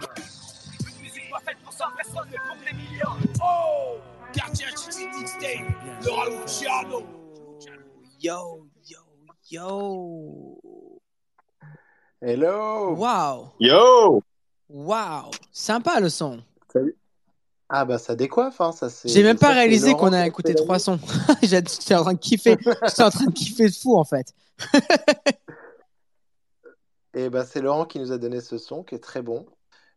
Une musique pas faite pour 100 personnes, mais pour des millions. Oh Quartier Mixtape, le Luciano. Yo, yo, yo. Hello Waouh, Yo waouh. Sympa le son. Ah bah ça décoiffe, hein, ça c'est... J'ai même pas réalisé qu'on a écouté trois sons. J'étais en train de kiffer. J'étais en train de kiffer de fou en fait. Et bah c'est Laurent qui nous a donné ce son qui est très bon.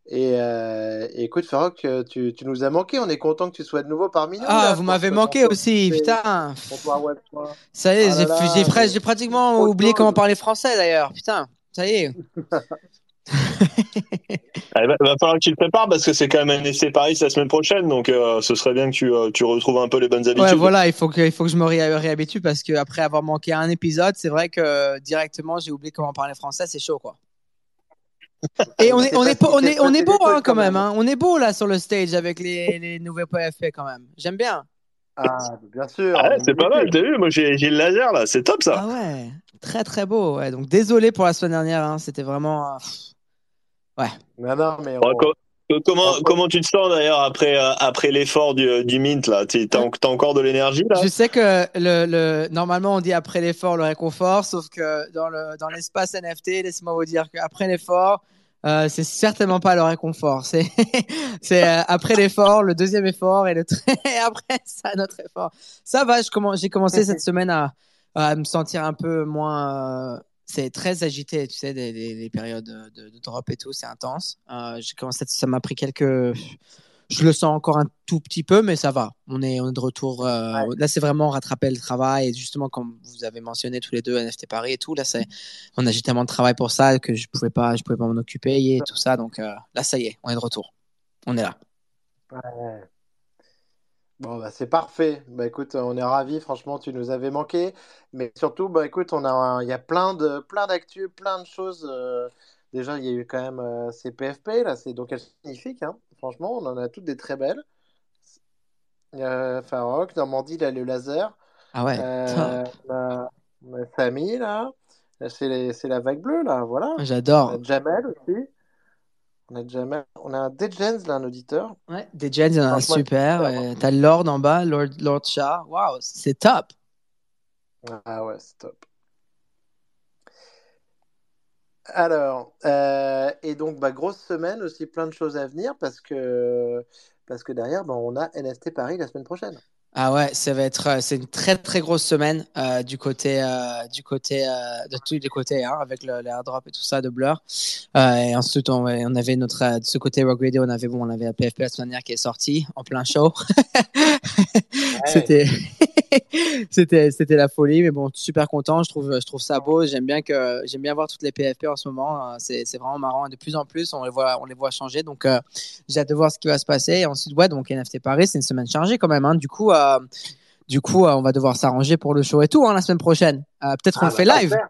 Et, euh, et écoute Farok, euh, tu, tu nous as manqué, on est content que tu sois de nouveau parmi nous. Ah, là, vous m'avez manqué aussi, putain. Comptoir Web 3. Ça y est, Ah j'ai pratiquement oublié comment parler français d'ailleurs. Putain, ça y est. Il va, va falloir que tu le prépares parce que c'est quand même un essai Paris la semaine prochaine, donc euh, ce serait bien que tu, euh, tu retrouves un peu les bonnes habitudes. Ouais, voilà, il faut que, il faut que je me ré- réhabitue parce que après avoir manqué un épisode, c'est vrai que directement j'ai oublié comment parler français, c'est chaud quoi. Et on est, on est, on est, on est beau hein, quand même, hein. on est beau là sur le stage avec les, les nouveaux PFP quand même. J'aime bien. Ah, bien sûr. Ah ouais, c'est pas mal, t'as vu, moi j'ai j'ai le laser là, c'est top ça. Ah ouais, très très beau. Ouais. Donc désolé pour la semaine dernière, hein, c'était vraiment. euh, pff, Non, non, mais on- comment, comment tu te sens d'ailleurs après, euh, après l'effort du, du Mint là? T'as encore de l'énergie là? Je sais que le, le, normalement on dit après l'effort le réconfort, sauf que dans le dans l'espace NFT, laissez-moi vous dire qu'après l'effort, euh, c'est certainement pas le réconfort. C'est c'est euh, après l'effort, le deuxième effort et le et après ça notre effort. Ça va, je commence, j'ai commencé cette semaine à, à me sentir un peu moins. C'est très agité, tu sais, les, les- les périodes de, de drop et tout, c'est intense. Euh, j'ai commencé, ça m'a pris quelques. Je le sens encore un tout petit peu, mais ça va. On est, on est de retour. euh, Là, c'est vraiment rattraper le travail. Et justement, comme vous avez mentionné tous les deux NFT Paris et tout, là, c'est, on a j'ai tellement de travail pour ça que je pouvais pas, je pouvais pas m'en occuper et tout ça. Donc euh, là, ça y est, on est de retour. On est là. Ouais. Bon, bah, c'est parfait. Bah, écoute, on est ravis. Franchement, tu nous avais manqué. Mais surtout, bah, écoute, on a, il y a plein de, plein d'actu, plein de choses. euh, Déjà, il y a eu quand même euh, ces PFP, là. C'est donc elles sont magnifiques, hein. Franchement, on en a toutes des très belles. Euh, Farok, Normandie, là, le laser. Ah ouais. Euh, Samy, là. C'est la vague bleue, là. Voilà. J'adore. Jamel aussi. On a Jamel. On a un là, un auditeur. Ouais, a un super. Ouais, T'as Lord en bas, Lord, Lord Shah. Waouh, c'est top. Ah ouais, c'est top. Alors, euh, et donc, bah, grosse semaine aussi, plein de choses à venir parce que, parce que derrière, bah, on a NFT Paris la semaine prochaine. Ah ouais, ça va être, euh, c'est une très très grosse semaine euh, du côté, euh, du côté, euh, de tous les côtés, hein, avec le, les airdrop et tout ça de Blur. Euh, et ensuite, on, avait notre, euh, de ce côté Rogue Radio, on avait bon, on avait la PFP la semaine dernière qui est sortie en plein show. C'était, c'était, c'était la folie, mais bon, super content. Je trouve, je trouve ça beau. J'aime bien que, j'aime bien voir toutes les PFP en ce moment. Euh, C'est, c'est vraiment marrant. Et de plus en plus, on les voit, on les voit changer. Donc, euh, j'ai hâte de voir ce qui va se passer. Et ensuite, ouais, donc NFT Paris, c'est une semaine chargée quand même. Hein. Du coup, euh, du coup, euh, on va devoir s'arranger pour le show et tout hein, la semaine prochaine. Euh, peut-être on Ah, le fait bah, live. parfait.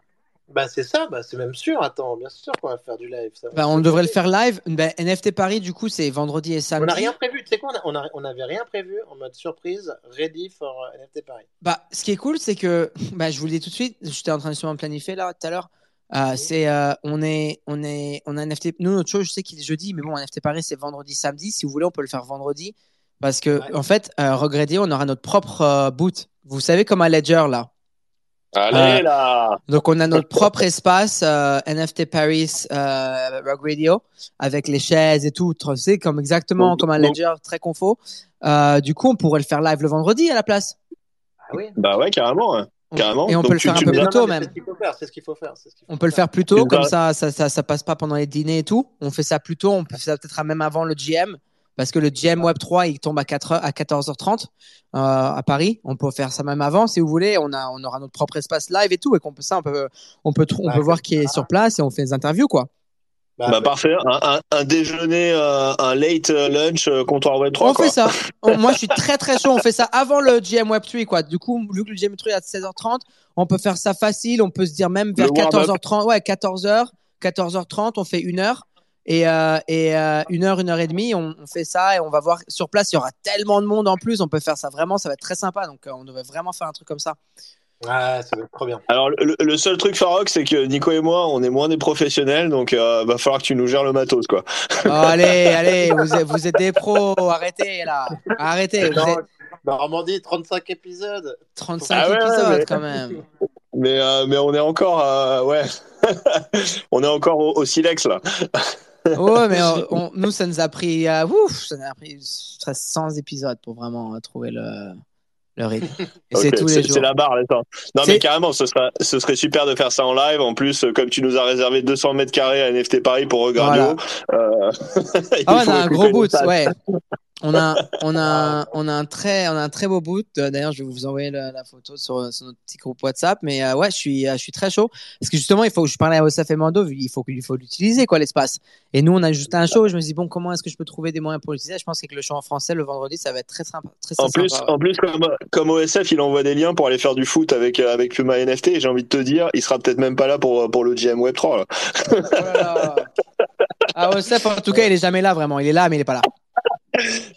Bah, c'est ça, bah, c'est même sûr. Attends, bien sûr qu'on va faire du live. ça. Bah, on devrait le faire live. Ben, NFT Paris, du coup, c'est vendredi et On samedi. n'a rien prévu. Tu sais quoi, on, a- on, on avait rien prévu en mode surprise, ready for euh, NFT Paris. Bah, ce qui est cool, c'est que, bah, je vous le dis tout de suite, j'étais en train de justement planifier là tout à l'heure. Euh, c'est, euh, on est, on est, on a NFT. Nous, notre show, je sais qu'il est jeudi, mais bon, NFT Paris, c'est vendredi, samedi. Si vous voulez, on peut le faire vendredi. Parce que, Ouais. en fait, euh, regretter, on aura notre propre euh, boot. Vous savez, comme à Ledger, là. Allez Euh, là Donc, on a notre propre espace euh, NFT Paris euh, Rock Radio avec les chaises et tout. Tu sais, comme exactement Donc- comme un donc- Ledger, très confo. Euh, du coup, on pourrait le faire live le vendredi à la place. Ah oui. Bah ouais, carrément. hein. On- Carrément. Et on Donc peut le tu- faire un tu peu plus tôt même. C'est ce qu'il faut faire. C'est ce qu'il faut faire. c'est ce qu'il faut On peut le faire. plus tôt, comme ça, ça, ça, ça passe pas pendant les dîners et tout. On fait ça plus tôt, on peut faire ça peut-être même avant le GM, parce que le GM Web 3, il tombe à, 4 heures- à 14h30 euh, à Paris. On peut faire ça même avant, si vous voulez. On, a, on aura notre propre espace live et tout, et qu'on peut ça, on peut, on peut, on Bah, peut voir qui est sur place et on fait des interviews, quoi. Bah, Bah parfait, un, un- un déjeuner, euh, un late euh, lunch euh, comptoir web 3 on quoi. fait ça. On- moi, je suis très très chaud. On fait ça avant le GM Web 3, quoi. Du coup, vu que le GM 3 est à 16h30, on peut faire ça facile. On peut se dire même vers Le warm-up. 14h30. Ouais, 14h, 14h30, on fait une heure. Et, euh, et euh, une heure, une heure et demie, on, on fait ça et on va voir sur place. Il y aura tellement de monde en plus. On peut faire ça vraiment, ça va être très sympa. Donc, euh, on devrait vraiment faire un truc comme ça. Ouais, ça va être trop bien. Alors, le, le seul truc, Farok, c'est que Nico et moi, on est moins des professionnels, donc euh, va falloir que tu nous gères le matos, quoi. Oh, allez, allez, vous êtes, vous êtes des pros, arrêtez là. Arrêtez, vous Non, êtes Normandie, 35 épisodes. 35 Ah ouais, ouais, épisodes mais- quand même. Mais, euh, mais on est encore, euh, ouais, on est encore au, au silex, là. Ouais, mais on- on- nous, ça nous a pris, euh, ouf, ça nous a pris 100 épisodes pour vraiment euh, trouver le, le rythme. Et c'est tous les jours. C'est la barre, là. attends. Non, mais carrément, ce serait, ce serait super de faire ça en live. En plus, euh, comme tu nous as réservé 200 mètres carrés à NFT Paris pour Regardio, euh, il Ah on a un gros boot, ouais. On a, on a, on a un très, on a un très beau boot. Euh, D'ailleurs, je vais vous envoyer la, la photo sur, sur notre petit groupe WhatsApp. Mais euh, ouais, je suis, euh, je suis très chaud parce que justement, il faut. Je parlais à Osaf et Mando, il faut qu'il faut l'utiliser quoi l'espace. Et nous, on a juste un show. Je me dis bon, comment est-ce que je peux trouver des moyens pour l'utiliser? Je pense que le show en français le vendredi, ça va être très sympa, très, En plus, sympa. en plus comme, comme OSF, il envoie des liens pour aller faire du foot avec, avec Puma NFT. Et j'ai envie de te dire, il sera peut-être même pas là pour, pour le GM Web 3. Là. Oh. Ah, Osaf, en tout cas, il est jamais là vraiment. Il est là, mais il est pas là.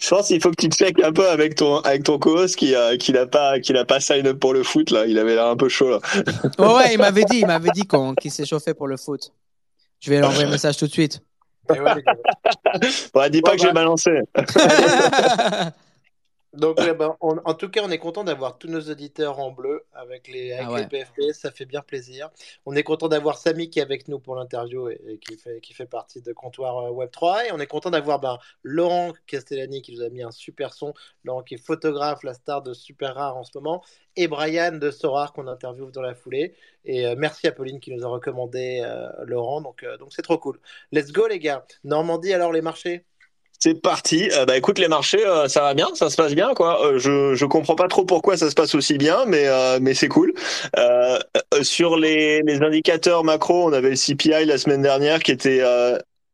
Je pense qu'il faut que tu checkes un peu avec ton, avec ton co-host qui, a qui n'a pas, qui n'a pas sign up pour le foot. Là. Il avait l'air un peu chaud. Là. Oh ouais, il m'avait dit, il m'avait dit qu'on- qu'il s'est chauffé pour le foot. Je vais lui envoyer un message tout de suite. Et ouais. Ouais, dis pas Bon, que j'ai bah. balancé. Donc, ouais, on- en tout cas, on est content d'avoir tous nos auditeurs en bleu avec les, avec Ah ouais. les PFP, ça fait bien plaisir. On est content d'avoir Samy qui est avec nous pour l'interview et, et qui, fait, qui fait partie de Comptoir euh, Web3. Et on est content d'avoir ben, Laurent Castellani qui nous a mis un super son. Laurent qui est photographe, la star de Super Rare en ce moment. Et Brian de Sorar qu'on interviewe dans la foulée. Et euh, merci à Pauline qui nous a recommandé euh, Laurent. Donc, euh, donc c'est trop cool. Let's go, les gars. Normandie, alors les marchés? C'est parti. Euh, bah écoute, les marchés, euh, ça va bien, ça se passe bien, quoi. Euh, je je comprends pas trop pourquoi ça se passe aussi bien, mais mais c'est cool. Sur les les indicateurs macro, on avait le CPI la semaine dernière qui était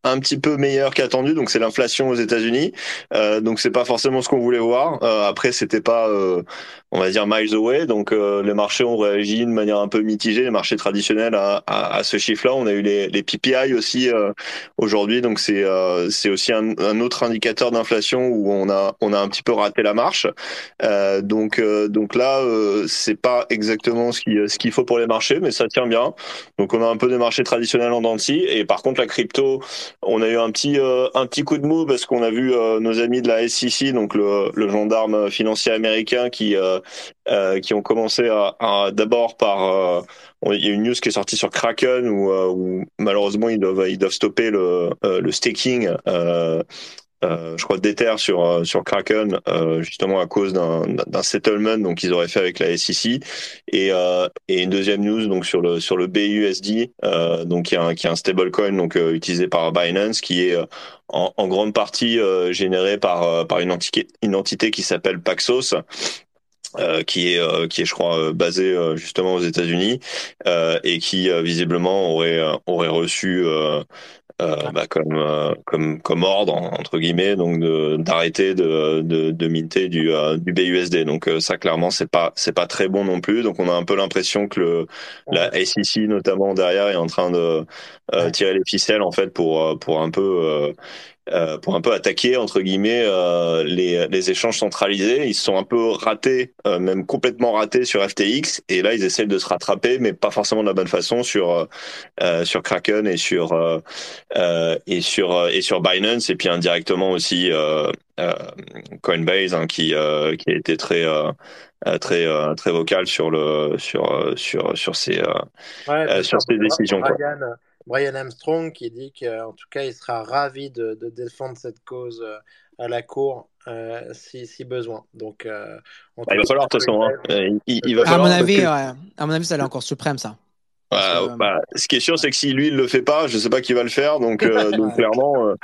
un petit peu meilleur qu'attendu, donc c'est l'inflation aux États-Unis. Euh, donc c'est pas forcément ce qu'on voulait voir. Euh, après, c'était pas, euh, on va dire miles away. Donc euh, les marchés ont réagi de manière un peu mitigée, les marchés traditionnels à, à, à ce chiffre-là. On a eu les, les PPI aussi euh, aujourd'hui, donc c'est euh, c'est aussi un, un autre indicateur d'inflation où on a on a un petit peu raté la marche. Donc donc là, c'est pas exactement ce qui ce qu'il faut pour les marchés, mais ça tient bien. Donc on a un peu des marchés traditionnels en dents de scie. et par contre la crypto on a eu un petit euh, un petit coup de mou parce qu'on a vu euh, nos amis de la SEC, donc le, le gendarme financier américain, qui euh, euh, qui ont commencé à, à- d'abord par euh, il y a une news qui est sortie sur Kraken où, euh, où malheureusement ils doivent ils doivent stopper le le staking. Euh, je crois d'Ether sur euh, sur Kraken euh, justement à cause d'un settlement donc qu'ils auraient fait avec la SEC et euh, et une deuxième news donc sur le sur le BUSD euh, donc qui est un qui est un stablecoin donc euh, utilisé par Binance qui est en, en grande partie généré par par une entité une entité qui s'appelle Paxos euh, qui est euh, qui est je crois euh, basé justement aux États-Unis et qui visiblement aurait aurait reçu euh, bah, comme euh, comme comme ordre entre guillemets donc d'arrêter de de, de minter du euh, du BUSD donc euh, ça clairement c'est pas c'est pas très bon non plus. Donc on a un peu l'impression que le la SEC notamment derrière est en train de euh, tirer les ficelles en fait pour euh, pour un peu euh, pour un peu attaquer entre guillemets euh, les, les échanges centralisés. Ils se sont un peu ratés, euh, même complètement ratés sur FTX, et là ils essaient de se rattraper, mais pas forcément de la bonne façon sur euh, euh, sur Kraken et sur et sur et sur Binance, et puis indirectement aussi euh, euh, Coinbase hein, qui euh, qui a été très très très vocal sur le sur sur sur ces Ouais, Euh, sur ces décisions, quoi. Brian, Armstrong qui dit qu'en tout cas, il sera ravi de, de défendre cette cause euh, à la cour euh, si, si besoin. Donc, euh, bah, il va tout falloir de toute façon. hein. Il, il va À falloir mon avis, que- ouais. à mon avis, ça allait encore suprême, ça. Parce Ouais, que, bah, ce qui est sûr, c'est que si lui il le fait pas, je sais pas qui va le faire. Donc, euh, donc clairement, euh,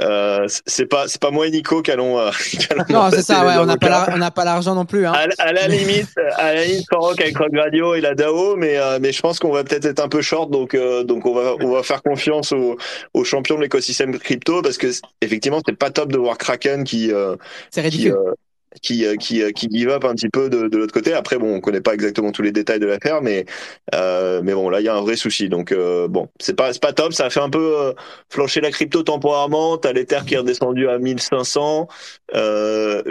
euh, c'est pas c'est pas moi et Nico qui allons. euh, Non, c'est ça, ouais. On n'a pas, l'argent non plus. Hein. À, à la limite, à la limite, Farok avec Rock Radio et la DAO, mais euh, mais je pense qu'on va peut-être être un peu short, donc euh, donc on va on va faire confiance aux aux champions de l'écosystème crypto parce que effectivement c'est pas top de voir Kraken qui euh, C'est ridicule. euh, qui qui qui give up un petit peu de, de l'autre côté. Après, bon, on connaît pas exactement tous les détails de l'affaire, mais mais bon, là, il y a un vrai souci. Donc bon, c'est pas c'est pas top. Ça a fait un peu flancher la crypto temporairement. T'as l'Ether qui est redescendu à 1500, le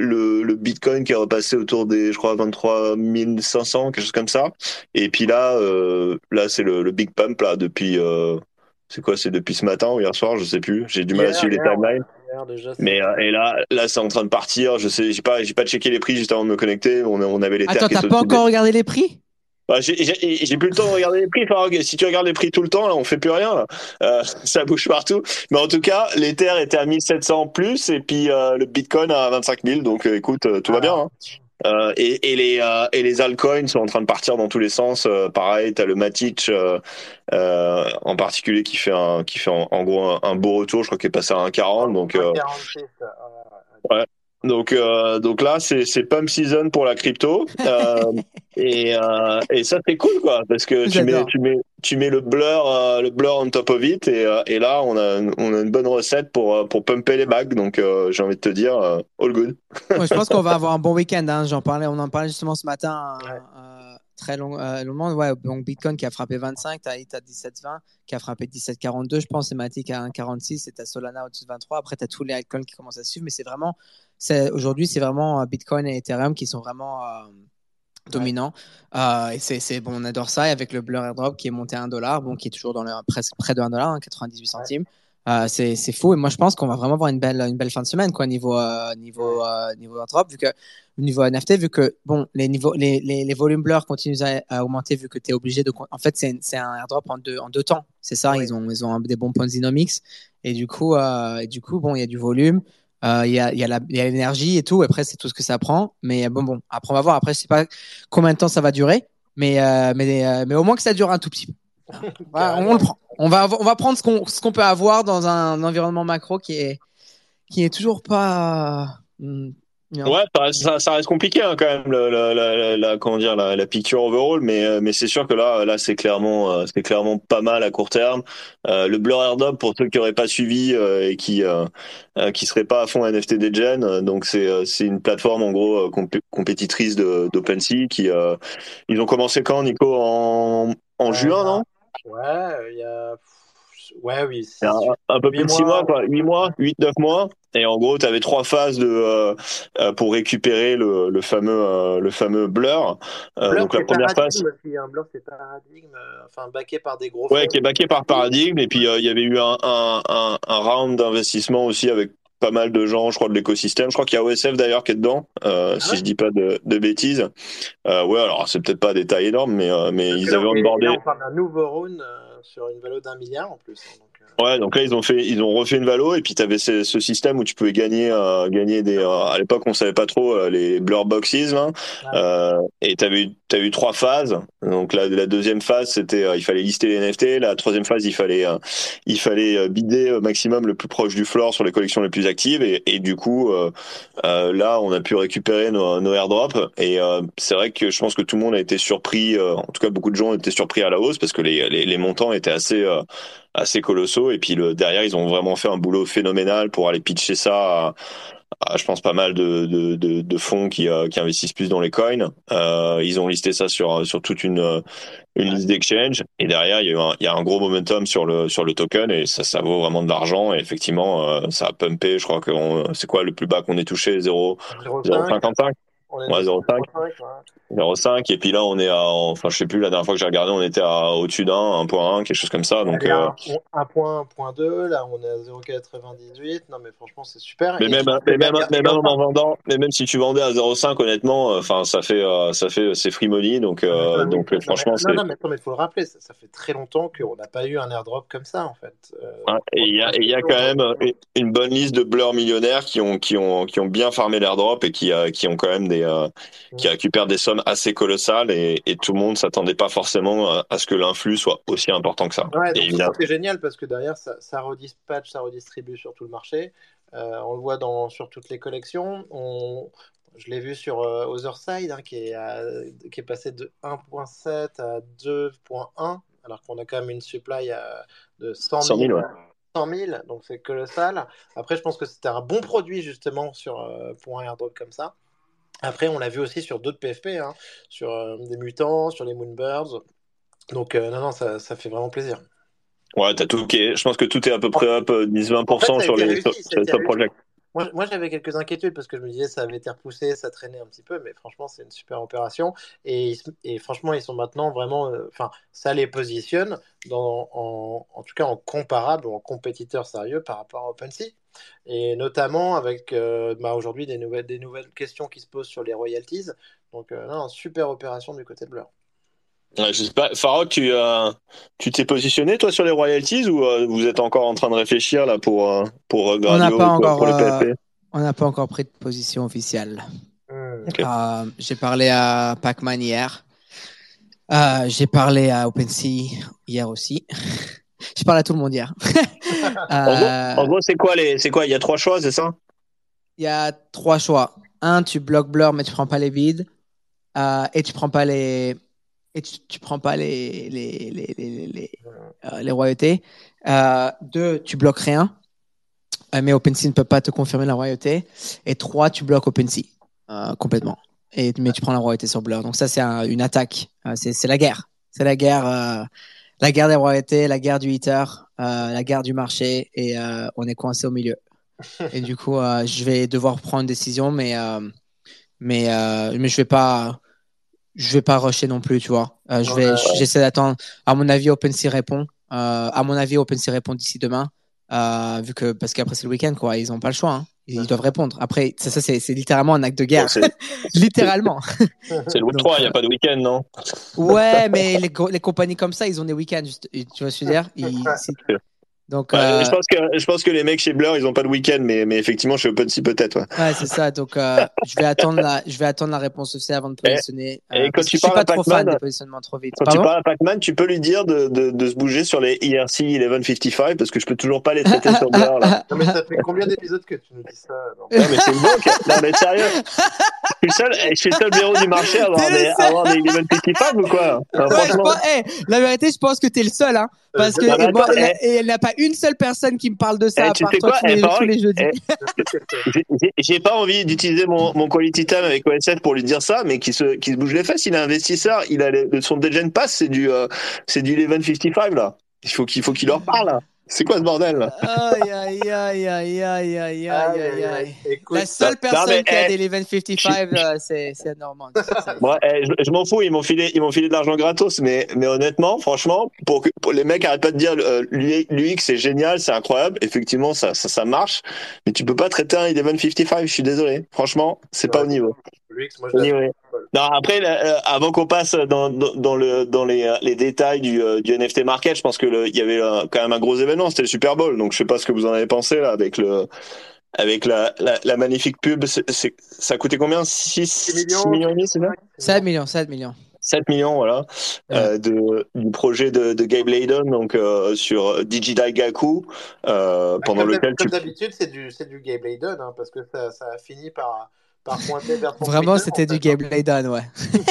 le Bitcoin qui est repassé autour des, je crois, 23 500, quelque chose comme ça. Et puis là, là, c'est le, le big pump là depuis c'est quoi? C'est depuis ce matin ou hier soir? Je sais plus. J'ai du mal à suivre les timelines. Mais euh, et là, là, c'est en train de partir. Je sais, j'ai pas, j'ai pas checké les prix juste avant de me connecter. On, on avait les. Attends, t'as pas encore regardé les prix? Bah, j'ai plus le temps de regarder les prix. Enfin, si tu regardes les prix tout le temps, là, on fait plus rien. Euh, ça bouge partout. Mais en tout cas, l'Ether était à 1700 plus et puis euh, le Bitcoin à 25 000. Donc, écoute, tout va bien. Hein. Euh, et, et, les euh, et les altcoins sont en train de partir dans tous les sens. Euh, pareil, t'as le Matic euh, en particulier qui fait un qui fait en, gros un, beau retour. Je crois qu'il est passé à 1,40. Donc ouais. Donc, euh, donc là, c'est pump season pour la crypto. Euh, et, euh, et ça, c'est cool, quoi, parce que tu mets, tu, mets, tu mets le blur, le blur on top of it. Et, et là, on a, on a une bonne recette pour, pour pumper les bags. Donc, j'ai envie de te dire, all good. je pense qu'on va avoir un bon week-end. Hein. J'en parlais, on en parlait justement ce matin. très long, longuement. Ouais, donc Bitcoin qui a frappé 25, tu as, as 17,20, qui a frappé 17,42, je pense, c'est Matic à 1,46 et tu as Solana au-dessus de 23. Après, tu as tous les altcoins qui commencent à suivre, mais c'est vraiment aujourd'hui, c'est vraiment euh, Bitcoin et Ethereum qui sont vraiment euh, dominants. Euh, et c'est bon, on adore ça. Et avec le Blur Airdrop qui est monté à 1 dollar, bon, qui est toujours dans le, presque près de 1 dollar, 98 hein, centimes. c'est fou. Et moi, je pense qu'on va vraiment avoir une belle, une belle fin de semaine, quoi, niveau, niveau, niveau airdrop, vu que, niveau NFT, vu que, bon, les, niveaux, les, les, les volumes Blur continuent à, augmenter, vu que tu es obligé de. En fait, c'est un airdrop en deux, en deux temps. C'est ça. Ils ont, ils ont des bons points dynamics. Et du coup, et du coup, bon, il y a du volume. Euh, il y a, y a l'énergie et tout. Après, c'est tout ce que ça prend. Mais bon, bon. Après, on va voir. Après, je sais pas combien de temps ça va durer. Mais, euh, mais, euh, mais au moins que ça dure un tout petit peu. on, le prend. On va, on va prendre ce qu'on ce qu'on peut avoir dans un environnement macro qui est, qui est toujours pas. Ouais, ça, ça, reste compliqué hein, quand même, la, la, la, comment dire, la, picture overall, mais euh, mais c'est sûr que là, là, c'est clairement, euh, c'est clairement pas mal à court terme. Euh, le Blur Airdrop, pour ceux qui auraient pas suivi euh, et qui euh, qui seraient pas à fond NFT Degen, donc c'est c'est une plateforme en gros compétitrice de d'OpenSea qui ils ont commencé quand, Nico, en en juin, non? Ouais, il y a Ouais, oui. Un, peu plus de 6 mois, quoi. 8 mois, 8-9 mois. Et en gros, tu avais trois phases de, euh, euh, pour récupérer le, le fameux, euh, le fameux blur. blur donc la première phase. Un blur, c'est paradigme, enfin, backé par des gros. Ouais, qui est backé par paradigme. Et puis, il y avait eu un, un, un, un round d'investissement aussi avec pas mal de gens, je crois, de l'écosystème. Je crois qu'il y a OSF d'ailleurs qui est dedans, euh, ah si je dis pas de, de bêtises. Euh, ouais, alors c'est peut-être pas des tailles énormes, mais, euh, mais ils avaient onboardé. On parle d'un nouveau round sur une valeur d'un milliard en plus. Hein, Ouais, donc là ils ont fait, ils ont refait une valo et puis tu avais ce, ce, système où tu pouvais gagner, euh, gagner des. Euh, à l'époque on savait pas trop euh, les blur boxes là, euh, et t'avais eu, as eu trois phases. Donc la, la deuxième phase c'était, il fallait lister les NFT. La troisième phase il fallait, il fallait bider au maximum le plus proche du floor sur les collections les plus actives et, et du coup là on a pu récupérer nos, nos airdrops et c'est vrai que je pense que tout le monde a été surpris, en tout cas beaucoup de gens étaient surpris à la hausse parce que les, les, les montants étaient assez assez colossaux. Et puis le, derrière, ils ont vraiment fait un boulot phénoménal pour aller pitcher ça à, je pense, pas mal de, de, de, de fonds qui, euh, qui investissent plus dans les coins. Euh, ils ont listé ça sur, sur toute une, une liste d'exchange. Et derrière, il y, a un, il y a un gros momentum sur le, sur le token et ça, ça vaut vraiment de l'argent. Et effectivement, euh, ça a pumpé. Je crois que c'est quoi le plus bas qu'on ait touché? 0,55 Ouais, 0,5. 0,5. Et puis là, on est à, enfin, je sais plus, la dernière fois que j'ai regardé, on était à au-dessus d'un, 1.1, quelque chose comme ça. Donc, euh... 1.2, là, on est à 0,98. Non, mais franchement, c'est super. Mais même, mais même, mais même en vendant, mais même si tu vendais à 0,5, honnêtement, euh, enfin, ça fait, euh, ça fait, c'est free money. Donc, euh, donc, franchement. Non, non, mais il faut le rappeler, ça, ça fait très longtemps qu'on n'a pas eu un airdrop comme ça, en fait. Et il y a, il y a quand même une bonne liste de blurs millionnaires qui ont, qui ont, qui ont bien farmé l'airdrop et qui, qui ont quand même des, qui récupèrent des sommes assez colossales et, et tout le monde s'attendait pas forcément à, ce que l'influx soit aussi important que ça. Ouais, c'est génial parce que derrière ça, ça, redispatche, ça redistribue sur tout le marché. Euh, on le voit dans, sur toutes les collections. On, je l'ai vu sur euh, Otherside hein, qui, est à, qui est passé de 1.7 à 2.1 alors qu'on a quand même une supply à, de 100 000. 100 000, ouais. 100 000 donc c'est colossal. Après, je pense que c'était un bon produit justement sur, euh, pour un airdrop comme ça. Après, on l'a vu aussi sur d'autres PFP, hein, sur euh, des mutants, sur les Moonbirds. Donc, euh, non, non, ça, ça fait vraiment plaisir. Ouais, t'as tout. ok. Je pense que tout est à peu près up 10-20% En fait, ça a sur les réussi, top projects. Moi, j'avais quelques inquiétudes parce que je me disais ça avait été repoussé, ça traînait un petit peu, mais franchement, c'est une super opération. Et, franchement, ils sont maintenant vraiment. euh, Enfin, ça les positionne en, tout cas en comparable ou en compétiteur sérieux par rapport à OpenSea. Et notamment avec euh, bah, aujourd'hui des nouvelles, des nouvelles questions qui se posent sur les royalties. Donc, euh, non, super opération du côté de Blur. Ouais, je sais pas. Farok, tu euh, tu t'es positionné toi sur les royalties ou euh, vous êtes encore en train de réfléchir là pour euh, pour euh, On n'a Gradio pas ou pour, encore, pour le euh, PFP On n'a pas encore pris de position officielle. Hmm. Euh, j'ai parlé à Pac-Man hier. Euh, j'ai parlé à OpenSea hier aussi. j'ai parlé à tout le monde hier. Euh, En gros, c'est quoi les c'est quoi? Il y a trois choix, c'est ça? Il y a trois choix. Un, tu bloques Blur, mais tu prends pas les vides. Euh, et tu prends pas les. Et tu, tu prends pas les, les, les, les, les, euh, les royautés. Euh, deux, tu bloques rien. Euh, mais OpenSea ne peut pas te confirmer la royauté. Et trois, tu bloques OpenSea euh, complètement. Et, mais tu prends la royauté sur Blur. Donc ça, c'est un- une attaque. C'est la guerre. C'est la guerre. la guerre des royautés, la guerre du hitter, la guerre du marché. Et on est coincé au milieu. Et du coup, je vais devoir prendre une décision, mais mais mais je vais pas je vais pas rusher non plus, tu vois. Euh, je vais Ouais. j'essaie d'attendre. À mon avis, OpenSea répond. Euh, à mon avis, OpenSea répond d'ici demain, euh, vu que parce qu'après c'est le week-end, quoi. Ils ont pas le choix. hein. Ils, Ouais. doivent répondre. Après, ça, ça c'est littéralement un acte de guerre, littéralement. c'est le Web Donc, 3, il n'y a pas de week-end, non? Ouais, mais les, les compagnies comme ça, ils ont des week-ends. tu vois ce que je veux dire? Ils- Donc, Ouais, euh, je, pense que, je pense que les mecs chez Blur, ils ont pas de week-end, mais, mais effectivement, chez OpenSea, peut-être. Ouais. Ouais, c'est ça. Donc, euh, je vais attendre la, je vais attendre la réponse officielle avant de positionner. et euh, quand parce tu je suis parles pas à trop fan Pac-Man, des positionnements trop vite. Quand Pardon tu parles à Pac-Man, tu peux lui dire de, de, de se bouger sur les E IRC 1155 parce que je peux toujours pas les traiter sur Blur. Là. Non, mais ça fait combien d'épisodes que tu nous dis ça non mais c'est une banque. Non, mais sérieux. Je suis le seul, je suis le seul blaireau du marché à avoir des, à avoir des 1155 ou quoi? Non, Ouais, je Franchement. pense, eh, la vérité, je pense que t'es le seul, hein, parce que et moi, attends, la- eh. et il n'y a pas une seule personne qui me parle de ça Eh, à tu part toi quoi, tous, les, eh, tous Parole, les jeudis. eh, J'ai- j'ai- J'ai pas envie d'utiliser mon, mon quality time avec OSF pour lui dire ça, mais qui se, qui se bouge les fesses. Il est investisseur. Il a les- son Degen Pass, c'est du, euh, c'est du 1155 là. Il faut qu'il faut qu'il leur parle. là. C'est quoi ce bordel là? Aïe, aïe, aïe, aïe, aïe, aïe, aïe, aïe. La seule personne qui a eh, des 1155, c'est Normand. Eh, je, m'en fous, ils m'ont filé, filé de l'argent gratos, mais, mais honnêtement, franchement, pour, que, les mecs arrêtent pas de dire euh, l'UX c'est génial, c'est incroyable, effectivement, ça, ça, marche, mais tu peux pas traiter un 1155, je suis désolé. Franchement, c'est pas au niveau. Luix, moi, je niveau. Non, après, là, euh, avant qu'on passe dans, dans, dans le dans les, euh, les détails du, euh, du NFT market, je pense que le- il y avait quand même un gros événement, c'était le Super Bowl, donc je sais pas ce que vous en avez pensé là avec le avec la, la, la magnifique pub, c'est, c'est- ça a coûté combien? 6, 6 millions, millions et demi, c'est ça? 7 millions, 7 millions. 7 millions, voilà, Ouais. euh, de, du projet de, de Gabe Layden, donc euh, sur Digital Gaku, euh, pendant comme lequel tu comme d'habitude, c'est du, c'est du Gabe Layden, hein, parce que ça, ça a fini par, par pointer vers son Vraiment, c'était du fait, Gabe Layden, ouais.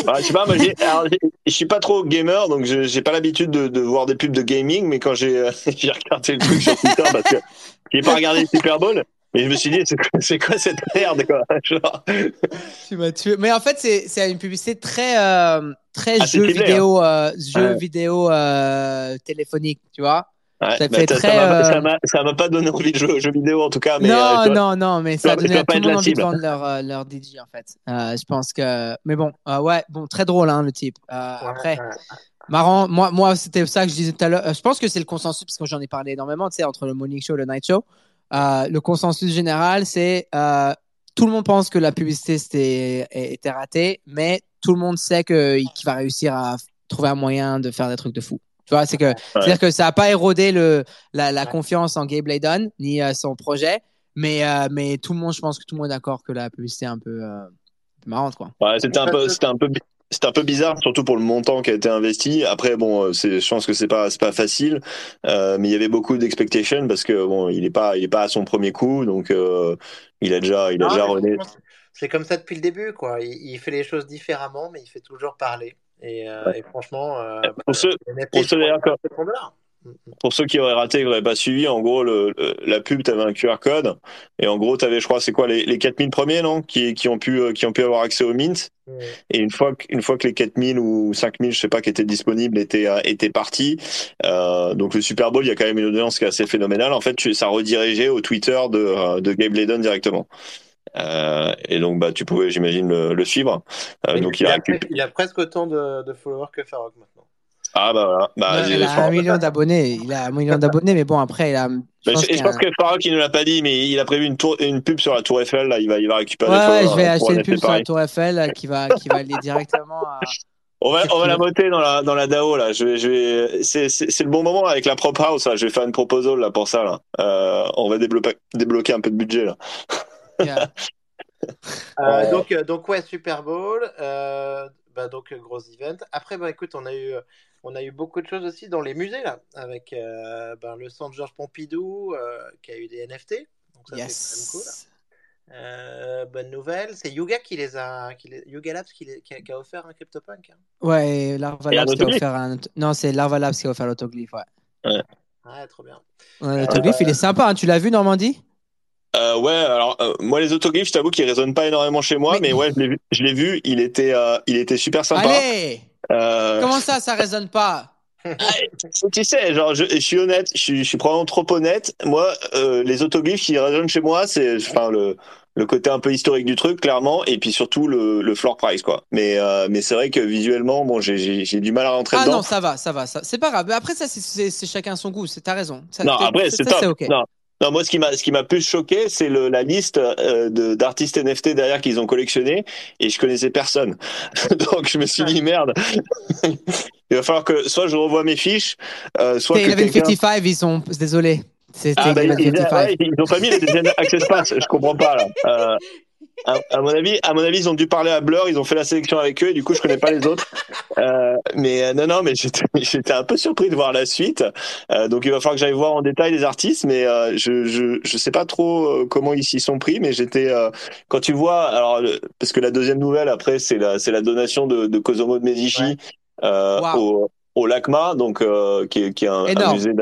Ah, je sais pas, moi, j'ai- alors, j'ai- je suis pas trop gamer, donc je- j'ai pas l'habitude de, de voir des pubs de gaming, mais quand j'ai euh, j'ai regardé le truc sur Twitter, parce que j'ai pas regardé le Super Bowl, mais je me suis dit, c'est quoi, cette merde, quoi Genre, Tu m'as tué. Mais en fait, c'est une publicité très, euh, très Ah, jeu vidéo, euh, jeu Ouais. vidéo euh, téléphonique, tu vois. Ouais, Ça fait ça- très, ça m'a- euh, m'a- pas donné envie de jouer aux jeux vidéo, en tout cas, mais non, euh, non, non, mais ça a donné à pas tout le monde envie de cible. vendre leur, euh, leur DJ, en fait. Euh, je pense que. Mais bon, euh, ouais, bon, très drôle, hein, le type. Euh, Ouais, après, ouais. marrant, moi, moi c'était ça que je disais tout à l'heure. Je pense que c'est le consensus, parce que j'en ai parlé énormément, tu sais, entre le morning show et le night show. Euh, le consensus général, c'est euh, tout le monde pense que la publicité c'était, était ratée, mais tout le monde sait que- qu'il va réussir à trouver un moyen de faire des trucs de fou. Tu vois, c'est que, c'est-à-dire que ça n'a pas érodé le, la, la Ouais. confiance en Gabe Layden, ni euh, son projet, mais, euh, mais tout le monde, je pense que tout le monde est d'accord que la publicité est un peu, euh, marrante, quoi. Ouais, c'était un peu, c'était un peu, c'était un peu bizarre, surtout pour le montant qui a été investi. Après, bon, euh, c'est, je pense que c'est pas, c'est pas facile, euh, mais il y avait beaucoup d'expectations parce que bon, il est pas, il est pas à son premier coup, donc euh, il a déjà, il a Non, déjà rené. c'est- C'est comme ça depuis le début, quoi. Il, il fait les choses différemment, mais il fait toujours parler. Et, euh, et franchement, euh, Pour ceux- pour ceux de dollar. pour ceux qui auraient raté, qui n'auraient pas suivi, en gros, le, le- la pub, tu avais un QR code. Et en gros, tu avais, je crois, c'est quoi, les, les 4000 premiers, non? Qui, qui, ont pu, euh, qui ont pu avoir accès au Mint. Mm. Et une fois, que- une fois que les 4000 ou 5000, je sais pas, qui étaient disponibles, étaient, euh, étaient partis, euh, donc le Super Bowl, il y a quand même une audience qui est assez phénoménale. En fait, tu, ça redirigeait au Twitter de, euh, de Gabe Layden directement. Euh, et donc, bah, tu pouvais, j'imagine, le, le suivre. Euh, donc, il a récupéré. il a presque autant de, de followers que Farok maintenant. Ah, bah voilà. Bah, il a un million d'abonnés. Il a un million d'abonnés, mais bon, après, il a. Je Mais pense je, je a que Farok, il ne l'a pas dit, mais il a prévu une, tour, une pub sur la Tour Eiffel. Là, il va, il va récupérer. Ouais, des ouais, followers, je vais acheter un une pub sur la. Tour Eiffel qui va, qui va aller directement à. On va, on va la moter dans la, dans la DAO là. Je vais, je vais, c'est, c'est, c'est le bon moment avec la prop house. Là. Je vais faire une proposal là pour ça là. Euh, on va débloquer, débloquer un peu de budget là. Yeah. Euh, Ouais. donc, euh, donc ouais, Super Bowl, euh, bah, donc euh, gros event. Après, bah écoute, on a eu, on a eu beaucoup de choses aussi dans les musées là, avec euh, ben, le centre Georges Pompidou euh, qui a eu des NFT. Donc ça c'est quand même cool. Yes. Euh, bonne nouvelle, c'est Yuga qui les a, qui les- Yuga Labs qui, les- qui a, qui a offert un CryptoPunk. hein. Ouais, Larva Labs qui a offert un. Non, c'est Larva Labs qui a offert l'autoglyphe, ouais. Ouais, trop bien. Ouais, L'autoglyphe, il est sympa, hein. tu l'as vu, Normandie? Euh, ouais, alors euh, moi les autoglyphes, je t'avoue qu'ils résonnent pas énormément chez moi, Mais- mais, ouais, je l'ai vu, je l'ai vu. Il était, euh, il était super sympa. Allez Comment ça, ça résonne pas tu sais, genre, je, je suis honnête, je suis, je suis probablement trop honnête. Moi, les autoglyphes qui résonnent chez moi, c'est, enfin, le, le côté un peu historique du truc, clairement, et puis surtout le, le floor price, quoi. Mais, euh, mais c'est vrai que visuellement, bon, j'ai, j'ai, j'ai du mal à rentrer Ah dedans. non, ça va, ça va. Ça... C'est pas grave. Après, ça, c'est- c'est c'est chacun son goût. c'est- T'as raison. Ça, non, après, c'est ça, top. Non. Non, moi, ce qui m'a, ce qui m'a plus choqué, c'est le, la liste euh, de, d'artistes NFT derrière qu'ils ont collectionné, et je connaissais personne. Donc, je me suis dit merde. Il va falloir que soit je revois mes fiches, euh, soit que quelqu'un. 55, ils sont. Désolé. C'était Ah, bah, ils, 55. ouais, ils ont pas mis les deuxièmes access pass, je comprends pas là. Euh, à, à mon avis, à mon avis, ils ont dû parler à Blur, ils ont fait la sélection avec eux et du coup, je connais pas les autres. Euh, mais euh, non, non, mais j'étais, un peu surpris de voir la suite. Euh, donc, il va falloir que j'aille voir en détail les artistes, mais je, je, je sais pas trop comment ils s'y sont pris, mais j'étais quand tu vois, alors le- parce que la deuxième nouvelle après, c'est la, c'est la donation de, de Kosomo de Medici Ouais. Wow. au, au LACMA, donc qui, est, qui est un, un musée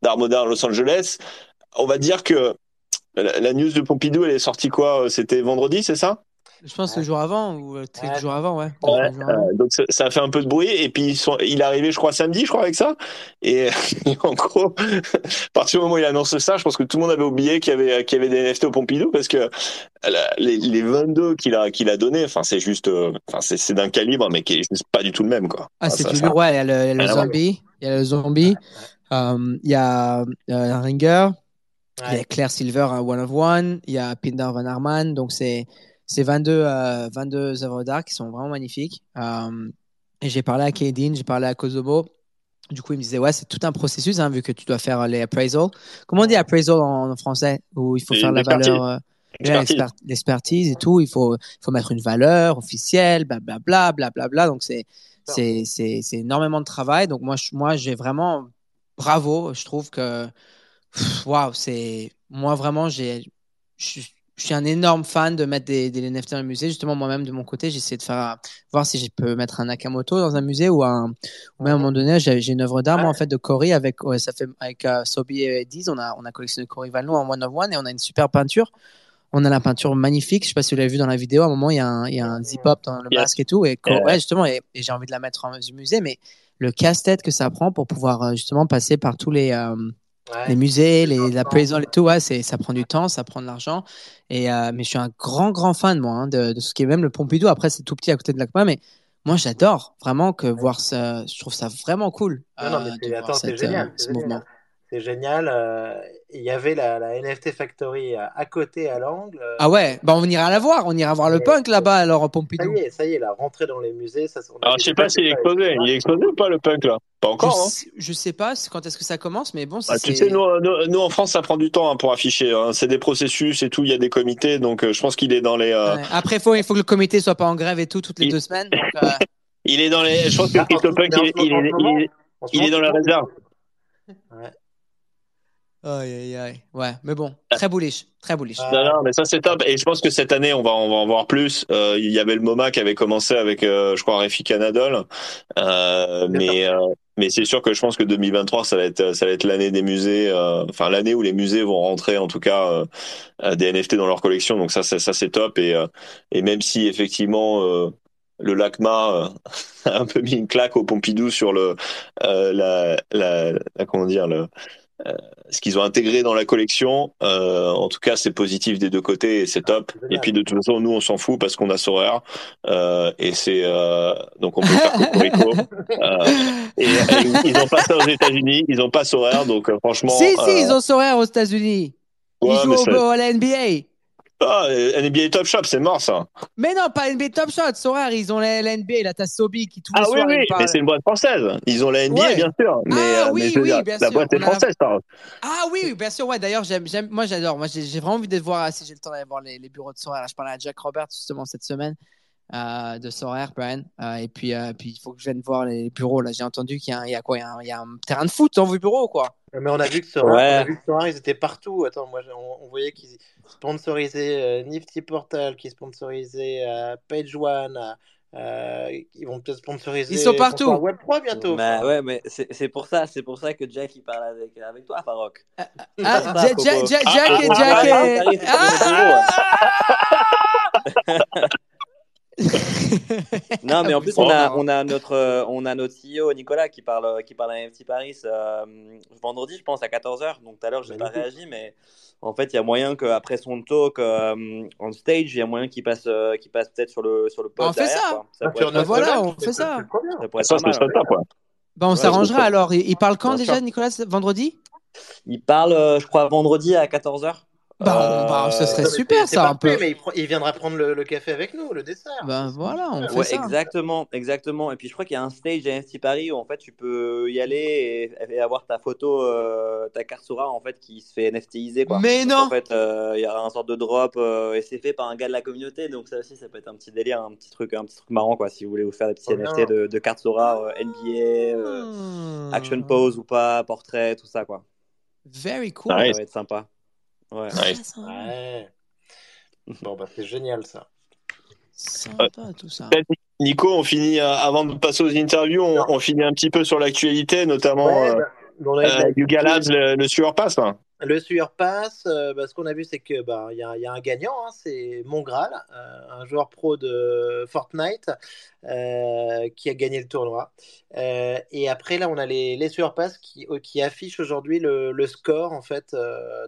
d'art moderne à Los Angeles. On va dire que la, la news de Pompidou, elle est sortie quoi C'était vendredi, c'est ça? Je pense le jour avant ou euh, Ouais. avant, ouais. Ouais, Le jour avant. Euh, donc ça, ça a fait un peu de bruit et puis ils sont, il est arrivé je crois samedi je crois avec ça et, et en gros à partir du moment où il annonce ça je pense que tout le monde avait oublié qu'il y avait qu'il y avait des NFT au Pompidou parce que la- les, les 22 qu'il a qu'il a donné enfin c'est juste euh, enfin c'est c'est d'un calibre mais qui est juste pas du tout le même quoi Ah, Enfin, c'est ça- du lourd. Ouais, il y a le, il y a le Ah, ouais. zombie. Il y a le zombie. Euh, Il y a euh, un Ringer. Il y a. Claire Silver à One of One. Il y a Pindar Van Arman. Donc, c'est c'est 22, euh, 22 œuvres d'art qui sont vraiment magnifiques. Euh, et j'ai parlé à Kaydin, j'ai parlé à Kosovo. Du coup, il me disait, ouais, c'est tout un processus, hein, vu que tu dois faire les appraisals. Comment on dit appraisal en, en français? Où il faut Et faire la valeur, euh, l'expertise et tout. Il faut, il faut mettre une valeur officielle, blablabla, blablabla. Donc, c'est c'est c'est c'est énormément de travail. Donc, moi, j'ai vraiment bravo. Je trouve que, waouh, c'est. Moi, vraiment, j'ai. Je suis- un énorme fan de mettre des, des NFT dans le musée. Justement, moi-même, de mon côté, j'essaie de faire, voir si je peux mettre un Nakamoto dans un musée ou un, ou même à un moment donné, j'ai une œuvre d'art, moi, en fait, de Cory avec, ouais, ça fait, avec euh, Sobi et Diz. On a, on a collectionné Cory Valno en one of one et on a une super peinture. On a la peinture magnifique. Je sais pas si vous l'avez vu dans la vidéo. À un moment, il y a un, il y a un zip-up dans le masque et tout. Et, Ouais. ouais, justement, et, et j'ai envie de la mettre en musée, mais le casse-tête que ça prend pour pouvoir, euh, justement, passer par tous les, euh, Ouais. les musées, les, la et tout, ouais, c'est, ça prend du temps, ça prend de l'argent. Et, euh, mais je suis un grand, grand fan, moi, hein, de, de ce qui est même le Pompidou. Après, c'est tout petit à côté de l'ACMA, mais moi, j'adore vraiment que voir ça. Je trouve ça vraiment cool. Non, non, mais euh, c'est- de voir attends, c'est cette, génial, euh, ce génial. mouvement. C'est génial. euh, Il y avait la, la NFT Factory à, à côté, à l'angle. euh, Ah ouais, bah on ira la voir, on ira voir le punk là-bas alors au Ça Pompidou. y est, ça y est, la rentrée dans les musées. Ça, alors je sais pas s'il est etc. il est explosé ou pas le punk là? Pas Je, encore hein sais- je sais pas quand est-ce que ça commence, mais bon, Bah, tu sais, nous, nous, nous, en France, ça prend du temps hein, pour afficher. hein. C'est des processus et tout. Il y a des comités, donc euh, je pense qu'il est dans les. euh, Ouais. Après, faut, il faut que le comité soit pas en grève et tout toutes les Il- deux semaines. donc, euh, Il est dans les. Je pense que Ah, CryptoPunk, il, il, il est- dans la réserve. Aïe, aïe, aïe. Ouais, mais bon, très bullish, très bullish. Ah. Non, non, mais ça c'est top. Et je pense que cette année, on va, on va en voir plus. Euh, il y avait le MoMA qui avait commencé avec, euh, je crois, Refi Canadol. Euh, mais, euh, mais c'est sûr que je pense que 2023, ça va être, ça va être l'année des musées, euh, enfin l'année où les musées vont rentrer en tout cas des NFT dans leur collection. Donc ça, ça, ça c'est top. Et, et même si effectivement le LACMA a un peu mis une claque au Pompidou sur le, la, la, la, comment dire, le, euh, ce qu'ils ont intégré dans la collection. Euh, en tout cas, c'est positif des deux côtés et c'est top. Et puis de toute façon, nous, on s'en fout parce qu'on a Sorare euh, et c'est euh, donc on peut faire Cocorico. et, et, ils n'ont pas ça aux États-Unis, ils n'ont pas Sorare, donc franchement. Si si, ils ont Sorare aux États-Unis. Ils jouent au, ça- à la NBA. Ah, NBA Top Shop, c'est mort ça. Mais non, pas NBA Top Shot, Sorare, ils ont la, la NBA. Là, t'as Sobi qui tous les Ah oui, soirs oui, mais c'est une boîte française. Ils ont la NBA, Ouais. bien sûr. Mais, Ah euh, oui, mais je veux oui, dire, bien la sûr, boîte est française. Ah oui, bien sûr, ouais. D'ailleurs, j'aime, j'aime, moi, j'adore. Moi, j'ai, j'ai vraiment envie de voir si j'ai le temps d'aller voir les, les bureaux de Sorare. Je parlais à Jack Roberts justement cette semaine euh, de Sorare, Brian. Euh, et puis, euh, puis, il faut que je vienne voir les bureaux. Là, j'ai entendu qu'il y a, un- il y a quoi il y a, un, il y a un terrain de foot dans vos bureaux, quoi. Mais on a vu que Sora, Ouais. on a vu que Sora, ils étaient partout. Attends, moi, on, on voyait qu'ils sponsorisaient euh, Nifty Portal, qui sponsorisaient euh, Page One. euh, euh, ils vont peut-être sponsoriser. Ils sont partout. Web 3 bientôt. Bah ouais, mais c'est c'est pour ça, c'est pour ça que Jack il parle avec, avec toi, Farok. Ah, Jack. Jack, Jack, Ah, Jack et ah, Jack Non, mais en plus on a, on a notre, euh, on a notre CEO Nicolas qui parle, qui parle à NFT Paris euh, vendredi, je pense à 14h. Donc tout à l'heure j'ai pas Magnifique. réagi, mais en fait il y a moyen qu'après son talk euh, on stage, il y a moyen qu'il passe, euh, qu'il passe peut-être sur le, sur le pod On fait derrière, ça. quoi. Ça Ah, être Bah voilà, fait on fait ça. ça pas. Bah, on Ouais, s'arrangera alors. Il, il parle quand Bien déjà, sûr. Nicolas Vendredi? Il parle, euh, je crois, vendredi à 14h. Bah, on- bah, ce serait super, ça, un peu. Mais il, viendra prendre le, le café avec nous, le dessert. Ben voilà, on fait Ouais, ça. exactement, exactement. Et puis je crois qu'il y a un stage à NFT Paris où en fait tu peux y aller et, et avoir ta photo, euh, ta carte Sora en fait qui se fait NFTiser quoi. Mais Donc, non. En fait, euh, il y aura un sorte de drop euh, et c'est fait par un gars de la communauté, donc ça aussi ça peut être un petit délire, un petit truc, un petit truc marrant quoi. Si vous voulez vous faire des petits Trop NFT de, de euh, NBA, euh, Hmm. action pose ou pas, portrait, tout ça quoi. Very cool. Ça va être sympa. Ouais. Nice. Ouais. Bon, bah, c'est génial ça. Sympa tout ça. Peut-être, Nico, on finit euh, avant de passer aux interviews, on, on finit un petit peu sur l'actualité, notamment Ouais, euh, bah, on a eu de la- euh, Yuga Labs, le, le Sueur Pass. là. Le sueur passe. euh, bah, ce qu'on a vu, c'est que bah, il y, a- il y a un gagnant, hein, c'est Mongral, euh, un joueur pro de Fortnite, qui a gagné le tournoi. Et après, là, on a les, les sueur qui, qui affichent aujourd'hui le, le score, en fait,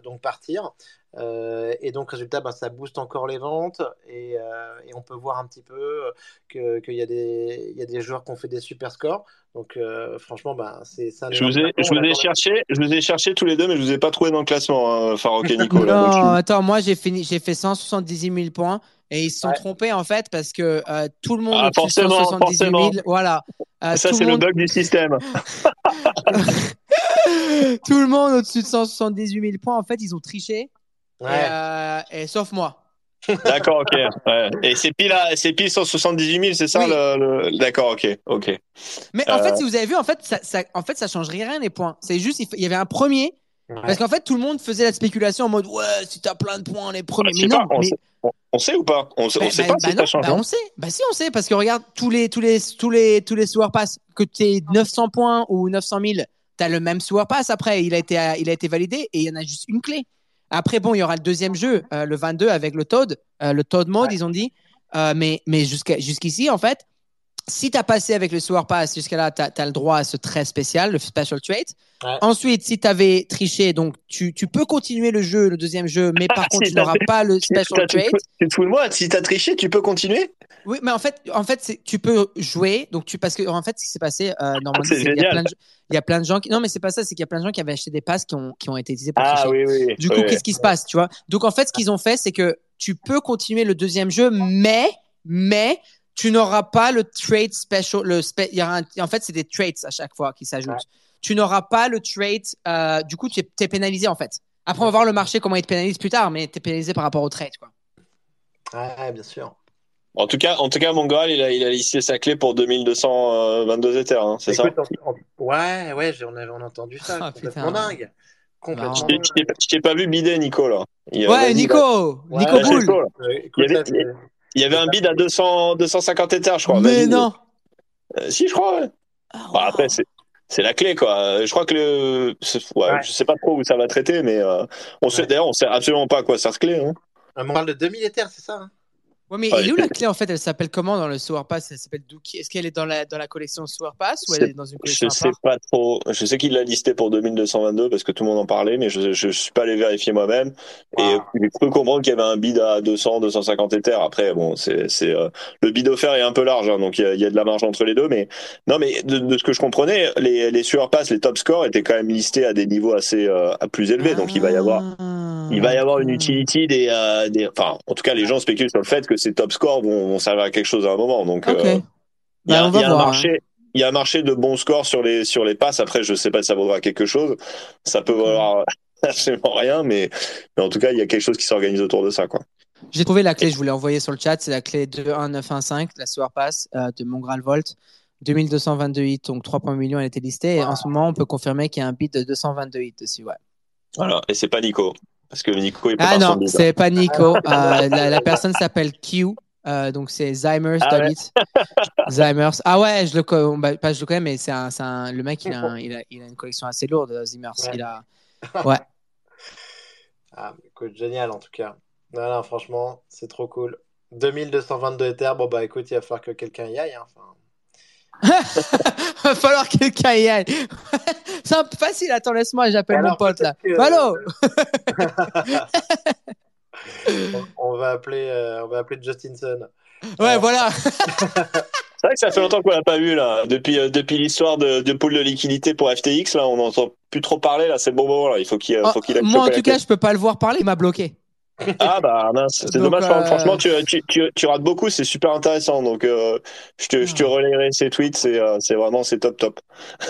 donc partir. Euh, et donc, résultat, bah, ça booste encore les ventes et, euh, et on peut voir un petit peu que- qu'il y, a des- il y a des joueurs qui ont fait des super scores. Donc, euh, franchement, bah, c'est un Je vous ai, je vous cherché, je vous ai cherché tous les deux, mais je vous ai pas trouvé dans le classement, hein, Farok et Nico. là. Donc, Non, je- attends, moi j'ai fait 178 000 points et ils se sont Ouais. trompés en fait parce que euh, tout le monde Ah, au-dessus de forcément, 178 000, forcément. voilà. Euh, ça, c'est le bug du système. tout le monde au-dessus de 178 000 points en fait ils ont triché et, euh, et sauf moi. D'accord, ok. Ouais. Et c'est pile, à- c'est pile 178 000, c'est ça Oui. le, le- D'accord, ok, ok. Mais en Euh. fait, si vous avez vu, en fait, ça, ça, en fait, ça change rien les points. C'est juste, il f- il y avait un premier Ouais. parce qu'en fait, tout le monde faisait la spéculation en mode ouais, si t'as plein de points les premiers. Mais non, pas, on, mais sait, on, on sait ou pas? On, sait- on sait bah, pas si bah ça non, change. bah on sait. Bah si, on sait parce que regarde tous les tous les tous les tous les sewer pass que tu es 900 points ou 900 000, t'as le même sewer pass après. Il a été il a été validé et il y en a juste une clé. Après bon, il y aura le deuxième jeu, euh, le 22 avec le Toad, euh, le Toad mode, ils ont dit. Euh, mais jusqu'ici en fait, si tu as passé avec le sewer pass jusqu'à là, tu as, le droit à ce trait spécial, le special trait. Ouais. Ensuite, si tu avais triché, donc tu, tu peux continuer le jeu, le deuxième jeu, mais par Ah, contre, tu n'auras pas le special tu, trait. tu te fous de moi Si t'as triché, tu peux continuer Oui, mais en fait, en fait, c'est- tu peux jouer. Donc tu parce que en fait, ce qui s'est passé euh, normalement, c'est c'est qu'il y a plein de il y a plein de gens qui non mais c'est pas ça, c'est qu'il y a plein de gens qui avaient acheté des passes qui ont qui ont été utilisés pour Ah tricher. oui, oui. Du coup, qu'est-ce qui se passe, tu vois? Donc en fait, ce qu'ils ont fait, c'est que tu peux continuer le deuxième jeu, mais mais tu n'auras pas le trait special. Le spe- il y aura un- en fait, c'est des traits à chaque fois qui s'ajoutent. Ouais. Tu n'auras pas le trait. euh, du coup, tu es, pénalisé en fait. Après, on va voir le marché comment il te pénalise plus tard, mais tu es pénalisé par rapport au trait, quoi. Ouais, bien sûr. En tout cas, en tout cas, Mongol, il a, il a listé sa clé pour 2222 Ethers, hein, c'est ça Écoute, on- on- Ouais, ouais, on avait on a entendu ça. Ah, complètement putain. dingue. Complètement. Je t'ai- pas vu bider, Nico, là. Il, Ouais, Nico, Nico ouais, Boule. Il y avait- Il y avait un bid à 200, 250 Ethers, je crois. Mais non. Euh, si, je crois, ouais. Ah, wow. après, c'est c'est la clé quoi. Je crois que le, c'est- ouais, Ouais. je sais pas trop où ça va traiter, mais euh, on sait Ouais. d'ailleurs on sait absolument pas à quoi sert clé. Hein. On parle de 2000 Ethers, c'est ça hein? Ouais, mais elle est où la clé en fait? Elle s'appelle comment dans le Sewer Pass? Elle s'appelle Dookie. Est-ce qu'elle est dans la, dans la collection Sewer Pass ou elle est dans une Je collection à sais pas trop. Je sais qu'il l'a listé pour 2222 parce que tout le monde en parlait, mais je, je suis pas allé vérifier moi-même. Et Wow. j'ai cru comprendre qu'il y avait un bid à 200, 250 Ethers. Après, bon, c'est, c'est euh, le bid offert est un peu large, hein, donc il y, a, y a de la marge entre les deux. Mais non, mais de, de ce que je comprenais, les les Pass, les top scores étaient quand même listés à des niveaux assez euh, plus élevés. Donc il va y avoir Ah, il va y avoir une utility des, euh, des enfin en tout cas les gens spéculent sur le fait que ces top scores vont, vont servir à quelque chose à un moment donc euh, il y a, Bah, il y a un voir, marché il y a un marché de bons scores sur les sur les passes après je sais pas si ça vaudra quelque chose ça peut valoir absolument rien mais, mais en tout cas il y a quelque chose qui s'organise autour de ça quoi J'ai trouvé la clé, je vous l'ai envoyée sur le chat. C'est la clé 21915, la Sewer Pass euh, de Mongral Volt. 2222 hits, donc 3,8 millions, elle était listée. Et en ce moment, on peut confirmer qu'il y a un bid de 222 hits dessus. Ouais. voilà et c'est pas Nico parce que Nico il Ah prépare son non, c'est pas Nico. Euh, la, la personne s'appelle Q. euh, donc c'est Zymers Ah ouais. Dalit. Zymers. Ah ouais, je le connais. Bah, pas je le connais, mais c'est un, c'est un- le mec, il a, un- il, a, il a une collection assez lourde, euh, Zymers. Ouais. Il a... Ouais. Ah, écoute, génial en tout cas. Non, non, franchement, c'est trop cool. 2222 Ethers, bon bah écoute, il va falloir que quelqu'un y aille. hein. Enfin, Va falloir que quelqu'un y aille. c'est un peu facile. Attends, laisse-moi, j'appelle mon pote là. que- Allô on, on va appeler, euh, on va appeler Justinson. Ouais, voilà. c'est vrai que ça fait longtemps qu'on l'a pas vu là depuis euh, depuis l'histoire de, de pool de liquidité pour FTX là on n'entend plus trop parler là c'est le bon moment là il faut qu'il faut qu'il aille Oh, Moi, en tout cas, je peux pas le voir parler. Il m'a bloqué. Ah bah mince, c'est dommage. euh, Franchement, tu, tu, tu, tu rates beaucoup, c'est super intéressant. Donc, euh, je te, je te Ah. relayerai ces tweets, c'est euh, c'est vraiment c'est top top.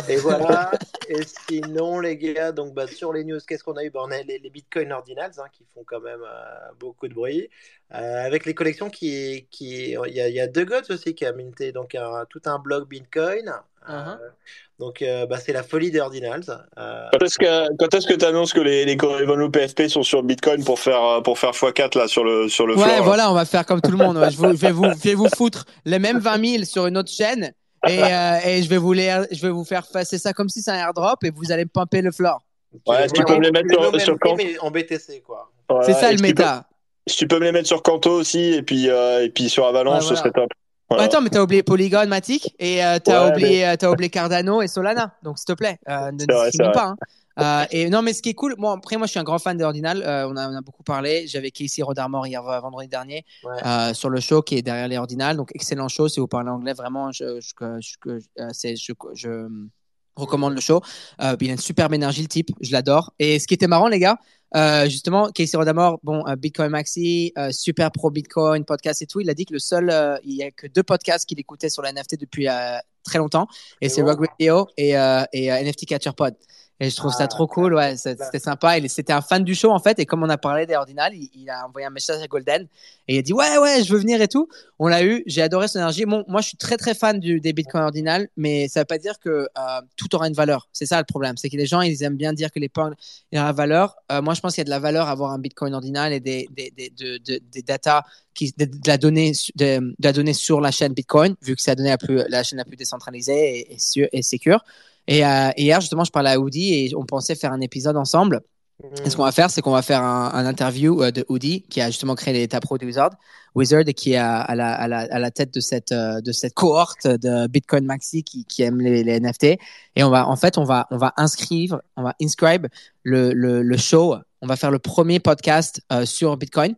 Et voilà. Et sinon, les gars, donc bah, sur les news, qu'est-ce qu'on a eu? Bah, On a les, les Bitcoin Ordinals hein, qui font quand même euh, beaucoup de bruit. Euh, avec les collections qui. qui il, y a, il y a deux Gods aussi qui a minté donc, un- tout un blog Bitcoin. Euh, Uh-huh. donc, euh, bah, c'est la folie des Ordinals. Euh, Quand est-ce que quand est-ce que tu annonces que les les Corrival PFP sont sur Bitcoin pour faire pour faire x4 là sur le sur le Ouais, floor là voilà, on va faire comme tout le monde. Ouais, Je, vous- je vais, vous, je vais vous foutre les mêmes 20 000 sur une autre chaîne et, euh, et je, vais vous les, je vais vous faire passer ça comme si c'est un airdrop et vous allez me pumper le floor. Ouais, tu peux me les mettre sur- sur mais en BTC, quoi. C'est ça le méta. Si tu peux me les mettre sur Kanto aussi et puis euh, et puis sur Avalanche, Ouais, ce serait top. Voilà. Attends, mais t'as oublié Polygon, Matic et euh, t'as Ouais, oublié, euh, t'as oublié Cardano et Solana. Donc, s'il te plaît, euh, ne discrimine pas. hein. Euh, et non, mais ce qui est cool, moi, après, moi, je suis un grand fan d'Ordinal. Euh, on, a, on a beaucoup parlé. J'avais Casey Rodarmore hier euh, vendredi dernier Ouais. euh, sur le show qui est derrière les Ordinal. Donc, excellent show. Si vous parlez anglais, vraiment, je, je, je, je, euh, c'est- je, je recommande le show. Euh, il a une superbe énergie, le type. Je l'adore. Et ce qui était marrant, les gars, euh, justement, Casey Rodamore, bon, euh, Bitcoin Maxi, euh, super pro Bitcoin, podcast et tout, il a dit que le seul, euh, il y a que deux podcasts qu'il écoutait sur la NFT depuis très longtemps, et C'est c'est bon. Rogue Radio et, et NFT Catcher Pod. Et je trouve Ah, ça trop cool, ouais, c'est- c'était sympa. C'était un fan du show en fait, et comme on a parlé des Ordinal, il, il a envoyé un message à Golden et il a dit ouais ouais, je veux venir et tout. On l'a eu, j'ai adoré son énergie. Bon, moi je suis très très fan du, des Bitcoin Ordinal, mais ça veut pas dire que euh, tout aura une valeur. C'est ça le problème, c'est que les gens ils aiment bien dire que les points il y a la valeur. Euh, moi, je pense qu'il y a de la valeur à avoir un Bitcoin ordinal et des, des, des, de- de- des data, qui, de, de la donnée, de, de la donnée sur la chaîne Bitcoin, vu que c'est la, donnée la, plus, la chaîne la plus décentralisée et, et, sûre- et sécure. Et euh, hier, justement, je parlais à Woody et on pensait faire un épisode ensemble. Et ce qu'on va faire, c'est qu'on va faire un, interview euh, de Woody, qui a justement créé les Tapro de Wizard, Wizard, qui est à, la, tête de cette, euh, de cette cohorte de Bitcoin Maxi qui, aime les, NFT. Et on va, en fait, on va, inscrire, on va inscribe le, show. On va faire le premier podcast sur Bitcoin.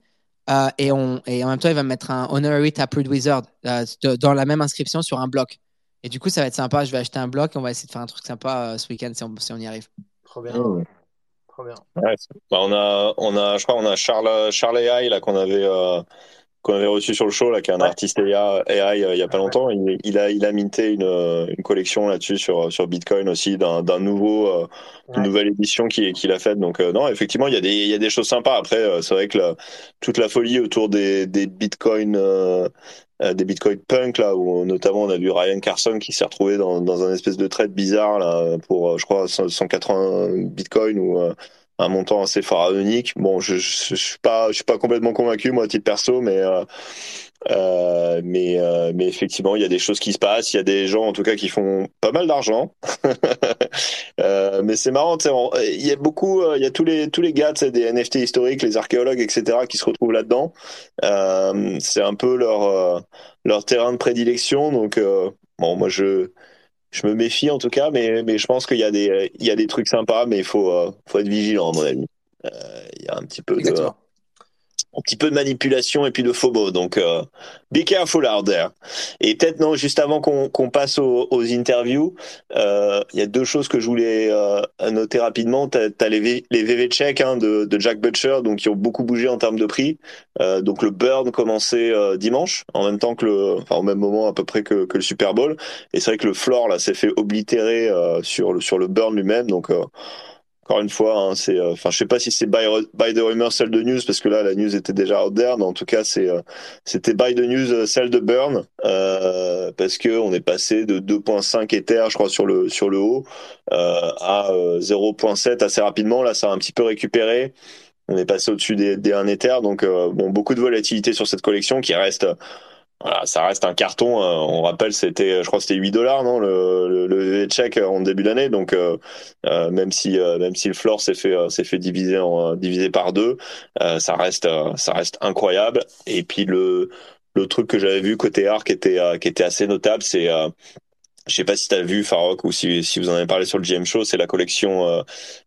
Et, en même temps, il va mettre un honorary Taproot Wizard dans la même inscription sur un bloc. Et du coup, ça va être sympa. Je vais acheter un bloc et on va essayer de faire un truc sympa euh, ce week-end si on, si on y arrive. Trop bien. Trop bien. Ouais, bah, on a, on a, je crois, on a Charles, Charles AI là qu'on avait, euh, qu'on avait reçu sur le show là, qui est un Ouais. artiste AI, AI, euh, il y a pas longtemps. Il, il a, il a minté une, euh, une collection là-dessus sur, sur Bitcoin aussi d'un, nouveau, euh, une Ouais. nouvelle édition qui, qu'il a faite. Donc euh, non, effectivement, il y a des, il y a des choses sympas. Après, euh, c'est vrai que la- toute la folie autour des, des Bitcoin. euh, euh, des Bitcoin punk là où notamment on a vu Ryan Carson qui s'est retrouvé dans, dans un espèce de trade bizarre là pour euh, je crois 180 Bitcoin ou euh, un montant assez pharaonique. Bon, je, je, je suis pas, pas complètement convaincu moi à titre perso, mais euh, euh, mais, euh, mais effectivement, il y a des choses qui se passent. Il y a des gens, en tout cas, qui font pas mal d'argent. euh, mais c'est marrant, il y a beaucoup, euh, il y a tous les tous les gars, des NFT historiques, les archéologues, etc., qui se retrouvent là-dedans. C'est un peu leur leur terrain de prédilection. Donc, bon, moi, je je me méfie en tout cas, mais mais je pense qu'il y a des y a des trucs sympas, mais il faut faut être vigilant, à mon avis. Il y a un petit peu de un petit peu de manipulation et puis de FOMO. Donc, euh, be careful out there. Et peut-être, non, juste avant qu'on passe aux, aux interviews, euh, il y a deux choses que je voulais euh, noter rapidement. Tu as, les, v, les VV check hein, de, de, Jack Butcher, donc qui ont beaucoup bougé en termes de prix. Euh, donc, le burn commençait euh, dimanche, en même temps que le, enfin, au même moment à peu près que, que le Super Bowl. Et c'est vrai que le floor, là, s'est fait oblitérer sur, le, sur le burn lui-même. Donc, encore une fois, hein, c'est, enfin, je sais pas si c'est by, the rumor, celle de news, parce que là, la news était déjà out there, mais en tout cas, c'est, euh, c'était by the news, celle de burn, euh, parce que on est passé de 2.5 Ether, je crois, sur le sur le haut, euh, à 0.7 assez rapidement. Là, ça a un petit peu récupéré. On est passé au-dessus des, des 1 Ether, donc bon, beaucoup de volatilité sur cette collection qui reste voilà, ça reste un carton. Hein. On rappelle, c'était, je crois, c'était 8 dollars, non, le, le, le check en début d'année. Donc, euh, euh, même si, euh, même si le floor s'est fait, s'est fait diviser en, diviser par deux, ça reste, ça reste incroyable. Et puis le, le truc que j'avais vu côté arc qui était, qui était assez notable, c'est, je sais pas si tu as vu Farok ou si, si vous en avez parlé sur le GM Show, c'est la collection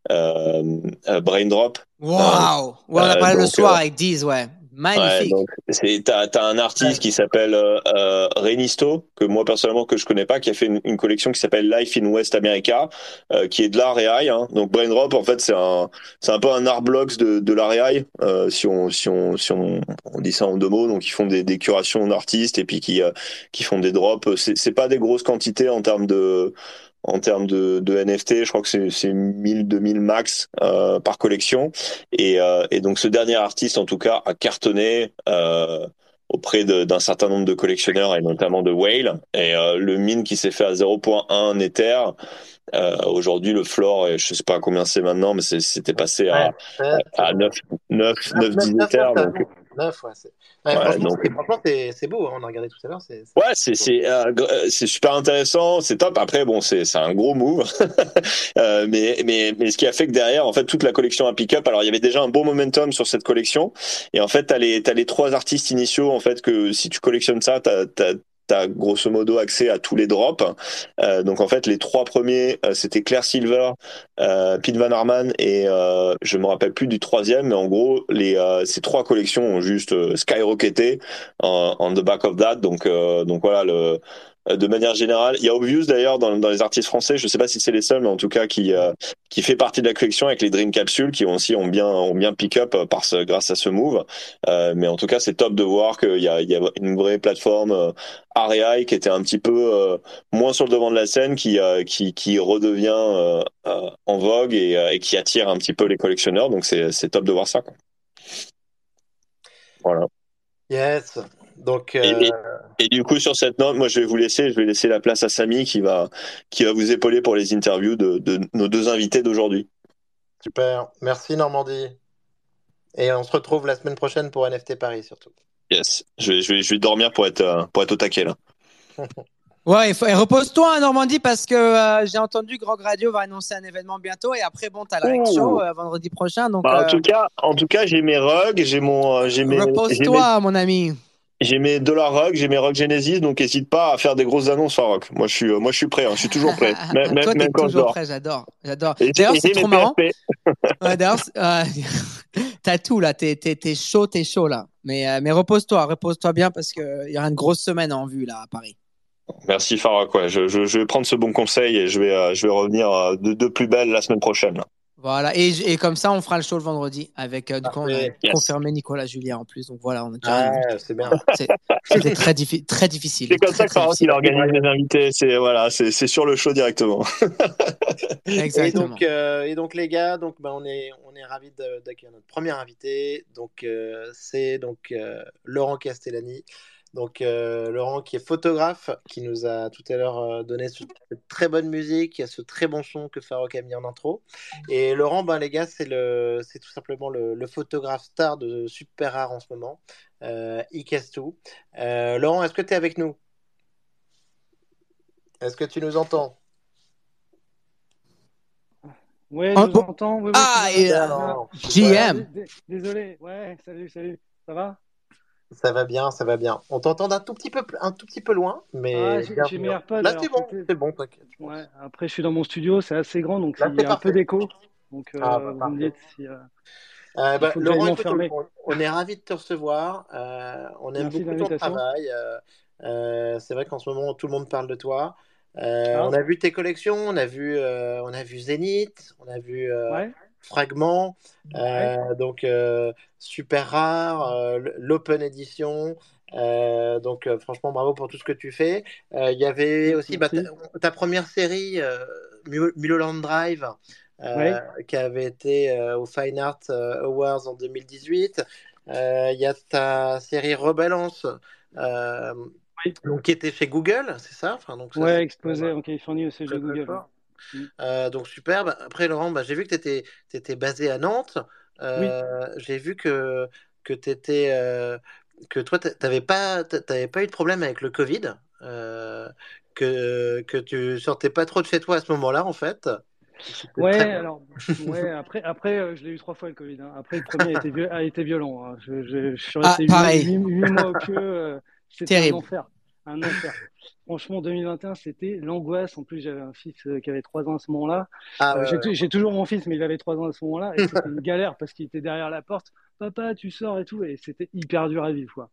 Braindrop. Waouh! Ouais, on a parlé donc, le soir avec Diz, ouais. Magnifique. Ouais, t'as as un artiste qui s'appelle euh, Renisto que moi personnellement que je connais pas, qui a fait une, une collection qui s'appelle Life in West America, euh, qui est de l'art. Hein. Donc Braindrop en fait c'est un c'est un peu un art blocks de, de l'art euh, si on si on si on, on, dit ça en deux mots. Donc ils font des, des curations d'artistes et puis qui qui font des drops. C'est c'est pas des grosses quantités en termes de en termes de, de NFT, je crois que c'est 1000, 2000 max euh, par collection. Et, euh, et, donc ce dernier artiste, en tout cas, a cartonné euh, auprès d'un certain nombre de collectionneurs et notamment de Whale. Et euh, le mine qui s'est fait à 0.1 Ether, euh, aujourd'hui le floor, je sais pas combien c'est maintenant, mais c'était passé à, ouais, à, 9, 9, 9, 10 Ether. Donc, 9, ouais, Ouais, ouais, franchement, c'est beau, hein, on a regardé tout à l'heure. Ouais, c'est euh, super intéressant, c'est top. Après, bon, c'est un gros move. euh, mais, mais, mais ce qui a fait que derrière, en fait, toute la collection a pick-up. Alors, il y avait déjà un bon momentum sur cette collection. Et en fait, tu as, as, les trois artistes initiaux, en fait, que si tu collectionnes ça, tu as, as grosso modo accès à tous les drops. Euh, donc en fait, les trois premiers, euh, c'était Claire Silver, euh, Pete Van Harman et euh, je me rappelle plus du troisième, mais en gros, les euh, ces trois collections ont juste skyrocketé en on the back of that. Donc donc voilà le de manière générale. Il y a Obvious d'ailleurs dans, les artistes français, je sais pas si c'est les seuls, mais en tout cas qui euh, qui fait partie de la collection avec les Dream Capsules qui aussi ont bien ont bien pick up ce, grâce à ce move. Euh, mais en tout cas, c'est top de voir qu'il y a il y a une vraie plateforme euh, qui était un petit peu euh, moins sur le devant de la scène, qui qui qui redevient en vogue et, et, qui attire un petit peu les collectionneurs. Donc c'est c'est top de voir ça. Quoi. Voilà. Yes. Donc, euh... et, et, et, du coup, sur cette note, moi, je vais vous laisser, je vais laisser la place à Samy qui va, qui va vous épauler pour les interviews de, de nos deux invités d'aujourd'hui. Super. Merci, Normandie. Et on se retrouve la semaine prochaine pour NFT Paris, surtout. Yes. Je vais, je vais, je vais dormir pour être, pour être au taquet, là. Ouais, et repose-toi en Normandie parce que euh, j'ai entendu que Rock Radio va annoncer un événement bientôt et après bon t'as la Rec Show euh, vendredi prochain donc. Bah, euh... En tout cas, en tout cas j'ai mes rugs, j'ai mon, j'ai mes. Repose-toi mes... mon ami. J'ai mes Dollar Rock, j'ai mes Rock Genesis, donc n'hésite pas à faire des grosses annonces sur Rock. Moi, je suis, moi, je suis prêt, hein, je suis toujours prêt. même, Toi, même quand toujours prêt, j'adore, j'adore. D'ailleurs, c'est trop marrant. ouais, D'ailleurs, euh, t'as tout là, t'es, t'es, t'es chaud, t'es chaud là. Mais, euh, mais repose-toi, repose-toi bien parce que il y aura une grosse semaine en vue là à Paris. Merci ouais. je, je, je, vais prendre ce bon conseil et je vais, euh, je vais revenir de, de plus belle la semaine prochaine. Là. Voilà, et, et, comme ça, on fera le show le vendredi avec, euh, du coup, on a yes. confirmé Nicolas Julien en plus. Donc voilà, on a déjà. Ah, c'est bien. C'était très, diffi très difficile. C'est comme ça que il organise les invités. C'est voilà, c'est sur le show directement. Exactement. Et donc, euh, et donc les gars, donc ben, on est on est ravis d'accueillir notre premier invité. Donc euh, c'est donc Laurent Castellani Donc, euh, Laurent, qui est photographe, qui nous a tout à l'heure euh, donné cette très bonne musique, ce très bon son que Farok a mis en intro. Et Laurent, ben, les gars, c'est le, c'est tout simplement le, le photographe star de Super Rare en ce moment. Euh, il casse tout. Euh, Laurent, est-ce que tu es avec nous? Est-ce que tu nous entends? Oui, Ah, je vous entends. Oui, oui, Ah, et, JM. D- Désolé. Ouais, salut, salut. Ça va? Ça va bien, ça va bien. On t'entend d'un tout petit peu, un tout petit peu loin, mais Ah, j'ai- mes AirPods, Là, c'est bon, c'est bon, t'inquiète. Ouais. Après, je suis dans mon studio, c'est assez grand, donc Là, il y a un peu d'écho. Donc, euh, Ah, bah, vous me dites si. euh, Euh, bah, Laurent, écoute, on, on est ravi de te recevoir. Euh, on aime Merci beaucoup ton travail. Euh, euh, c'est vrai qu'en ce moment, tout le monde parle de toi. Euh, Ah. on a vu tes collections, on a vu, euh, on a vu Zénith, on a vu euh, Ouais. Fragment, Ouais. euh, donc euh, super rare, euh, l'Open Edition. Euh, donc euh, franchement, bravo pour tout ce que tu fais. Euh, Il y avait aussi bah, ta, première série, Mul- Mulholland Drive, qui avait été au Fine Art Awards en 2018. Euh, Il y a ta série Rebalance, Oui. donc, qui était chez Google, c'est ça? Enfin, donc, ça, Ouais, exposé en Californie au siège de Google. fort. Mm. Euh, donc super. Bah, après Laurent, bah, j'ai vu que tu étais, basé à Nantes. Euh, J'ai vu que, que, t'étais, euh, que toi, tu n'avais pas, t'avais pas eu de problème avec le Covid. euh, que, que tu sortais pas trop de chez toi à ce moment-là, en fait. Ouais, très alors, ouais, après, après je l'ai eu trois fois le Covid. hein. Après, le premier a été, viol- a été violent. hein. Je, je, je suis Ah, resté huit- pareil. huit, huit mois au euh, C'était un enfer. Un enfer. Franchement, 2021, c'était l'angoisse. En plus, j'avais un fils euh, qui avait trois ans à ce moment-là. Ah, Euh, ouais, j'ai ouais. toujours mon fils, mais il avait trois ans à ce moment-là. Et c'était une galère parce qu'il était derrière la porte. Papa, tu sors et tout. Et c'était hyper dur à vivre.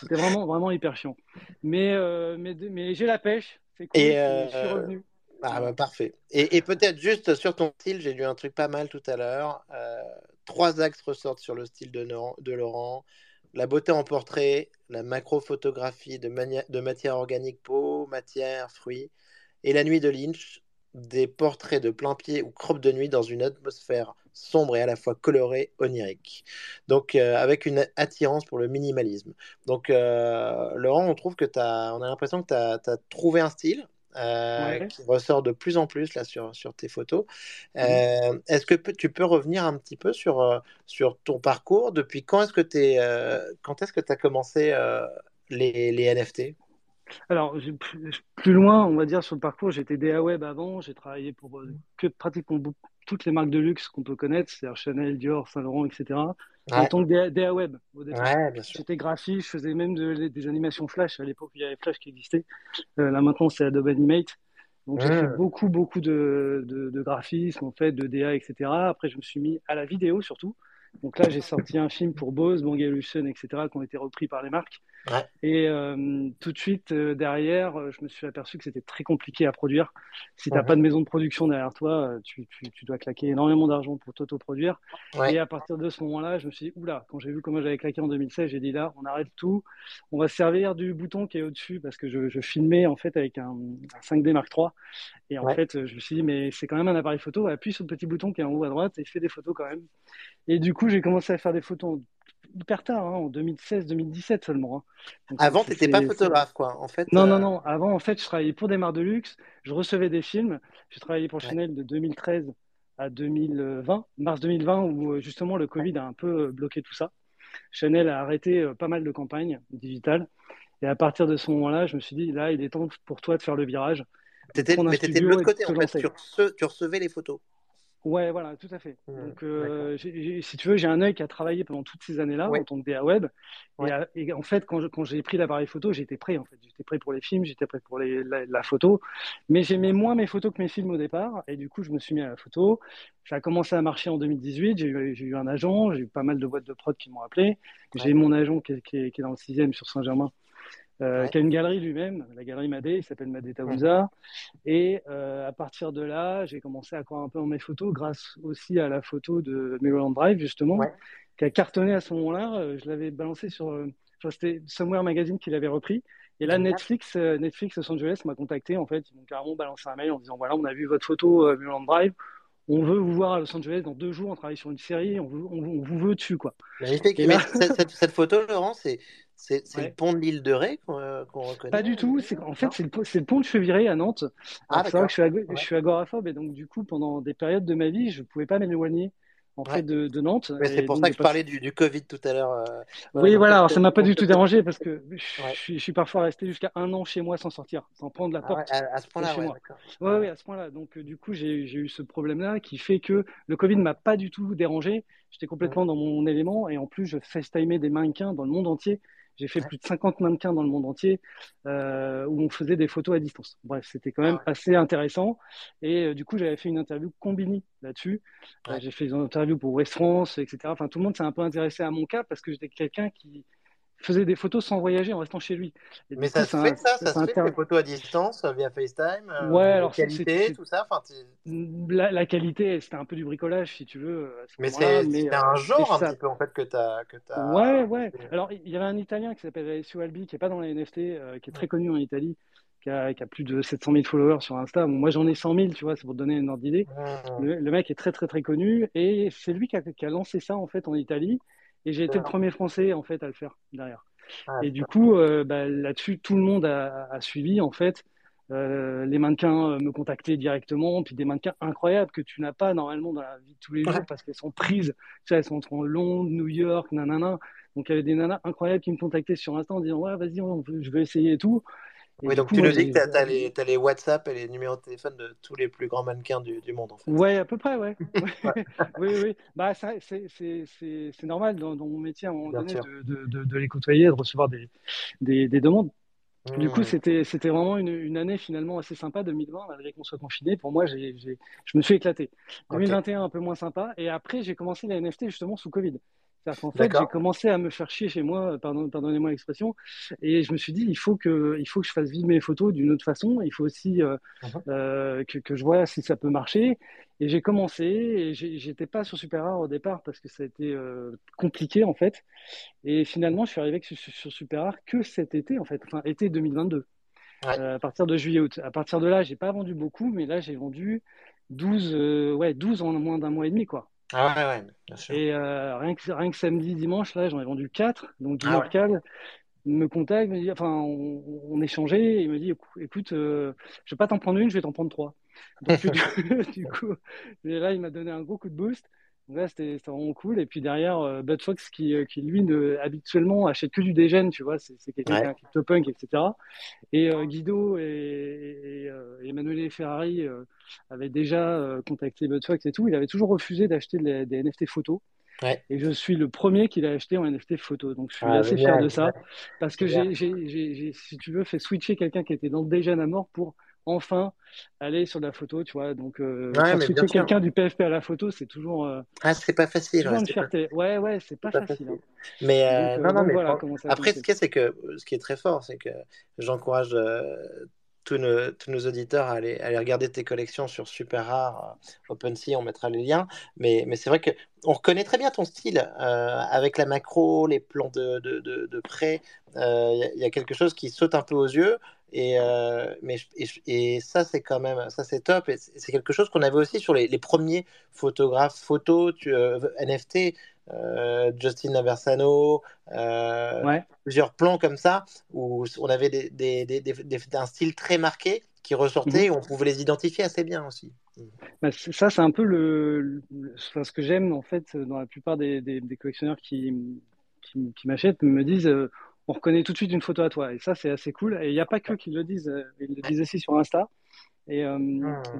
C'était vraiment, vraiment hyper chiant. Mais, euh, mais, mais j'ai la pêche. C'est cool. Et, je suis revenu. Ah, bah, parfait. Et, et peut-être juste sur ton style, j'ai lu un truc pas mal tout à l'heure. Trois axes ressortent sur le style de, Nor- de Laurent. La beauté en portrait, la macrophotographie de, de matière organique, peau, matière, fruits, et la nuit de Lynch, des portraits de plein pied ou crop de nuit dans une atmosphère sombre et à la fois colorée, onirique. Donc, euh, avec une attirance pour le minimalisme. Donc, euh, Laurent, on trouve que t'as, on a l'impression que tu as, trouvé un style euh, Ouais. qui ressort de plus en plus là sur, sur tes photos. Mhm. Euh, est-ce que tu peux revenir un petit peu sur, euh, sur ton parcours? Depuis quand est-ce que tu quand est-ce que tu as commencé les, les NFT Alors, plus loin, on va dire, sur le parcours, j'étais DA Web avant, j'ai travaillé pour que pratiquement beaucoup- toutes les marques de luxe qu'on peut connaître, c'est-à-dire Chanel, Dior, Saint Laurent, etc. En Ouais, tant que DA, Web ouais. J'étais graphiste, je faisais même de- des animations Flash à l'époque, il y avait Flash qui existait. Euh, là maintenant, c'est Adobe Animate. Donc j'ai fait Mm. beaucoup, beaucoup de, de, de graphisme, en fait, de DA, etc. Après, je me suis mis à la vidéo surtout. Donc là, j'ai sorti un film pour Bose, Bang Olufsen, etc., qui ont été repris par les marques. Ouais. Et euh, tout de suite, euh, derrière, euh, je me suis aperçu que c'était très compliqué à produire. Si tu n'as Mhm. pas de maison de production derrière toi, tu, tu, tu dois claquer énormément d'argent pour t'autoproduire. Ouais. Et à partir de ce moment-là, je me suis dit, oula, quand j'ai vu comment j'avais claqué en 2016, j'ai dit là, on arrête tout. On va se servir du bouton qui est au-dessus parce que je, je filmais en fait avec un, un 5D Mark III. Et en Ouais. fait, je me suis dit, mais c'est quand même un appareil photo. Appuie sur le petit bouton qui est en haut à droite et fais des photos quand même. Et du coup, j'ai commencé à faire des photos hyper tard, hein, en 2016-2017 seulement. hein. Donc, Avant, tu n'étais pas photographe, quoi. En fait, non, euh, non, non. Avant, en fait, je travaillais pour des marques de luxe. Je recevais des films. J'ai travaillé pour Ouais. Chanel de 2013 à 2020, mars 2020, où euh, justement le Covid a un peu euh, bloqué tout ça. Chanel a arrêté pas mal de campagnes digitales. Et à partir de ce moment-là, je me suis dit, là, il est temps pour toi de faire le virage. mais tu étais de l'autre côté, en fait. lancer. Tu, rece- tu recevais les photos. Ouais, voilà, tout à fait. Mmh, Donc, euh, si tu veux, j'ai un œil qui a travaillé pendant toutes ces années-là Ouais. en tant que DA web. Ouais. Et, à- et en fait, quand j'ai pris l'appareil photo, j'étais prêt. En fait, j'étais prêt pour les films, j'étais prêt pour les- la, la photo. Mais j'aimais moins mes photos que mes films au départ. Et du coup, je me suis mis à la photo. Ça a commencé à marcher en 2018. J'ai eu, un agent, j'ai eu pas mal de boîtes de prod qui m'ont appelé. J'ai Ouais. eu mon agent qui est, qui est- qui est dans le sixième sur Saint-Germain. Euh, Ouais. qui a une galerie lui-même, la galerie Madé, il s'appelle Madé Taouza. Et euh, à partir de là, j'ai commencé à croire un peu en mes photos, grâce aussi à la photo de Mulholland Drive, justement, Ouais. qui a cartonné à ce moment-là. Euh, Je l'avais balancé sur, c'était Somewhere Magazine qui l'avait repris. Et là. Netflix, Netflix Los Angeles m'a contacté. En fait, ils m'ont carrément balancé un mail en disant voilà, on a vu votre photo euh, Drive. On veut vous voir à Los Angeles dans deux jours. On travaille sur une série. On vous, on, vous- on vous veut dessus, quoi. Et là- cette- cette photo, Laurent, c'est C'est Ouais. le pont de l'île de Ré qu'on euh, reconnaît Pas du tout. En fait, c'est le, pont de Cheviré à Nantes. Ah, c'est vrai que je suis, ag- Ouais. je suis agoraphobe et donc, du coup, pendant des périodes de ma vie, je pouvais pas m'éloigner en Ouais. fait de, de Nantes. C'est pour donc, ça que je parlais du, du Covid tout à l'heure. euh, Oui, voilà. Alors, ça m'a pas du tout dérangé parce que je, suis, je suis parfois resté jusqu'à un an chez moi sans sortir, sans prendre la Ah porte. à, à ce point-là. Ouais, ouais, à ce point-là. Donc, euh, du coup, j'ai j'ai eu ce problème-là qui fait que le Covid m'a pas du tout dérangé. J'étais complètement dans mon élément et en plus, je FaceTimais des mannequins dans le monde entier. J'ai fait plus de 50 mannequins dans le monde entier euh, où on faisait des photos à distance. Bref, c'était quand même Ah ouais. assez intéressant. Et euh, du coup, j'avais fait une interview Combini là-dessus. Euh, Ouais. j'ai fait une interview pour West France, etc. Enfin, tout le monde s'est un peu intéressé à mon cas parce que j'étais quelqu'un qui faisait des photos sans voyager en restant chez lui. Et Mais ça coup, se ça- fait, ça, ça ça se fait, inter- les photos à distance, euh, via FaceTime, euh, Ouais, alors c'est- qualité, tout ça. La, la qualité, c'était un peu du bricolage, si tu veux, ce mais c'est c'est euh, un genre un ça- petit peu en fait que que t'as. Ouais, ouais. Alors, il y avait un Italien qui s'appelle Alessio Albi, qui est pas dans les NFT, euh, qui est très connu en Italie, qui a, qui a plus de 700 000 followers sur Insta. Bon, moi, j'en ai 100 000, tu vois, c'est pour te donner une ordre d'idée. Mmh. Le, le mec est très, très, très connu, et c'est lui qui a, qui a lancé ça, en fait, en Italie, et j'ai été le premier Français, en fait, à le faire derrière. Ah, Et du coup, euh, bah, là-dessus, tout le monde a, a suivi, en fait. Euh, les mannequins euh, me contactaient directement, puis des mannequins incroyables que tu n'as pas normalement dans la vie de tous les jours parce qu'elles sont prises. Tu sais, elles sont entre Londres, New York, nanana. Donc, il y avait des nanas incroyables qui me contactaient sur Insta en disant Ouais, vas-y, on je veux essayer et tout. Oui, donc tu nous dis que t'as as les, WhatsApp et les numéros de téléphone de tous les plus grands mannequins du, du monde en fait. Ouais, à peu près, ouais. oui, oui. Bah, c'est, normal dans, dans mon métier à un moment Bien donné de, de, de, de les côtoyer, de recevoir des, des, des demandes. Du coup, Mmh. c'était, vraiment une, une année finalement assez sympa, 2020, malgré qu'on soit confiné. Pour moi, j'ai, j'ai, je me suis éclaté. Ok. 2021, un peu moins sympa. Et après, j'ai commencé la NFT justement sous Covid. C'est-à-dire qu'en fait, j'ai commencé à me faire chier chez moi, pardon, pardonnez-moi l'expression, et je me suis dit, il faut que, il faut que je fasse vivre mes photos d'une autre façon. Il faut aussi euh, Mhm. euh, que, que je vois si ça peut marcher. Et j'ai commencé, et j'étais pas sur Super Rare au départ parce que ça a été euh, compliqué en fait. Et finalement, je suis arrivé sur, sur Super Rare que cet été en fait, enfin été 2022, Ouais. euh, à partir de juillet-août. À partir de là, j'ai pas vendu beaucoup, mais là, j'ai vendu 12, euh, ouais, 12 en moins d'un mois et demi quoi. Ah ouais, ouais, bien sûr. Et euh, rien, que, rien que samedi, dimanche, là, j'en ai vendu 4. Donc, Ah ouais. Morcal me contacte, me dit, enfin, on, on échangeait, et il me dit, écou- écoute, euh, je vais pas t'en prendre une, je vais t'en prendre trois. Donc, du, coup, et là, il m'a donné un gros coup de boost. Donc là, c'était vraiment cool. Et puis derrière, euh, Bud Fox, qui, euh, qui lui, ne, habituellement, achète que du dégène, tu vois, c'est quelqu'un qui est un CryptoPunk, etc. Et euh, Guido et, et, euh, Emanuele Ferrari avaient déjà euh, contacté Bud Fox et tout. Il avait toujours refusé d'acheter des, des NFT photos. Ouais. Et je suis le premier qui l'a acheté en NFT photo. Donc je suis Ah, assez fier de ça. Parce que j'ai, si tu veux, fait switcher quelqu'un qui était dans le dégène à mort pour enfin aller sur la photo, tu vois. Donc euh, Ouais, switcher quelqu'un du PFP à la photo, c'est toujours, euh, Ah, c'est pas facile. ouais, c'est pas-. Ouais, ouais, c'est pas, pas facile. hein. Mais euh, Donc, non, non, donc mais voilà après, ce qui est, c'est que ce qui est très fort, c'est que j'encourage tous, nos, auditeurs à aller, aller regarder tes collections sur Super Rare, euh, OpenSea, on mettra les liens. Mais, mais c'est vrai que on reconnaît très bien ton style euh, avec la macro, les plans de, de, de, près. euh, Il il y a quelque chose qui saute un peu aux yeux. Et, euh, mais, et, ça, c'est quand même, ça c'est top. C'est quelque chose qu'on avait aussi sur les, premiers photographes photos, euh, NFT, euh, Justin Naversano, euh, Ouais. plusieurs plans comme ça où on avait des, des, des, des- des- un style très marqué qui ressortait et on pouvait les identifier assez bien aussi. Bah, ça, c'est un peu le, le- enfin, ce que j'aime en fait dans la plupart des, collectionneurs qui, qui, qui m'achètent me disent euh, on reconnaît tout de suite une photo à toi et ça c'est assez cool et il n'y a pas que qui le disent ils le disent aussi sur Insta et euh,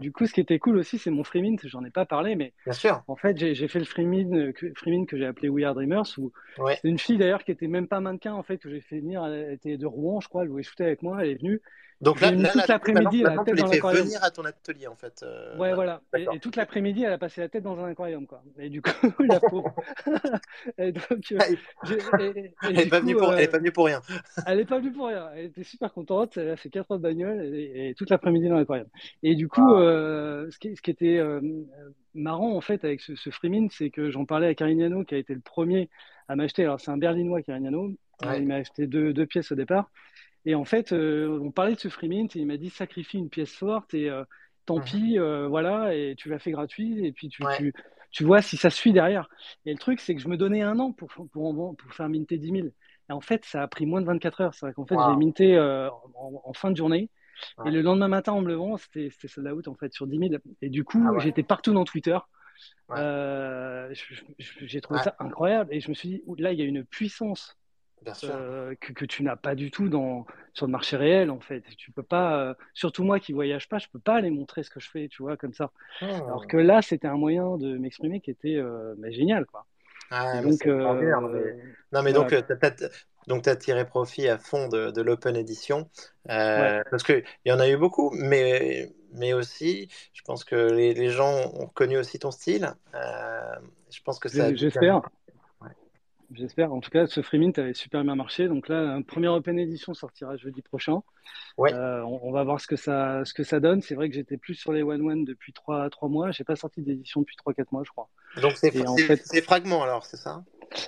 du coup ce qui était cool aussi c'est mon free mint j'en ai pas parlé mais Bien sûr. en fait j'ai fait le free mint euh, que, que j'ai appelé We Are Dreamers où Ouais. une fille d'ailleurs qui était même pas mannequin en fait que j'ai fait venir elle était de Rouen je crois elle voulait shooter avec moi elle est venue Donc là, là, toute l'après-midi, la tête tu dans l'aquarium. venir à ton atelier en fait. euh, Ouais, voilà. Et, toute l'après-midi, elle a passé la tête dans un aquarium, quoi. Et du coup, la pauvre. et donc, euh, et- Elle n'est du pas, coup, venue pour- euh, pas venue pour rien. elle est pas venue pour rien. Elle était super contente. Elle a fait 4 heures de bagnole et, toute l'après-midi dans l'aquarium. Et du coup, euh, ce, qui, ce qui était marrant, en fait, avec ce, ce Freemin, c'est que j'en parlais à Carignano, qui a été le premier à m'acheter. Alors, c'est un Berlinois, Carignano. Ouais. Il m'a acheté deux, deux pièces au départ. Et en fait, euh, on parlait de ce Freemin et il m'a dit sacrifie une pièce forte et euh, tant Mhm. pis, euh, voilà, et tu l'as fait gratuit. Et puis, tu, Ouais. tu, tu vois si ça suit derrière. Et le truc, c'est que je me donnais un an pour, pour, pour, faire minter 10 000. Et en fait, ça a pris moins de 24 heures. C'est vrai qu'en fait, j'ai minté en, fin de journée. Et le lendemain matin, en me levant, c'était sold out en fait sur 10 000. Et du coup, ah j'étais partout dans Twitter. J'ai trouvé ça incroyable. Et je me suis dit, là, il y a une puissance euh, que, que, tu n'as pas du tout dans, sur le marché réel en fait. Tu peux pas, euh, surtout moi qui voyage pas, je peux pas aller montrer ce que je fais, tu vois, comme ça. Ah. Alors que là, c'était un moyen de m'exprimer qui était euh, bah, génial, quoi. Ah, donc, Non, mais donc, donc tu as tiré profit à fond de, de l'Open Edition. Parce qu'il y en a eu beaucoup, mais, mais aussi, je pense que les, les gens ont reconnu aussi ton style. je pense que ça. J'espère. J'espère. En tout cas, ce Freemint avait super bien marché. Donc là, une première Open Edition sortira jeudi prochain. Ouais. Euh, on, va voir ce que ça, ce que ça donne. C'est vrai que j'étais plus sur les One One depuis 3, 3 mois. Je n'ai pas sorti d'édition depuis 3-4 mois, je crois. Donc c'est en fait... fragments alors, c'est ça?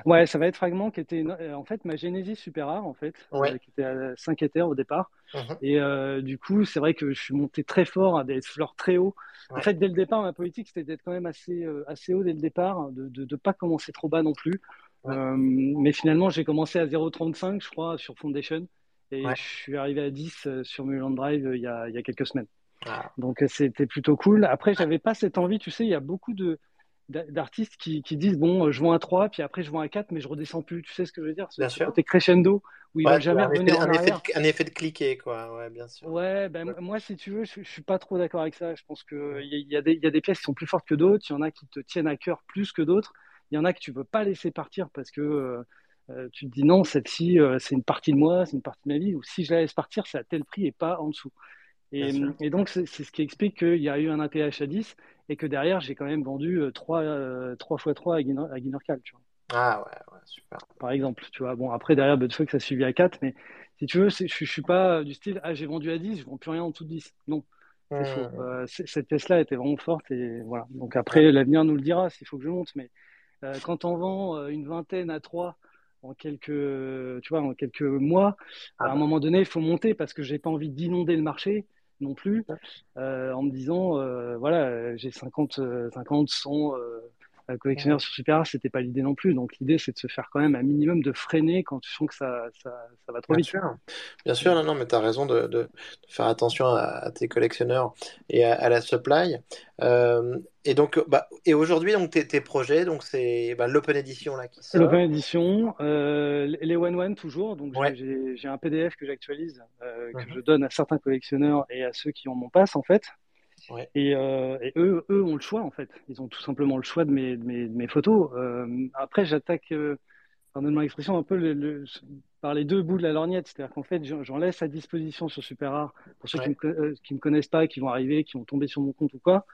Ouais, ça va être fragment qui était euh, en fait ma Genesis super rare en fait, euh, qui était à 5 Ethers au départ. Mhm. Et du coup, c'est vrai que je suis monté très fort à des fleurs très hauts. En fait, dès le départ, ma politique c'était d'être quand même assez, assez haut dès le départ, de ne pas commencer trop bas non plus. Euh, mais finalement, j'ai commencé à 0,35, je crois, sur Foundation. Et je suis arrivé à 10 euh, sur Mulholland Drive euh, il y, a, il y a quelques semaines. Ah. Donc c'était plutôt cool. Après, j'avais pas cette envie, tu sais, il y a beaucoup de d'artistes qui, qui, disent bon je vends à 3 puis après je vends à 4 mais je redescends plus. Tu sais ce que je veux dire? C'est côté crescendo où il va jamais revenir en arrière. un effet de cliquer quoi. Ouais bien sûr. Ouais ben moi si tu veux je, je suis pas trop d'accord avec ça. Je pense que il y, y, a des, y a des pièces qui sont plus fortes que d'autres. Il y en a qui te tiennent à cœur plus que d'autres il y en a que tu veux pas laisser partir parce que euh, euh, tu te dis non, celle-ci, euh, c'est une partie de moi, c'est une partie de ma vie, ou si je la laisse partir, c'est à tel prix et pas en dessous. Et, donc, c'est ce qui explique qu'il y a eu un APH à 10 et que derrière, j'ai quand même vendu 3, 3 x 3 à, Guinorcal. Tu vois. Ah ouais, ouais, super. Par exemple, tu vois. Bon, après, derrière, que ça suivi à 4, mais si tu veux, je, ne suis pas du style, ah, j'ai vendu à 10, je ne vends plus rien en dessous de 10. Non. C'est faux. cette pièce-là était vraiment forte et voilà. Donc après, l'avenir nous le dira s'il faut que je monte, mais euh, quand on vend euh, une vingtaine à trois en quelques, tu vois, en quelques mois, à un ah. moment donné, il faut monter parce que j'ai pas envie d'inonder le marché non plus, euh, en me disant, voilà, j'ai 50, 50, 100 collectionneurs sur Super Rare, c'était pas l'idée non plus. Donc l'idée, c'est de se faire quand même un minimum de freiner quand tu sens que ça, ça, ça va trop bien vite. Sûr. Bien sûr, non, non, mais tu as raison de, de, faire attention à, tes collectionneurs et à, la supply. Euh, et donc, bah, et aujourd'hui, donc tes, tes, projets, donc c'est bah, l'Open Edition là qui sort. L'Open Edition, euh, les One One toujours. Donc j'ai un PDF que j'actualise, euh, que mhm. je donne à certains collectionneurs et à ceux qui en mon passe en fait. Et, euh, et, eux, eux ont le choix en fait. Ils ont tout simplement le choix de mes, de mes, de mes photos. Euh, après, j'attaque, euh, pardonne-moi l'expression, un peu le, le, par les deux bouts de la lorgnette. C'est-à-dire qu'en fait, j'en laisse à disposition sur Super Rare pour ceux qui ne me, qui me connaissent pas, qui vont arriver, qui vont tomber sur mon compte ou quoi.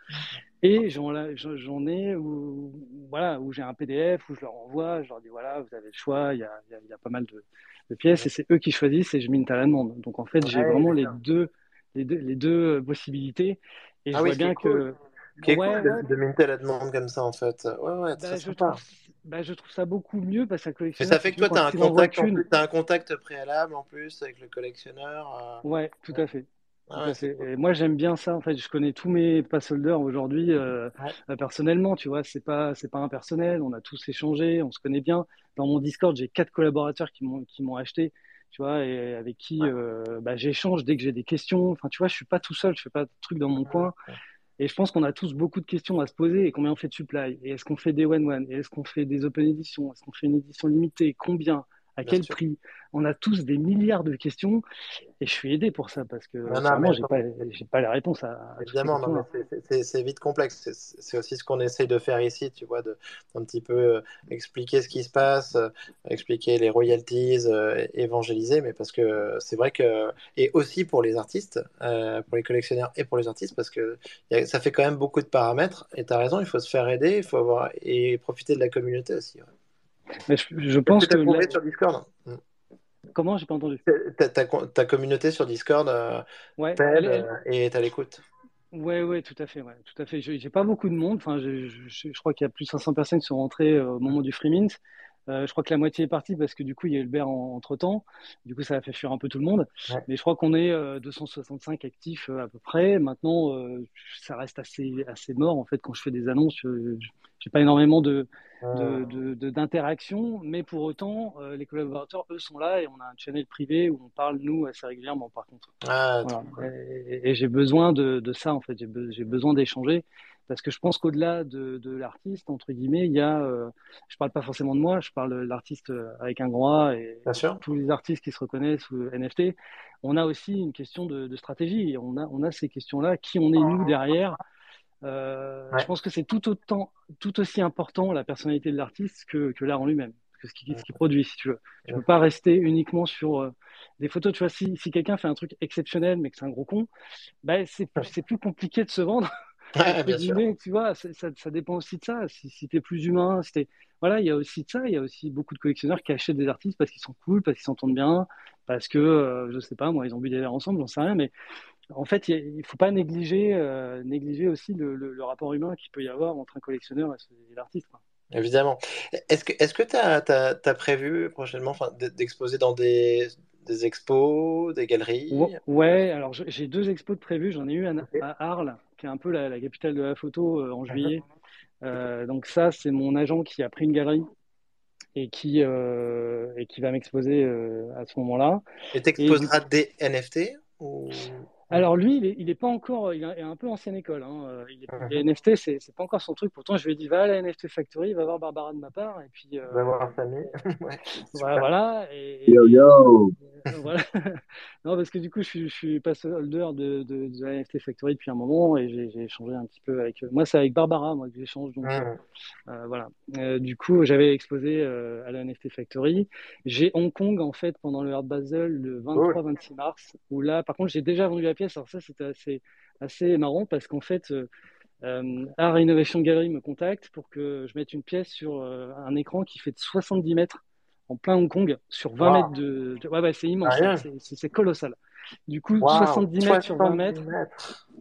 Et j'en ai où, voilà, où j'ai un PDF, où je leur envoie, je leur dis voilà, vous avez le choix, il y a, y a, y a pas mal de, de pièces et c'est eux qui choisissent et je mine à la demande. Donc en fait, j'ai vraiment les deux, les deux, les deux possibilités. Et ah je vois bien que. Qui ouais, cool de, minter la demande comme ça en fait. Ouais, ouais, bah, je, trouve, bah, je trouve ça beaucoup mieux parce que Mais ça fait que toi, tu as, un contact, as un contact préalable en plus avec le collectionneur. Euh... Ouais, tout à fait. Ah et moi, j'aime bien ça. En fait, je connais tous mes passholders aujourd'hui euh, euh, personnellement. Tu vois, c'est pas c'est pas impersonnel. On a tous échangé, on se connaît bien. Dans mon Discord, j'ai quatre collaborateurs qui m'ont qui m'ont acheté tu vois, et avec qui euh, bah, j'échange dès que j'ai des questions. Enfin, tu vois, je suis pas tout seul, je fais pas de trucs dans mon coin. Et je pense qu'on a tous beaucoup de questions à se poser. Et combien on fait de supply? Et est-ce qu'on fait des one-one? Et est-ce qu'on fait des open editions? Est-ce qu'on fait une édition limitée? Combien? À quel prix? On a tous des milliards de questions. Et je suis aidé pour ça parce que vraiment, j'ai pas, j'ai pas les réponses à. Évidemment, c'est vite complexe. C'est aussi ce qu'on essaye de faire ici, tu vois, de un petit peu euh, expliquer ce qui se passe, euh, expliquer les royalties, euh, évangéliser, mais parce que c'est vrai que et aussi pour les artistes, pour les collectionneurs et pour les artistes, parce que ça fait quand même beaucoup de paramètres. Et tu as raison, il faut se faire aider, il faut avoir et profiter de la communauté aussi. Mais je, pense que, que sur Discord? Mm. Comment? J'ai pas entendu. Ta, communauté sur Discord euh, ouais, euh, et est à l'écoute? Ouais, ouais, tout à fait, ouais, tout à fait. J'ai pas beaucoup de monde. Enfin, je, je, crois qu'il y a plus de 500 personnes qui sont rentrées euh, au moment du free mint. je crois que la moitié est partie parce que du coup il y a eu le bear entre temps. Du coup ça a fait fuir un peu tout le monde. Mais je crois qu'on est 265 actifs à peu près. Maintenant ça reste assez assez mort en fait quand je fais des annonces. J'ai pas énormément de d'interaction, mais pour autant, les collaborateurs, eux, sont là et on a un channel privé où on parle, nous, assez régulièrement, par contre. Ah, Et, j'ai besoin de, de, ça, en fait. J'ai besoin d'échanger parce que je pense qu'au-delà de, de l'artiste, entre guillemets, il y a, euh, je parle pas forcément de moi, je parle de l'artiste euh, avec un grand A et tous les artistes qui se reconnaissent sous NFT. On a aussi une question de, de stratégie. On a, on a ces questions-là. Qui on est nous derrière? Euh, Je pense que c'est tout autant, tout aussi important la personnalité de l'artiste que, que l'art en lui-même, que ce qu'il qui produit, si tu veux. Tu peux pas rester uniquement sur euh, des photos. Tu vois, si, si quelqu'un fait un truc exceptionnel mais que c'est un gros con, bah, c'est plus compliqué de se vendre tu vois, ça, ça, dépend aussi de ça. Si, si tu es plus humain, si voilà, il y a aussi de ça. Il y a aussi beaucoup de collectionneurs qui achètent des artistes parce qu'ils sont cool, parce qu'ils s'entendent bien, parce que, euh, je sais pas, moi, ils ont bu des verres ensemble, j'en sais rien. Mais en fait, il ne faut pas négliger, euh, négliger aussi le, le, rapport humain qu'il peut y avoir entre un collectionneur et l'artiste. Évidemment. Est-ce que tu as, as, prévu prochainement d'exposer dans des, des expos, des galeries? Ouais, alors j'ai deux expos de prévus. J'en ai eu à, à Arles qui est un peu la, capitale de la photo euh, en juillet. Euh, donc ça, c'est mon agent qui a pris une galerie et qui, euh, et qui va m'exposer à ce moment-là. Et tu exposeras des NFT ou... Alors lui, il n'est est pas encore, il est un peu ancienne école. Hein. Euh, il est, les NFT, c'est n'est pas encore son truc. Pourtant, je lui ai dit, va à la NFT Factory, va voir Barbara de ma part. Et puis, euh, va voir famille. ouais, voilà. Et, yo, yo. voilà. non, parce que du coup, je suis, je suis pas holder de, de, de, la NFT Factory depuis un moment et j'ai échangé un petit peu avec. Moi, c'est avec Barbara, moi, que j'échange. Donc, euh, voilà. du coup, j'avais exposé à la NFT Factory. J'ai Hong Kong, en fait, pendant le Art Basel le 23-26 mars, où là, par contre, j'ai déjà vendu la alors ça, c'était assez, assez marrant parce qu'en fait, euh, euh, Art Innovation Gallery me contacte pour que je mette une pièce sur euh, un écran qui fait de 70 mètres en plein Hong Kong sur 20 mètres de. Ouais, ouais c'est immense, c'est colossal. Du coup, 70 mètres sur 20 mètres.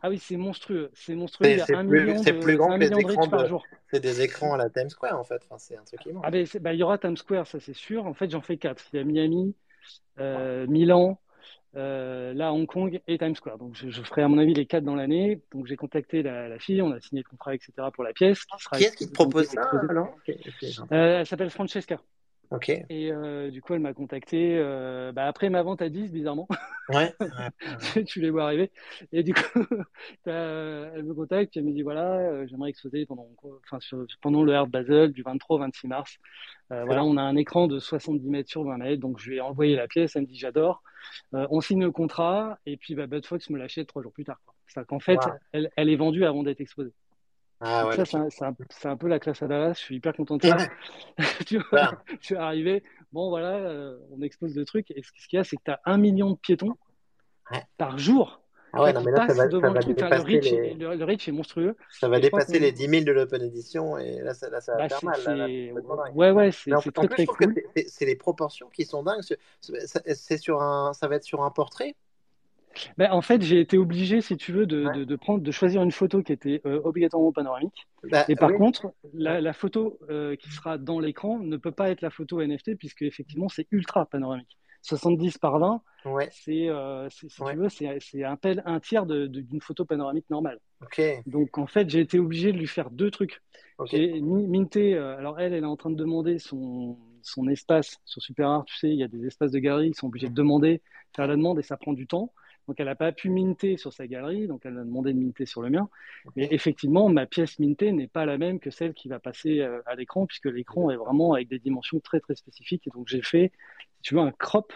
Ah oui, c'est monstrueux. C'est monstrueux. C'est plus, plus grand que les écrans par jour. C'est des écrans à la Times Square en fait. Enfin, c'est un truc immense. Ah ben, bah, il y aura Times Square, ça c'est sûr. En fait, j'en fais quatre. Il y a Miami, Milan, euh, là Hong Kong et Times Square. Donc je, ferai à mon avis les quatre dans l'année. Donc j'ai contacté la, fille, on a signé le contrat, etc. pour la pièce. Qui, est-ce qui te propose ça alors? Euh, Elle s'appelle Francesca. Ok. Et euh, du coup, elle m'a contacté bah, après ma vente à 10, bizarrement. Ouais. tu les vois arriver. Et du coup, elle me contacte, elle me dit voilà, j'aimerais exposer pendant, enfin, pendant le Art Basel du 23 au 26 mars. voilà, on a un écran de 70 mètres sur 20 mètres, donc je lui ai envoyé la pièce, elle me dit j'adore. Euh, on signe le contrat et puis bah, Fox me l'achète trois jours plus tard. C'est qu'en fait, elle, est vendue avant d'être exposée. Ah, c'est un, peu la classe à Dallas. Je suis hyper content de ça. tu vois, je suis arrivé. Bon, voilà, euh, on expose le truc. Et ce qu'il y a, c'est que tu as un million de piétons par jour ah ouais, non, mais là, ça va, le, reach, les... le, reach, est monstrueux. Ça va dépasser les 10 000 de l'Open Edition et là, ça, là, ça va bah, faire mal. ouais, ouais, c'est cool. C'est les proportions qui sont dingues. C'est sur un, ça va être sur un portrait bah, en fait, j'ai été obligé, si tu veux, de, de, prendre, de choisir une photo qui était euh, obligatoirement panoramique. Bah, et par contre, la, la photo euh, qui sera dans l'écran ne peut pas être la photo NFT, puisque effectivement, c'est ultra panoramique. 70 par 20, c'est, euh, si tu veux, c'est un, un tiers d'une photo panoramique normale. Donc en fait, j'ai été obligé de lui faire deux trucs. J'ai minté, alors elle, elle est en train de demander son, son espace sur Super tu sais, il y a des espaces de galerie, ils sont obligés de demander, faire la demande et ça prend du temps. Donc elle n'a pas pu minter sur sa galerie, donc elle a demandé de minter sur le mien. Mais effectivement, ma pièce mintée n'est pas la même que celle qui va passer euh, à l'écran, puisque l'écran est vraiment avec des dimensions très très spécifiques. Et donc j'ai fait, si tu veux, un crop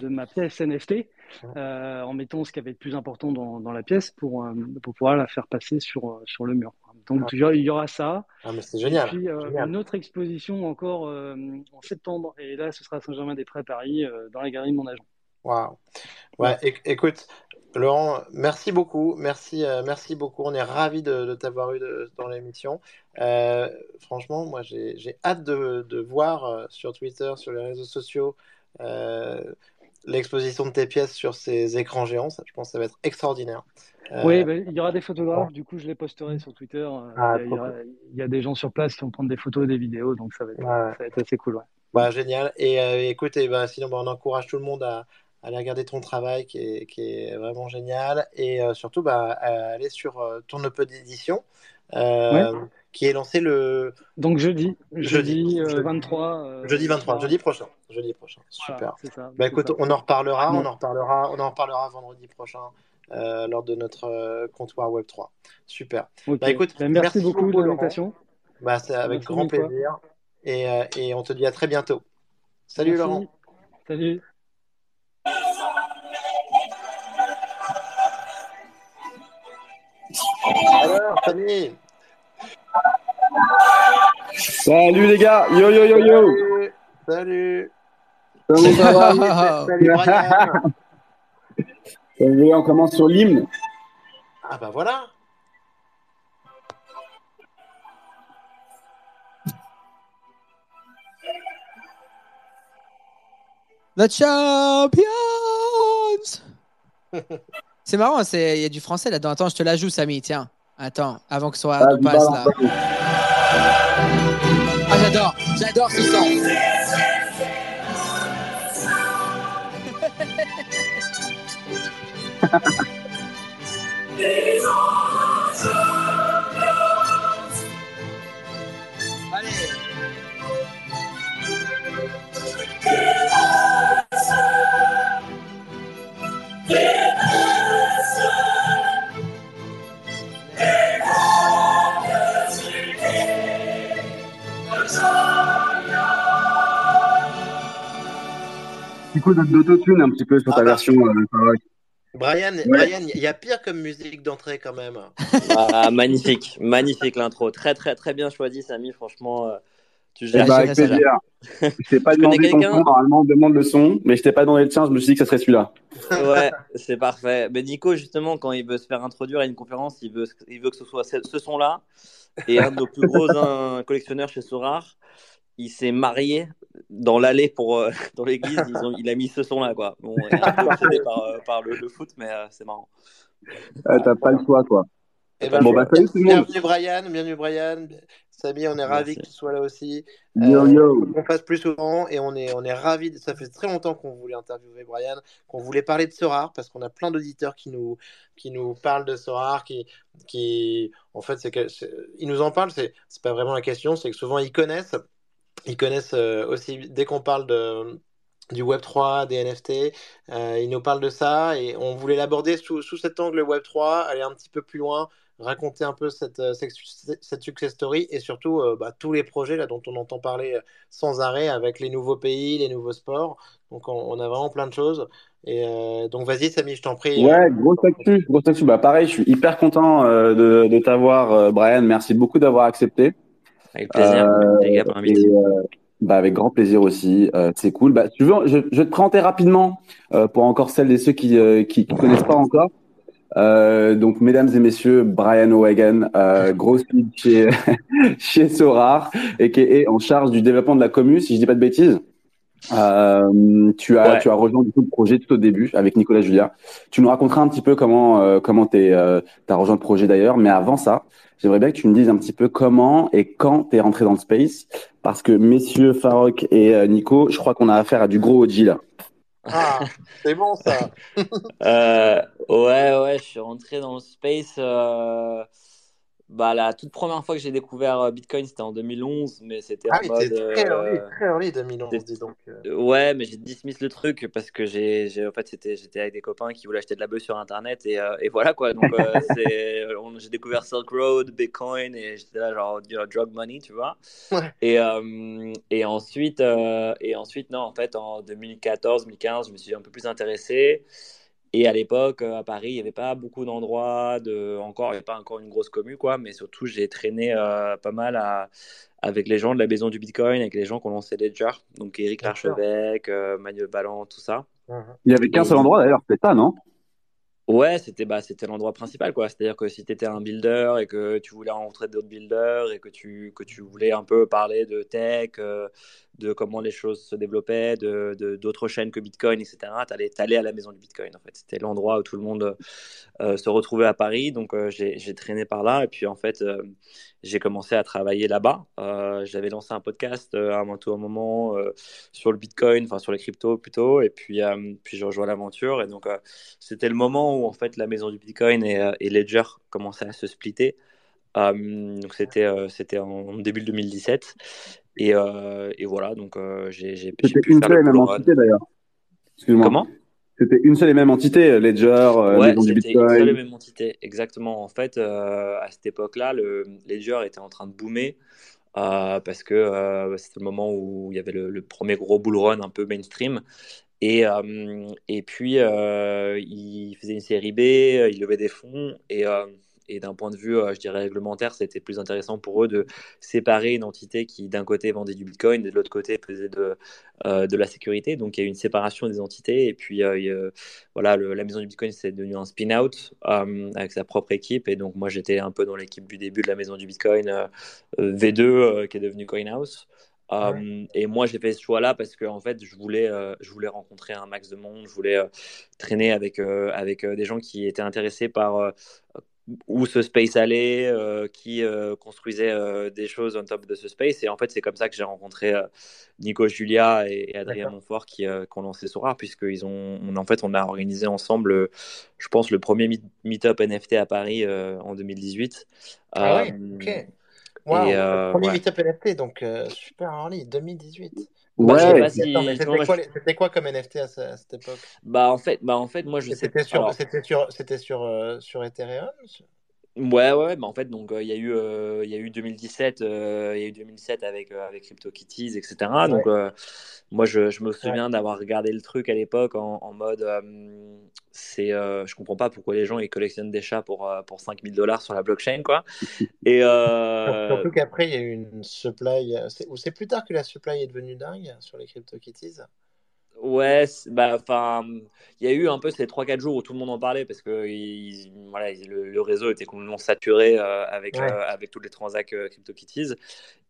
de ma pièce NFT euh, en mettant ce qui avait le plus important dans, dans la pièce pour, euh, pour pouvoir la faire passer sur, sur le mur. Donc il y aura ça. Ah, mais c'est génial. Et puis une autre exposition encore en septembre, et là ce sera à Saint-Germain-des-Prés à Paris, dans la galerie de mon agent. Waouh. Ouais, écoute, Laurent, merci beaucoup. Merci, euh, merci beaucoup. On est ravis de, t'avoir eu dans l'émission. Euh, franchement, moi, j'ai hâte de, voir euh, sur Twitter, sur les réseaux sociaux, l'exposition de tes pièces sur ces écrans géants. je pense que ça va être extraordinaire. Oui, bah, il y aura des photographes. Du coup, je les posterai sur Twitter. Ah, il, y a, des gens sur place qui vont prendre des photos, des vidéos, donc ça va être, assez cool. Bah, génial. Et écoute, bah, sinon, bah, on encourage tout le monde à aller regarder ton travail qui est, qui est vraiment génial et euh, surtout bah, aller sur euh, ton Open d'édition euh, qui est lancé le Donc jeudi, jeudi, Jeudi. euh, 23. euh, jeudi 23, voilà, jeudi prochain. Jeudi prochain. Super. c'est ça. Bah écoute, on en reparlera, Bon. on en reparlera, on en reparlera vendredi prochain euh, lors de notre euh, comptoir Web 3. Super. Ok. Bah, écoute, merci, merci beaucoup beaucoup, de l'invitation. Bah c'est avec Merci grand plaisir et, euh, et on te dit à très bientôt. Salut Merci. Laurent. Salut. Alors. Salut les gars, yo yo yo yo. Salut. Salut. Comment ça va Salut Brian. Salut, On commence sur l'hymne. Ah bah voilà. The Champions C'est marrant, c'est- il y a du français là-dedans. Attends, je te la joue, Samy. Tiens, attends, avant que ce soit Ah, passe balance, là. Ah, j'adore, j'adore ce son. Allez. Petit coup d'autotune un petit peu sur ta Ah bah. version. euh. Brian, Brian, il y a pire comme musique d'entrée quand même. Ah, magnifique, magnifique l'intro. Très, très, très bien choisi, Samy. Franchement, euh, tu Eh gères. bah, j'ai avec plaisir. Je t'ai pas connais demandé ton quelqu'un son, normalement on demande le son, mais je t'ai pas demandé le tien, je me suis dit que ça serait celui-là. Ouais, c'est parfait. Mais Nico, justement, quand il veut se faire introduire à une conférence, il veut, il veut que ce soit ce, ce son-là. Et un de nos plus gros un, collectionneurs chez Sorar, il s'est marié dans l'allée pour euh, dans l'église. ils ont- Il a mis ce son-là, quoi. Bon, il est un peu obsédé par, euh, par le, le foot, mais euh, c'est marrant. Euh, T'as pas le choix, quoi. Eh ben, Bon, bah, salut tout le monde. bienvenue Brian, bienvenue Brian. Samy, on est ravis Merci. que tu sois là aussi. Yo Euh, yo. On passe plus souvent et on est, on est ravis. de- Ça fait très longtemps qu'on voulait interviewer Brian, qu'on voulait parler de Sorar parce qu'on a plein d'auditeurs qui nous, qui nous parlent de Sorar, qui, qui en fait, c'est ils nous en parlent. C'est, c'est pas vraiment la question, c'est que souvent ils connaissent. Ils connaissent euh, aussi dès qu'on parle de du Web 3, des NFT, euh, ils nous parlent de ça et on voulait l'aborder sous, sous cet angle Web 3, aller un petit peu plus loin, raconter un peu cette, euh, cette, success story et surtout euh, bah, tous les projets là, dont on entend parler sans arrêt avec les nouveaux pays, les nouveaux sports. Donc on, a vraiment plein de choses. Et donc vas-y Samy, je t'en prie. Ouais, grosse actu, grosse actu. Bah pareil, je suis hyper content de, de t'avoir, Brian. Merci beaucoup d'avoir accepté. Avec plaisir, Euh, les gars, pour Et, euh, bah, avec grand plaisir aussi. Euh, c'est cool. Bah, tu veux, je, je vais te présenter rapidement pour encore celles et ceux qui qui connaissent pas encore. Euh, donc, mesdames et messieurs, Brian O'Hagan, euh, grosse lead chez chez Sorar et qui est en charge du développement de la commu, si je dis pas de bêtises. Euh, tu as Ouais. tu as rejoint du coup le projet tout au début avec Nicolas Julia. Tu nous raconteras un petit peu comment euh, comment t'es euh, t'as rejoint le projet d'ailleurs, mais avant ça, j'aimerais bien que tu me dises un petit peu comment et quand t'es rentré dans le space, parce que messieurs Farok et euh, Nico, je crois qu'on a affaire à du gros OG là. Ah, c'est bon ça. Euh, ouais, ouais, je suis rentré dans le space. euh, bah, la toute première fois que j'ai découvert euh, Bitcoin, c'était en 2011, mais c'était Ah en oui, mode. t'es très early, euh, très early 2011, c'est- dis donc. euh. Euh, Ouais, mais j'ai dismiss le truc parce que j'ai, j'ai- en fait, c'était, j'étais avec des copains qui voulaient acheter de la bœuf sur Internet et, euh, et voilà quoi. Donc, euh, j'ai découvert Silk Road, Bitcoin et j'étais là genre drug money, tu vois. Ouais. Et, euh, et ensuite, euh, et ensuite, non, en fait, en 2014-2015, je me suis un peu plus intéressé. Et à l'époque, euh, à Paris, il n'y avait pas beaucoup d'endroits, de... encore, il n'y avait pas encore une grosse commu, quoi, mais surtout, j'ai traîné euh, pas mal à... avec les gens de la maison du Bitcoin, avec les gens qui ont lancé Ledger, donc Eric. Larchevêque, euh, Manuel Ballant, tout ça. Il y avait qu'un seul endroit d'ailleurs, c'est ça, non? Ouais, c'était bah, c'était l'endroit principal, quoi. C'est-à-dire que si tu étais un builder et que tu voulais rencontrer d'autres builders et que tu, que tu voulais un peu parler de tech, euh, de comment les choses se développaient, de, d'autres chaînes que Bitcoin, etc., t'allais, t'allais à la maison du Bitcoin, en fait. C'était l'endroit où tout le monde euh, se retrouvait à Paris. Donc, euh, j'ai, traîné par là. Et puis, en fait, euh, j'ai commencé à travailler là-bas. J'avais lancé un podcast à un, tout un moment sur le Bitcoin, enfin sur les cryptos plutôt. Et puis, puis j'ai rejoint l'aventure. Et donc, c'était le moment où en fait la maison du Bitcoin et, euh, et Ledger commençaient à se splitter. Euh, donc c'était euh, c'était en début 2017 et, et voilà donc j'ai j'ai pu C'était une faire seule et le même entité d'ailleurs. Comment? C'était une seule et même entité, Ledger, euh, Ouais, c'était une seule et même entité, exactement. En fait, euh, à cette époque-là, le Ledger était en train de boomer euh, parce que c'était le moment où il y avait le, le premier gros bull run un peu mainstream. Et, euh, et puis, euh, il faisait une série B, il levait des fonds et, euh, et d'un point de vue, euh, je dirais, réglementaire, c'était plus intéressant pour eux de séparer une entité qui, d'un côté, vendait du Bitcoin et de l'autre côté, faisait de, euh, de la sécurité. Donc, il y a eu une séparation des entités. Et puis, euh, voilà, la maison du Bitcoin, c'est devenu un spin-out euh, avec sa propre équipe. Et donc, moi, j'étais un peu dans l'équipe du début de la maison du Bitcoin euh, euh, V2, euh, qui est devenue CoinHouse. Euh, et moi, j'ai fait ce choix-là parce que en fait, je voulais, euh, je voulais rencontrer un max de monde, je voulais euh, traîner avec, avec des gens qui étaient intéressés par où ce space allait, qui construisait euh, des choses on top de ce space. Et en fait, c'est comme ça que j'ai rencontré Nico Julia et, et Adrien. Montfort qui, qui ont lancé Sora, puisqu'ils ont, on- en fait, on a organisé ensemble, je pense, le premier meet- meet-up NFT à Paris en 2018. Ah oui, Euh, et, le euh, premier ouais. meetup NFT, donc euh, super early, 2018. Bah, je sais Ouais, si. c'était quoi, je- comme NFT à, ce- à cette époque? Bah, en fait, bah, en fait, moi, je sais. C'était sur, Alors, c'était sur, c'était sur, euh, sur Ethereum? Ouais, ouais, bah en fait, donc euh, il y a eu, euh, il y a eu 2017, euh, il y a eu 2007 avec euh, avec CryptoKitties, etc. Donc Ouais, euh, moi, je, je me ouais. souviens d'avoir regardé le truc à l'époque en, en mode, euh, c'est, euh, je comprends pas pourquoi les gens ils collectionnent des chats pour euh, pour 5000 dollars sur la blockchain, quoi. Et Sur- euh, Surtout qu'après, il y a eu une supply, euh, ou c'est plus tard que la supply est devenue dingue sur les CryptoKitties. Ouais, bah, enfin, il y a eu un peu ces 3-4 jours où tout le monde en parlait parce que il- voilà, il- le, le réseau était complètement saturé euh, avec, Ouais. euh, avec toutes les transactions euh, CryptoKitties.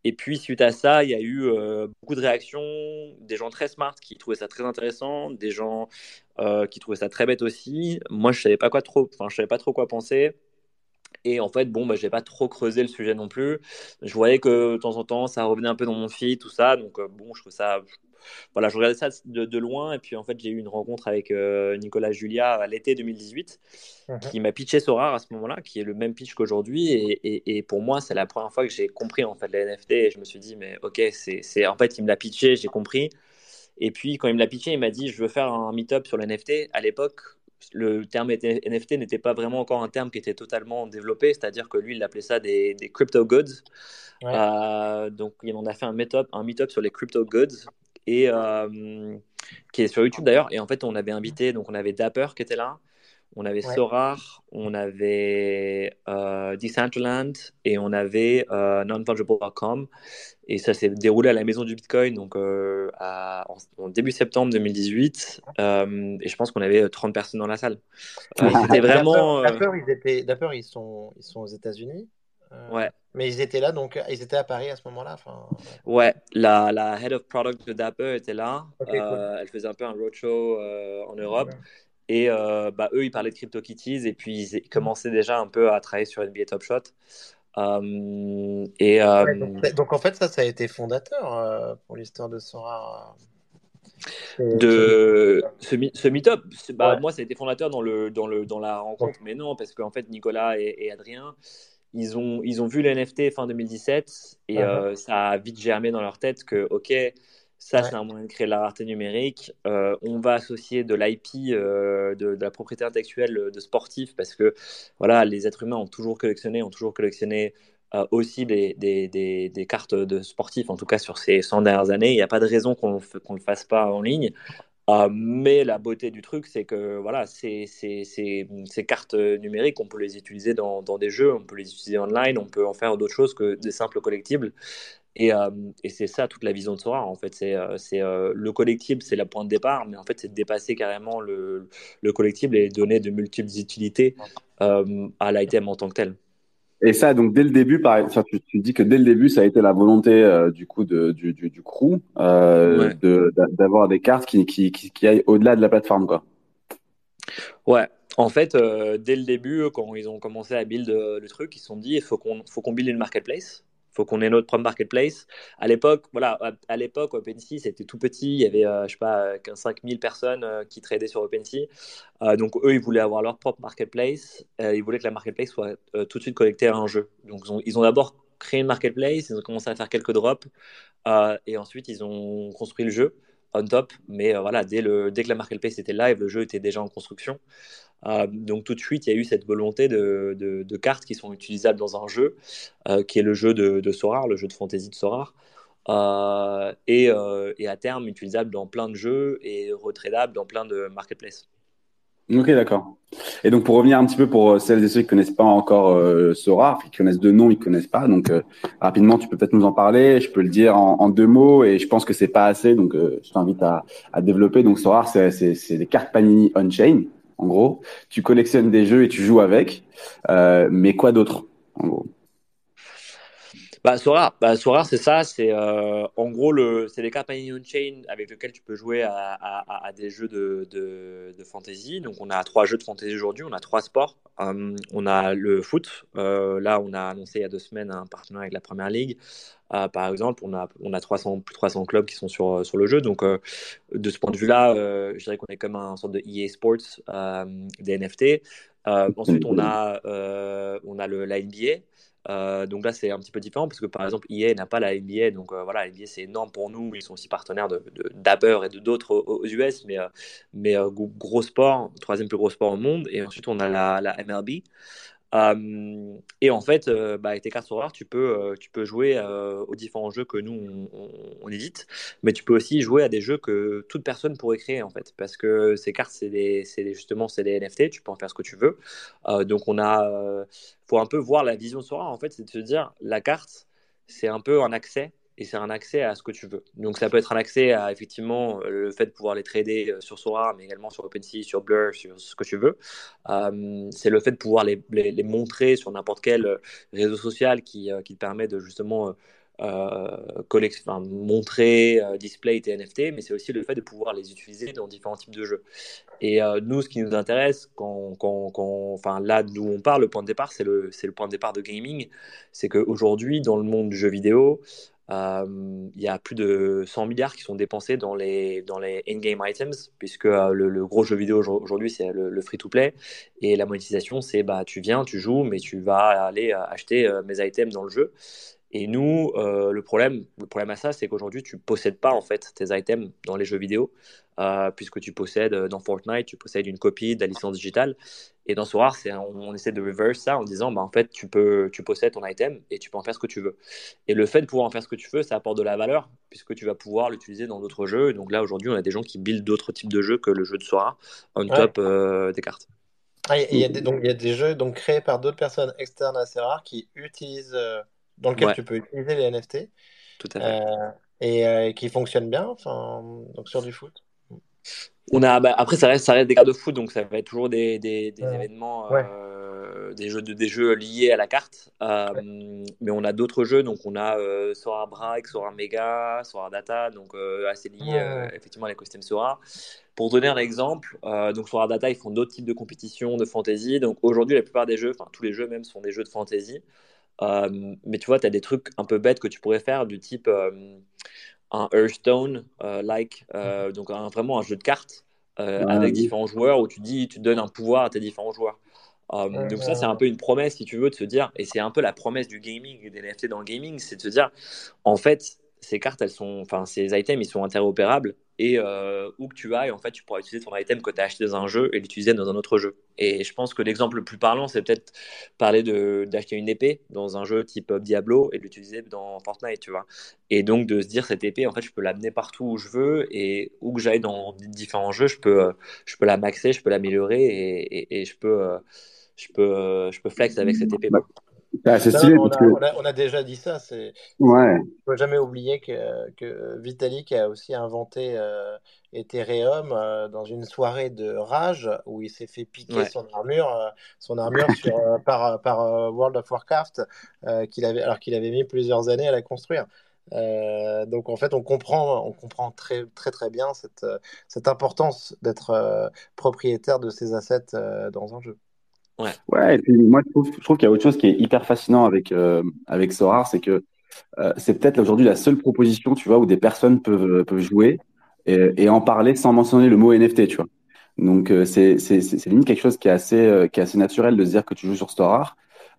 Et puis, suite à ça, il y a eu euh, beaucoup de réactions, des gens très smart qui trouvaient ça très intéressant, des gens qui trouvaient ça très bête aussi. Moi, je savais pas quoi trop, enfin, je savais pas trop quoi penser. Et en fait, bon, bah, j'ai pas trop creusé le sujet non plus. Je voyais que de temps en temps, ça revenait un peu dans mon feed, tout ça. Donc, bon, je trouve ça. Voilà, je regardais ça de, de loin. Et puis, en fait, j'ai eu une rencontre avec euh, Nicolas Julia à l'été 2018, Mhm. qui m'a pitché Sora à ce moment-là, qui est le même pitch qu'aujourd'hui. Et, et, et pour moi, c'est la première fois que j'ai compris en fait les NFT. Et je me suis dit, mais ok, c'est, en fait, il me l'a pitché, j'ai compris. Et puis, quand il me l'a pitché, il m'a dit, je veux faire un meet-up sur le NFT. À l'époque, le terme NFT n'était pas vraiment encore un terme qui était totalement développé, c'est-à-dire que lui, il appelait ça des, des crypto goods. Ouais. Euh, donc, il en a fait un meet-up, un meet-up sur les crypto goods, et, euh, qui est sur YouTube d'ailleurs. Et en fait, on avait invité, donc on avait Dapper qui était là, on avait Ouais. Sorar, on avait euh, Decentraland et on avait euh, nonfungible.com. Et ça s'est déroulé à la maison du Bitcoin, donc euh, à- en, en début septembre 2018. Euh, et je pense qu'on avait 30 personnes dans la salle. Euh, C'était vraiment. Dapper, Dapper, ils étaient, Dapper, ils sont, ils sont aux États-Unis? Euh, ouais. Mais ils étaient là, donc ils étaient à Paris à ce moment-là. Ouais, la, la head of product de Dapper était là. Cool. Euh, elle faisait un peu un roadshow euh, en Europe. Et bah, eux, ils parlaient de CryptoKitties et puis ils, commençaient déjà un peu à travailler sur NBA Top Shot. Euh, et euh, Ouais, donc, en fait, ça, ça a été fondateur euh, pour l'histoire de Sora. de ce, ce meet-up, bah, Ouais. moi, ça a été fondateur dans, le, dans, le, dans la rencontre, mais non, parce qu'en fait, Nicolas et, et Adrien, ils ont, ils ont vu les NFT fin 2017 et Mhm. euh, ça a vite germé dans leur tête que, OK, ça, Ouais. c'est un moyen de créer de la rareté numérique. Euh, on va associer de l'IP, euh, de, de la propriété intellectuelle de sportifs, parce que voilà, les êtres humains ont toujours collectionné, ont toujours collectionné euh, aussi des, des, des, des cartes de sportifs, en tout cas sur ces 100 dernières années. Il n'y a pas de raison qu'on ne qu'on le fasse pas en ligne. Euh, mais la beauté du truc, c'est que voilà, ces, ces, cartes numériques, on peut les utiliser dans, des jeux, on peut les utiliser online, on peut en faire d'autres choses que des simples collectibles. Et, euh, c'est ça toute la vision de Sora, en fait. C'est, euh, euh, le collectible, c'est la point de départ, mais en fait, c'est de dépasser carrément le, le collectible et donner de multiples utilités à l'item en tant que tel. Et ça, donc dès le début, enfin, tu, tu dis que dès le début, ça a été la volonté euh, du coup de, du, du, du crew euh, Ouais. de, d'a- d'avoir des cartes qui, qui, qui, qui aillent au-delà de la plateforme, quoi. Ouais, en fait, euh, dès le début, quand ils ont commencé à build le truc, ils se sont dit il faut qu'on faut qu'on build une marketplace, faut qu'on ait notre propre marketplace. À l'époque, voilà, à, l'époque, OpenSea, c'était tout petit. Il y avait, je sais pas, 5000 personnes qui tradaient sur OpenSea. donc, eux, ils voulaient avoir leur propre marketplace. ils voulaient que la marketplace soit tout de suite connectée à un jeu. Donc, ils ont, ont d'abord créé une marketplace, ils ont commencé à faire quelques drops. et ensuite, ils ont construit le jeu on top. Mais voilà, dès, le, dès que la marketplace était live, le jeu était déjà en construction. Euh, donc tout de suite, il y a eu cette volonté de, cartes qui sont utilisables dans un jeu, euh, qui est le jeu de, de, Sorar, le jeu de fantasy de Sorar, euh, et, à terme utilisable dans plein de jeux et retradable dans plein de marketplaces. Ok, d'accord. Et donc pour revenir un petit peu pour celles et ceux qui connaissent pas encore Sorar, qui connaissent de nom, ils connaissent pas. Donc rapidement, tu peux peut-être nous en parler. Je peux le dire en, deux mots, et je pense que c'est pas assez. Donc je t'invite à, développer. Donc Sorar, c'est des cartes Panini on-chain en gros. Tu collectionnes des jeux et tu joues avec. Euh, mais quoi d'autre, en gros? Bah, Sora, bah, c'est ça. C'est euh, en gros le, c'est les cartes on Chain avec lesquelles tu peux jouer à, des jeux de, de, fantasy. Donc on a trois jeux de fantasy aujourd'hui. On a trois sports. Euh, on a le foot. là, on a annoncé il y a deux semaines un partenariat avec la Première Ligue. Euh, par exemple, on a, on a 300, plus de 300 clubs qui sont sur, sur le jeu. Donc, euh, de ce point de vue-là, euh, je dirais qu'on est comme un sorte de EA Sports des NFT. ensuite, on a, on a le, la NBA. Donc là, c'est un petit peu différent parce que par exemple, EA n'a pas la NBA. Donc voilà, la NBA, c'est énorme pour nous. Ils sont aussi partenaires de, et de d'autres aux, US, mais, mais gros sport, troisième plus gros sport au monde. Et ensuite, on a la, la MLB. Euh, et en fait, euh, bah, avec tes cartes rares, tu peux, euh, tu peux jouer aux différents jeux que nous on, édite, mais tu peux aussi jouer à des jeux que toute personne pourrait créer en fait, parce que ces cartes, c'est des, justement c'est des NFT, tu peux en faire ce que tu veux. donc on a, faut un peu voir la vision de Sora en fait, c'est de se dire la carte, c'est un peu un accès et c'est un accès à ce que tu veux. Donc ça peut être un accès à effectivement euh, le fait de pouvoir les trader euh, sur Sora, mais également sur OpenSea, sur Blur, sur ce que tu veux. Euh, c'est le fait de pouvoir les, les, montrer sur n'importe quel réseau social qui, qui te permet de justement euh, montrer, display tes NFT, mais c'est aussi le fait de pouvoir les utiliser dans différents types de jeux. Et nous, ce qui nous intéresse, quand, quand, quand enfin là d'où on parle, le point de départ, c'est le, le point de départ de gaming, c'est qu'aujourd'hui, dans le monde du jeu vidéo, euh, il y a plus de 100 milliards qui sont dépensés dans les, dans les in-game items, puisque euh, le, gros jeu vidéo aujourd'hui, c'est le, free-to-play. Et la monétisation, c'est bah, tu viens, tu joues, mais tu vas aller euh, acheter mes items dans le jeu. Et nous, le, problème, le problème à ça, c'est qu'aujourd'hui, tu possèdes pas en fait tes items dans les jeux vidéo. Euh, puisque tu possèdes euh, dans Fortnite, tu possèdes une copie de la licence digitale. Et dans Sorar, on, on essaie de reverse ça en disant, bah, en fait, tu, peux, tu possèdes ton item et tu peux en faire ce que tu veux. Et le fait de pouvoir en faire ce que tu veux, ça apporte de la valeur, puisque tu vas pouvoir l'utiliser dans d'autres jeux. donc là, aujourd'hui, on a des gens qui buildent d'autres types de jeux que le jeu de Sora on top euh, des cartes. Ah, il y, a des, donc, il y a des jeux donc, créés par d'autres personnes externes à Sorar qui utilisent, dans lesquels tu peux utiliser les NFT. Tout à fait. et qui fonctionnent bien enfin, donc sur du foot. On a, bah, après, ça reste, ça reste des cartes de foot, donc ça va être toujours des, des, des événements, euh, des, jeux de, des jeux liés à la carte. Euh, mais on a d'autres jeux, donc on a euh, Sora Brack, Sora Mega, Sora Data, donc euh, assez liés effectivement à l'écosystème Sora. Pour donner un exemple, donc Sora Data, ils font d'autres types de compétitions, de fantasy. Donc aujourd'hui, la plupart des jeux, enfin tous les jeux même, sont des jeux de fantasy. Mais tu vois, tu as des trucs un peu bêtes que tu pourrais faire, du type un Hearthstone-like, euh, euh, donc vraiment un jeu de cartes euh, avec différents joueurs où tu dis, tu donnes un pouvoir à tes différents joueurs. donc ça, c'est un peu une promesse, si tu veux, de se dire, et c'est un peu la promesse du gaming et des NFT dans le gaming, c'est de se dire, en fait, ces cartes, elles sont, enfin, ces items, ils sont interopérables et euh, où que tu ailles, en fait, tu pourras utiliser ton item que tu as acheté dans un jeu et l'utiliser dans un autre jeu. Et je pense que l'exemple le plus parlant, c'est peut-être parler d'acheter une épée dans un jeu type Diablo et de l'utiliser dans Fortnite, tu vois. Et donc de se dire, cette épée, en fait, je peux l'amener partout où je veux et où que j'aille dans différents jeux, je peux, je peux la maxer, je peux l'améliorer et, et, je peux, euh, je peux, je peux flex avec cette épée. C'est stylé. on, a, on, a, déjà dit ça. C'est, ouais. faut jamais oublier que, que, Vitalik a aussi inventé euh, Ethereum euh, dans une soirée de rage où il s'est fait piquer son armure, euh, son armure sur, par, par World of Warcraft, qu'il avait, alors qu'il avait mis plusieurs années à la construire. donc en fait, on comprend, on comprend très très très bien cette, cette importance d'être propriétaire de ses assets dans un jeu. Ouais. et puis moi, je trouve, qu'il y a autre chose qui est hyper fascinant avec, euh, avec Sorar, c'est que euh, c'est peut-être aujourd'hui la seule proposition, tu vois, où des personnes peuvent, peuvent jouer et, en parler sans mentionner le mot NFT, tu vois. Donc, euh, c'est, limite quelque chose qui est assez, euh, qui est assez naturel de se dire que tu joues sur Storart.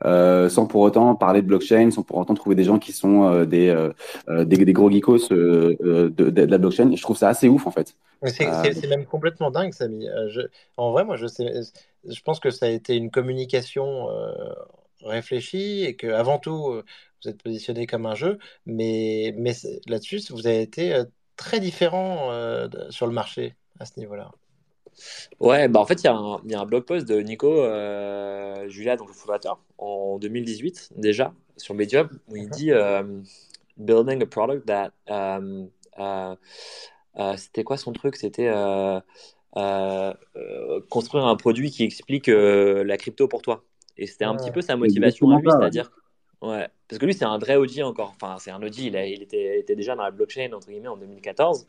Euh, sans pour autant parler de blockchain, sans pour autant trouver des gens qui sont euh, des, euh, des, des, gros geekos de, de, la blockchain. Je trouve ça assez ouf en fait. C'est même complètement dingue, Samy. Je, en vrai, moi, je, sais, je pense que ça a été une communication réfléchie et que avant tout, vous êtes positionné comme un jeu, mais, mais là-dessus, vous avez été très différent sur le marché à ce niveau-là. Ouais, bah en fait, il y, y, a un blog post de Nico euh, Julia, donc le fondateur, en 2018 déjà, sur Medium, où il dit euh, Building a product that. Um, uh, c'était quoi son truc? C'était uh, construire un produit qui explique la crypto pour toi. Et c'était un petit peu sa motivation à lui, c'est-à-dire. Ouais, parce que lui, c'est un vrai OG encore. Enfin, c'est un OG, il, il était, était, déjà dans la blockchain, entre guillemets, en 2014.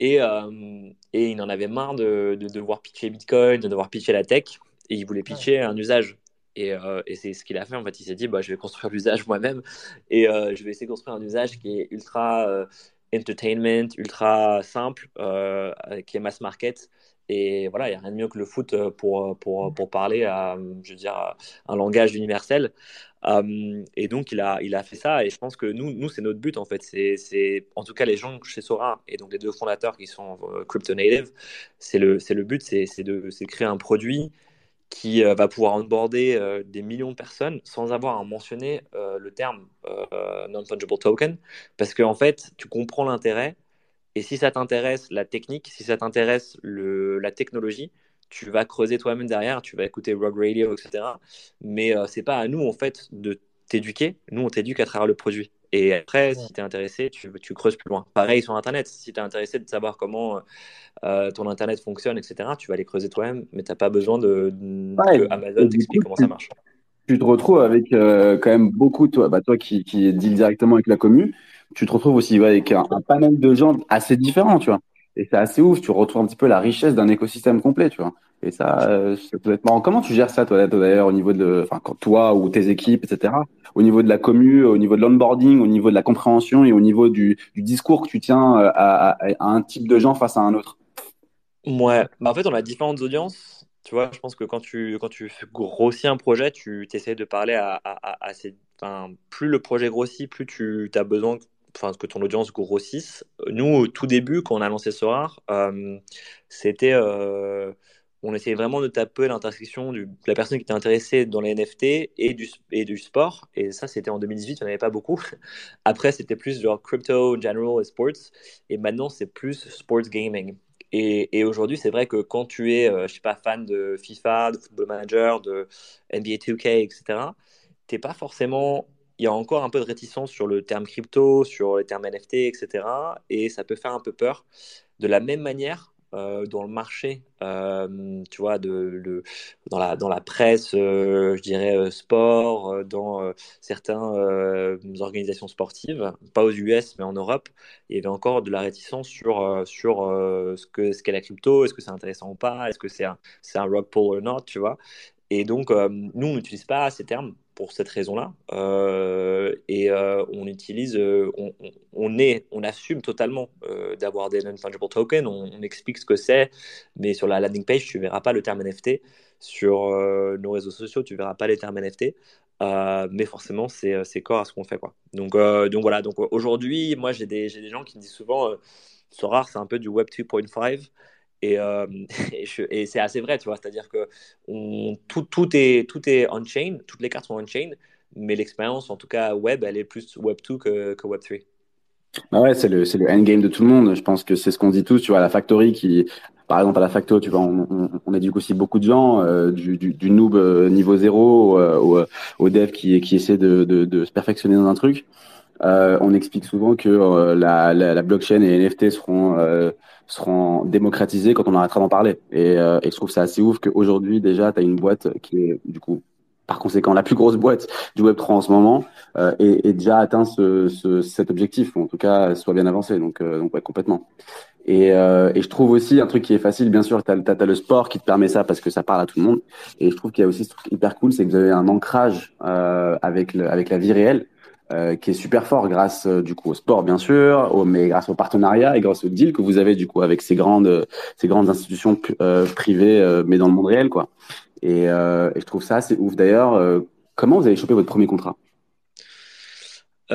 Et, euh, et il en avait marre de, de, devoir pitcher Bitcoin, de devoir pitcher la tech, et il voulait pitcher un usage. Et, euh, et c'est ce qu'il a fait. En fait, il s'est dit, bah, je vais construire l'usage moi-même, et euh, je vais essayer de construire un usage qui est ultra entertainment, ultra simple, qui est mass market. Et voilà, il n'y a rien de mieux que le foot pour, pour, pour parler à, je veux dire, un langage universel. Euh, et donc, il a, il a fait ça. Et je pense que nous, nous c'est notre but, en fait. C'est, en tout cas, les gens chez Sora et donc les deux fondateurs qui sont euh, crypto native, c'est le, le but, c'est, de, c'est créer un produit qui euh, va pouvoir onboarder des millions de personnes sans avoir à mentionner le terme non-fungible token. Parce qu'en en fait, tu comprends l'intérêt. Et si ça t'intéresse la technique, si ça t'intéresse la technologie, tu vas creuser toi-même derrière, tu vas écouter Rogue Radio, etc. Mais euh, c'est pas à nous, en fait, de t'éduquer. Nous, on t'éduque à travers le produit. Et après, si tu es intéressé, tu, tu, creuses plus loin. Pareil sur Internet. Si tu es intéressé de savoir comment euh, ton Internet fonctionne, etc., tu vas aller creuser toi-même, mais tu n'as pas besoin de, de Amazon t'explique comment ça marche. Tu te retrouves avec euh, quand même beaucoup, toi, bah, toi qui, qui deal directement avec la commune, tu te retrouves aussi avec un, un panel de gens assez différents, tu vois. Et c'est assez ouf, tu retrouves un petit peu la richesse d'un écosystème complet, tu vois. Et ça, euh, peut être marrant. Comment tu gères ça, toi, d'ailleurs, au niveau de, enfin, toi ou tes équipes, etc., au niveau de la commu, au niveau de l'onboarding, au niveau de la compréhension et au niveau du, discours que tu tiens euh, à, un type de gens face à un autre? Ouais, bah en fait, on a différentes audiences. Tu vois, je pense que quand tu, quand tu grossis un projet, tu essaies de parler à, à, à ces. Enfin, plus le projet grossit, plus tu as besoin enfin, que ton audience grossisse. Nous, au tout début, quand on a lancé Sorar, euh, c'était, euh, on essayait vraiment de taper l'intersection de la personne qui était intéressée dans les NFT et du, et du sport. Et ça, c'était en 2018, il n'y en avait pas beaucoup. Après, c'était plus genre crypto, general et sports. Et maintenant, c'est plus sports gaming. Et, aujourd'hui, c'est vrai que quand tu es, euh, je sais pas, fan de FIFA, de Football Manager, de NBA 2K, etc., tu n'es pas forcément il y a encore un peu de réticence sur le terme crypto, sur les termes NFT, etc. Et ça peut faire un peu peur. De la même manière, euh, dans le marché, euh, tu vois, dans, la, presse, euh, je dirais sport, dans certaines organisations sportives, pas aux US, mais en Europe, il y avait encore de la réticence sur, ce qu'est la crypto, est-ce que c'est intéressant ou pas, est-ce que c'est un, un rock pull ou not, tu vois. Et donc, nous, on n'utilise pas ces termes pour cette raison-là. Euh, et euh, on utilise, euh, on, on, est, on assume totalement d'avoir des non-fungible tokens. On, explique ce que c'est, mais sur la landing page, tu verras pas le terme NFT. Sur nos réseaux sociaux, tu verras pas les termes NFT. mais forcément, c'est corps à ce qu'on fait. Quoi. Donc, donc voilà, donc aujourd'hui, moi j'ai des, des, gens qui me disent souvent, rare c'est un peu du Web 2.5. Et, euh, et, c'est assez vrai, tu vois. C'est-à-dire que tout, tout, est, tout est on-chain, toutes les cartes sont on-chain, mais l'expérience, en tout cas web, elle est plus Web 2 que, Web 3. Ah ouais, c'est le, c'est le endgame de tout le monde. Je pense que c'est ce qu'on dit tous, tu vois, à la factory qui, par exemple, à la facto, tu vois, on, on, on éduque aussi beaucoup de gens, euh, du, du, du, noob euh, niveau zéro euh, au, dev qui, qui essaie de, de, se perfectionner dans un truc. Euh, on explique souvent que euh, la, la, la, blockchain et les NFT seront euh, seront démocratisés quand on arrêtera d'en parler. Et, et, je trouve ça assez ouf qu'aujourd'hui déjà tu as une boîte qui est du coup par conséquent la plus grosse boîte du Web 3 en ce moment et, et, déjà atteint ce, ce, cet objectif ou en tout cas soit bien avancé. Donc donc ouais complètement. Et, et, je trouve aussi un truc qui est facile, bien sûr, tu as, as, le sport qui te permet ça parce que ça parle à tout le monde. Et je trouve qu'il y a aussi ce truc hyper cool, c'est que vous avez un ancrage euh, avec, le, avec la vie réelle. Euh, qui est super fort grâce euh, du coup au sport bien sûr, mais grâce au partenariat et grâce au deal que vous avez du coup avec ces grandes ces grandes institutions euh, privées mais dans le monde réel quoi. Et, et je trouve ça assez ouf. D'ailleurs, comment vous avez chopé votre premier contrat?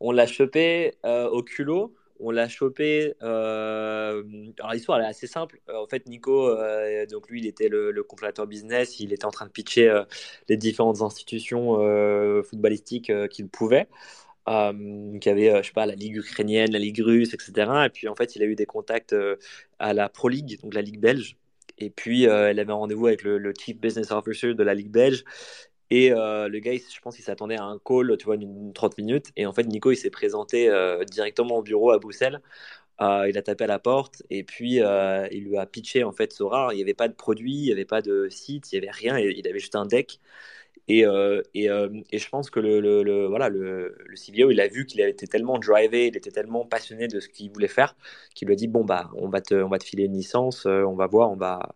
On l'a chopé au culot on l'a chopé. Euh... Alors l'histoire est assez simple. Euh, en fait, Nico, euh, donc lui, il était le, le business. Il était en train de pitcher les différentes institutions footballistiques qu'il pouvait. qui avait, je sais pas, la ligue ukrainienne, la ligue russe, etc. Et puis en fait, il a eu des contacts à la Pro League, donc la ligue belge. Et puis, elle avait un rendez-vous avec le, le, chief business officer de la ligue belge. Et euh, le gars, je pense qu'il s'attendait à un call, tu vois, d'une 30 minutes. Et en fait, Nico, il s'est présenté euh, directement au bureau à Bruxelles. Euh, il a tapé à la porte et puis il lui a pitché en fait Sora. Il n'y avait pas de produit, il n'y avait pas de site, il n'y avait rien. Il avait juste un deck. Et, et, et je pense que le voilà, le, le, CBO, il a vu qu'il était tellement drivé, il était tellement passionné de ce qu'il voulait faire, qu'il lui a dit bon bah on va te, on va te filer une licence, on va voir, on va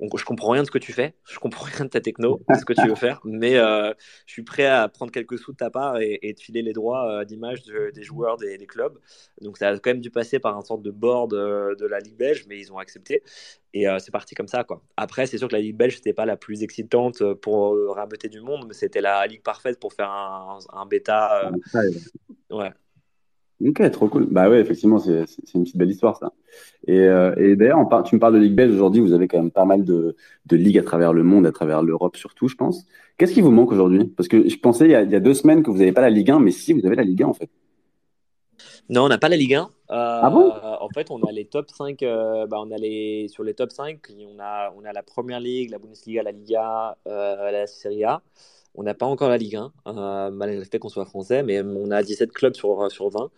je comprends rien de ce que tu fais, je comprends rien de ta techno, de ce que tu veux faire, mais euh, je suis prêt à prendre quelques sous de ta part et, et te filer les droits euh, d'image des joueurs des, des, clubs. Donc ça a quand même dû passer par un sorte de board euh, de la Ligue belge, mais ils ont accepté. Et euh, c'est parti comme ça. Quoi. Après, c'est sûr que la Ligue belge, c'était pas la plus excitante pour raboter du monde, mais c'était la ligue parfaite pour faire un, un bêta. ouais. Ok, trop cool. Bah ouais, effectivement, c'est une petite belle histoire ça. Et, euh, et d'ailleurs, tu me parles de Ligue belge aujourd'hui. Vous avez quand même pas mal de, de ligues à travers le monde, à travers l'Europe surtout, je pense. Qu'est-ce qui vous manque aujourd'hui? Parce que je pensais il y, a, il y, a, deux semaines que vous n'avez pas la Ligue 1, mais si vous avez la Ligue 1 en fait. Non, on n'a pas la Ligue 1. Euh, ah bon? En fait, on a les top 5. Euh, bah, on a les, sur les top 5, on a, on a la Première Ligue, la Bundesliga, la Liga, la Serie A. On n'a pas encore la Ligue 1, euh, malgré le fait qu'on soit français, mais on a 17 clubs sur, sur 20.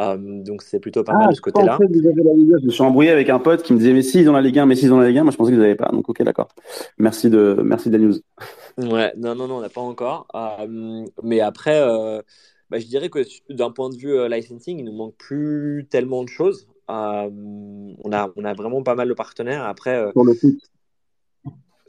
Euh, donc c'est plutôt pas ah, mal de ce côté-là. Je me suis embrouillé avec un pote qui me disait mais si ils ont la Ligue 1, mais si ils ont la Ligue 1, moi je pensais qu'ils n'avaient pas. Donc ok d'accord. Merci de merci de la news. Ouais, non non non, on n'a pas encore. Euh, mais après, euh, bah, je dirais que d'un point de vue euh, licensing, il nous manque plus tellement de choses. Euh, on a on a vraiment pas mal de partenaires. Après. Pour le foot.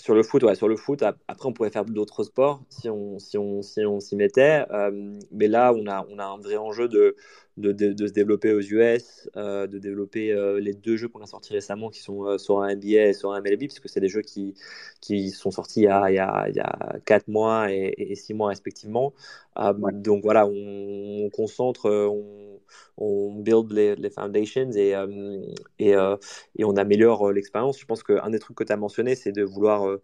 Sur le foot, ouais, sur le foot. Après, on pourrait faire d'autres sports si on si on si on s'y mettait. Euh, mais là, on a on a un vrai enjeu de de, de, de se développer aux US, euh, de développer euh, les deux jeux qu'on a sortis récemment qui sont sur un NBA et sur un MLB, puisque c'est des jeux qui qui sont sortis il y a il y a, il y a quatre mois et, et six mois respectivement. Ouais. Donc voilà, on, on concentre, on, on build les, foundations et et, et on améliore l'expérience. Je pense qu'un des trucs que tu as mentionné, c'est de vouloir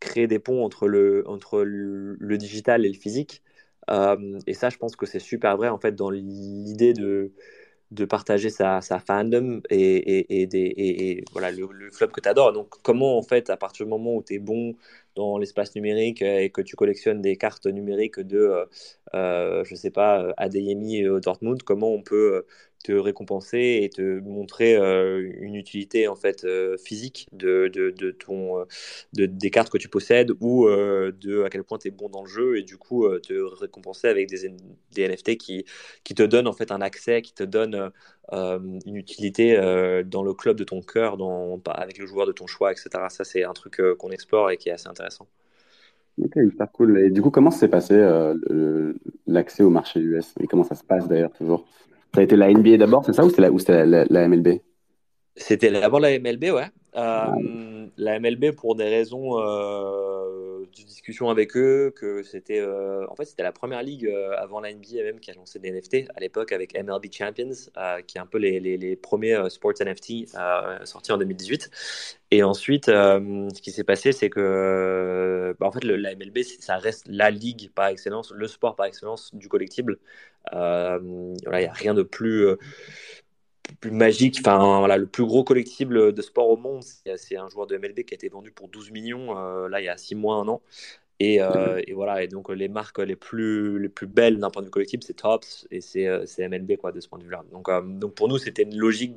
créer des ponts entre le, entre le, digital et le physique. Euh, et ça, je pense que c'est super vrai en fait dans l'idée de, de partager sa, sa fandom et, et, et, voilà, le, le club que tu adores. Donc, comment en fait, à partir du moment où tu es bon dans l'espace numérique et que tu collectionnes des cartes numériques de, euh, euh je sais pas, Adeyemi et Dortmund, comment on peut te récompenser et te montrer euh, une utilité en fait euh, physique de, de, ton, euh, de, des cartes que tu possèdes ou de à quel point tu es bon dans le jeu et du coup te récompenser avec des, des NFT qui, qui te donnent en fait un accès, qui te donnent une utilité dans le club de ton cœur, dans, avec le joueur de ton choix, etc. Ça c'est un truc qu'on explore et qui est assez intéressant. Ok, super cool. Et du coup, comment s'est passé l'accès au marché US et comment ça se passe d'ailleurs toujours? Ça a été la NBA d'abord, c'est ça, ou c'était la, la, la, la, MLB C'était d'abord la MLB, ouais. Euh, la MLB pour des raisons euh, de discussion avec eux, que c'était, euh, en fait, c'était la première ligue euh, avant la NBA même qui a lancé des NFT à l'époque avec MLB Champions, euh, qui est un peu les, les, premiers sports NFT sortis en 2018. Et ensuite, ce qui s'est passé, c'est que, bah, en fait, le, la MLB, ça reste la ligue par excellence, le sport par excellence du collectible. voilà, il n'y a rien de plus plus magique, enfin voilà, le plus gros collectible de sport au monde, c'est un joueur de MLB qui a été vendu pour 12 millions, euh, là il y a 6 mois, un an. Et, euh, et, voilà, et donc les marques les plus, les plus belles d'un point de vue collectible, c'est Tops et c'est euh, MLB quoi, de ce point de vue-là. Donc, euh, donc pour nous, c'était une logique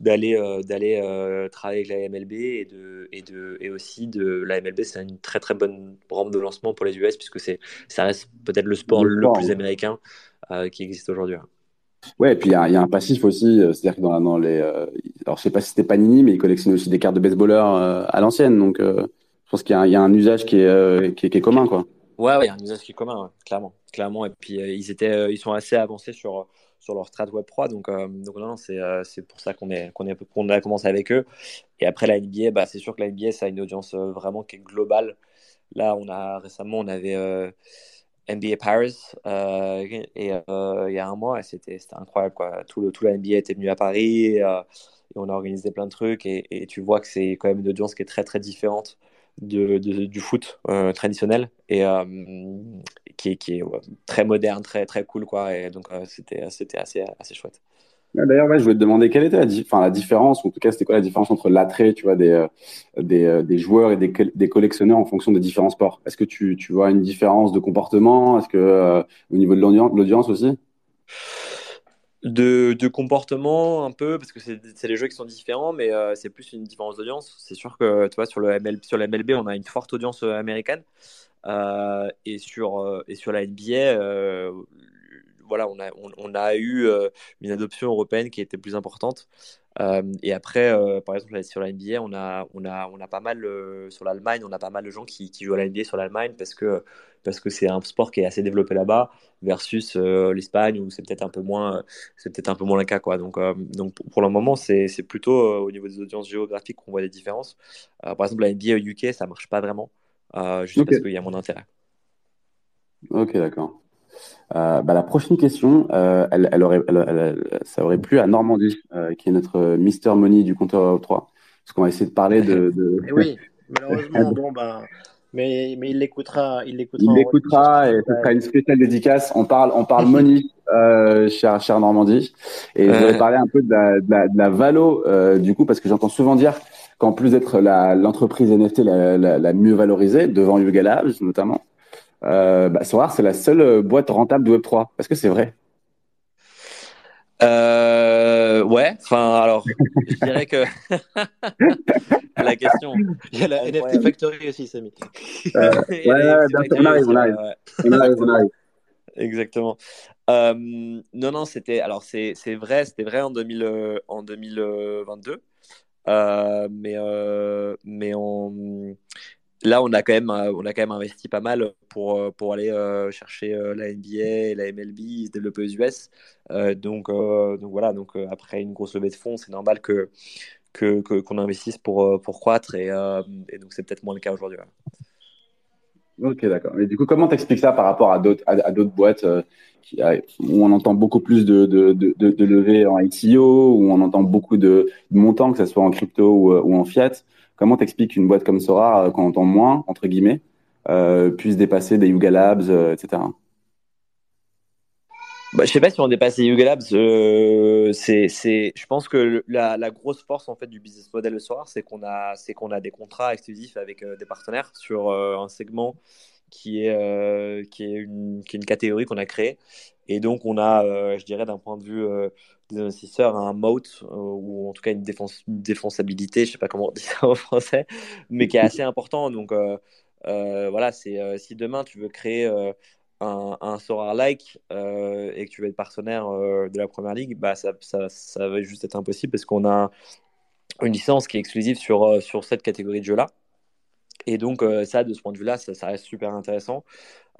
d'aller euh, d'aller travailler avec la MLB et, de, et, de, et aussi de la MLB, c'est une très très bonne rampe de lancement pour les US puisque ça reste peut-être le sport le, le plus américain qui existe aujourd'hui. Ouais, et puis il y, a un passif aussi, euh, c'est-à-dire que dans, les, euh, alors je sais pas si c'était Panini, mais ils collectionnent aussi des cartes de baseballeurs euh, à l'ancienne, donc je pense qu'il y, a un usage qui est, commun, quoi. Ouais, ouais, y a un usage qui est commun, clairement, clairement. Et puis ils étaient, ils sont assez avancés sur sur leur strat Web 3, donc donc non, c'est c'est pour ça qu'on est qu'on est qu'on a commencé avec eux. Et après la NBA, bah c'est sûr que la NBA ça a une audience vraiment qui est globale. Là, on a récemment on avait NBA Paris euh, et euh, il y a un mois c'était incroyable quoi. Tout le tout la NBA était venu à Paris et, euh, et on a organisé plein de trucs et, tu vois que c'est quand même une audience qui est très très différente de, du foot traditionnel et qui qui est très moderne très très cool quoi et donc c'était c'était assez assez chouette D'ailleurs, je voulais te demander quelle était la, enfin, la différence, en tout cas, c'était quoi la différence entre l'attrait, euh, euh, des, joueurs et des, collectionneurs en fonction des différents sports? Est-ce que tu, vois une différence de comportement? Est-ce que euh, au niveau de l'audience aussi? De, comportement un peu parce que c'est des jeux qui sont différents mais c'est plus une différence d'audience. C'est sûr que tu vois sur le MLB on a une forte audience américaine. Et sur la NBA voilà, on a, on, a eu euh, une adoption européenne qui était plus importante. Euh, et après, euh, par exemple, sur la NBA, on a, on a, on a pas mal, sur l'Allemagne, on a pas mal de gens qui, qui jouent à la NBA sur l'Allemagne parce que parce que c'est un sport qui est assez développé là-bas versus l'Espagne où c'est peut-être un peu moins c'est peut-être un peu moins le cas quoi. Donc donc pour le moment c'est plutôt au niveau des audiences géographiques qu'on voit des différences. Par exemple la NBA au UK ça marche pas vraiment juste parce qu'il y a moins d'intérêt. Ok d'accord euh, bah, la prochaine question, euh, elle, elle, aurait, elle, ça aurait plu à Normandie, euh, qui est notre Mister Money du compteur 3. Parce qu'on va essayer de parler de. de... Eh oui, malheureusement, bon, bah, mais, mais il l'écoutera. Il l'écoutera, il l'écoutera et ce sera une spéciale dédicace. On parle, on parle money, euh, cher, cher Normandie. Et je voudrais parler un peu de la, de la, de la valo, euh, du coup, parce que j'entends souvent dire qu'en plus d'être l'entreprise NFT la, la, la, mieux valorisée, devant Yuga Labs notamment, euh, bah, c'est la seule euh, boîte rentable de Web3. Est-ce que c'est vrai? Euh, ouais, enfin alors, je dirais que la question. Il y a la NFT Factory aussi, Samy. Euh, ouais, on arrive, on arrive. On arrive, on arrive. Exactement. Euh, non, non, c'était alors c'est vrai, c'était vrai en 2000 en 2022, euh, mais mais on là, on a quand même, euh, on a quand même investi pas mal pour, euh, pour aller euh, chercher la NBA et la MLB, se développer US. donc, donc voilà, donc après une grosse levée de fonds, c'est normal que qu'on que, investisse pour, pour croître et, et donc c'est peut-être moins le cas aujourd'hui. Ok, d'accord. Mais du coup, comment t'expliques ça par rapport à d'autres à, boîtes où on entend beaucoup plus de, de, de, levées en ICO, où on entend beaucoup de, montants, que ce soit en crypto ou en fiat? Comment t'expliques qu'une boîte comme Sora, euh, qu'on entend moins, entre guillemets, euh, puisse dépasser des Yuga Labs, euh, etc. Bah, je sais pas si on dépasse les Yuga Labs. je pense que la, grosse force en fait du business model de Sora, c'est qu'on a, c'est qu'on a des contrats exclusifs avec des partenaires sur un segment qui est, qui est une, qui est une catégorie qu'on a créée. Et donc on a, je dirais, d'un point de vue des investisseurs un moat euh, ou en tout cas une, défense, défensabilité, je sais pas comment on dit ça en français, mais qui est assez important. Donc euh, euh, voilà, c'est si demain tu veux créer un, un Sora-like et que tu veux être partenaire de la première ligue, bah ça, ça, ça va juste être impossible parce qu'on a une licence qui est exclusive sur, sur cette catégorie de jeu-là. Et donc, ça, de ce point de vue-là, ça, ça, reste super intéressant.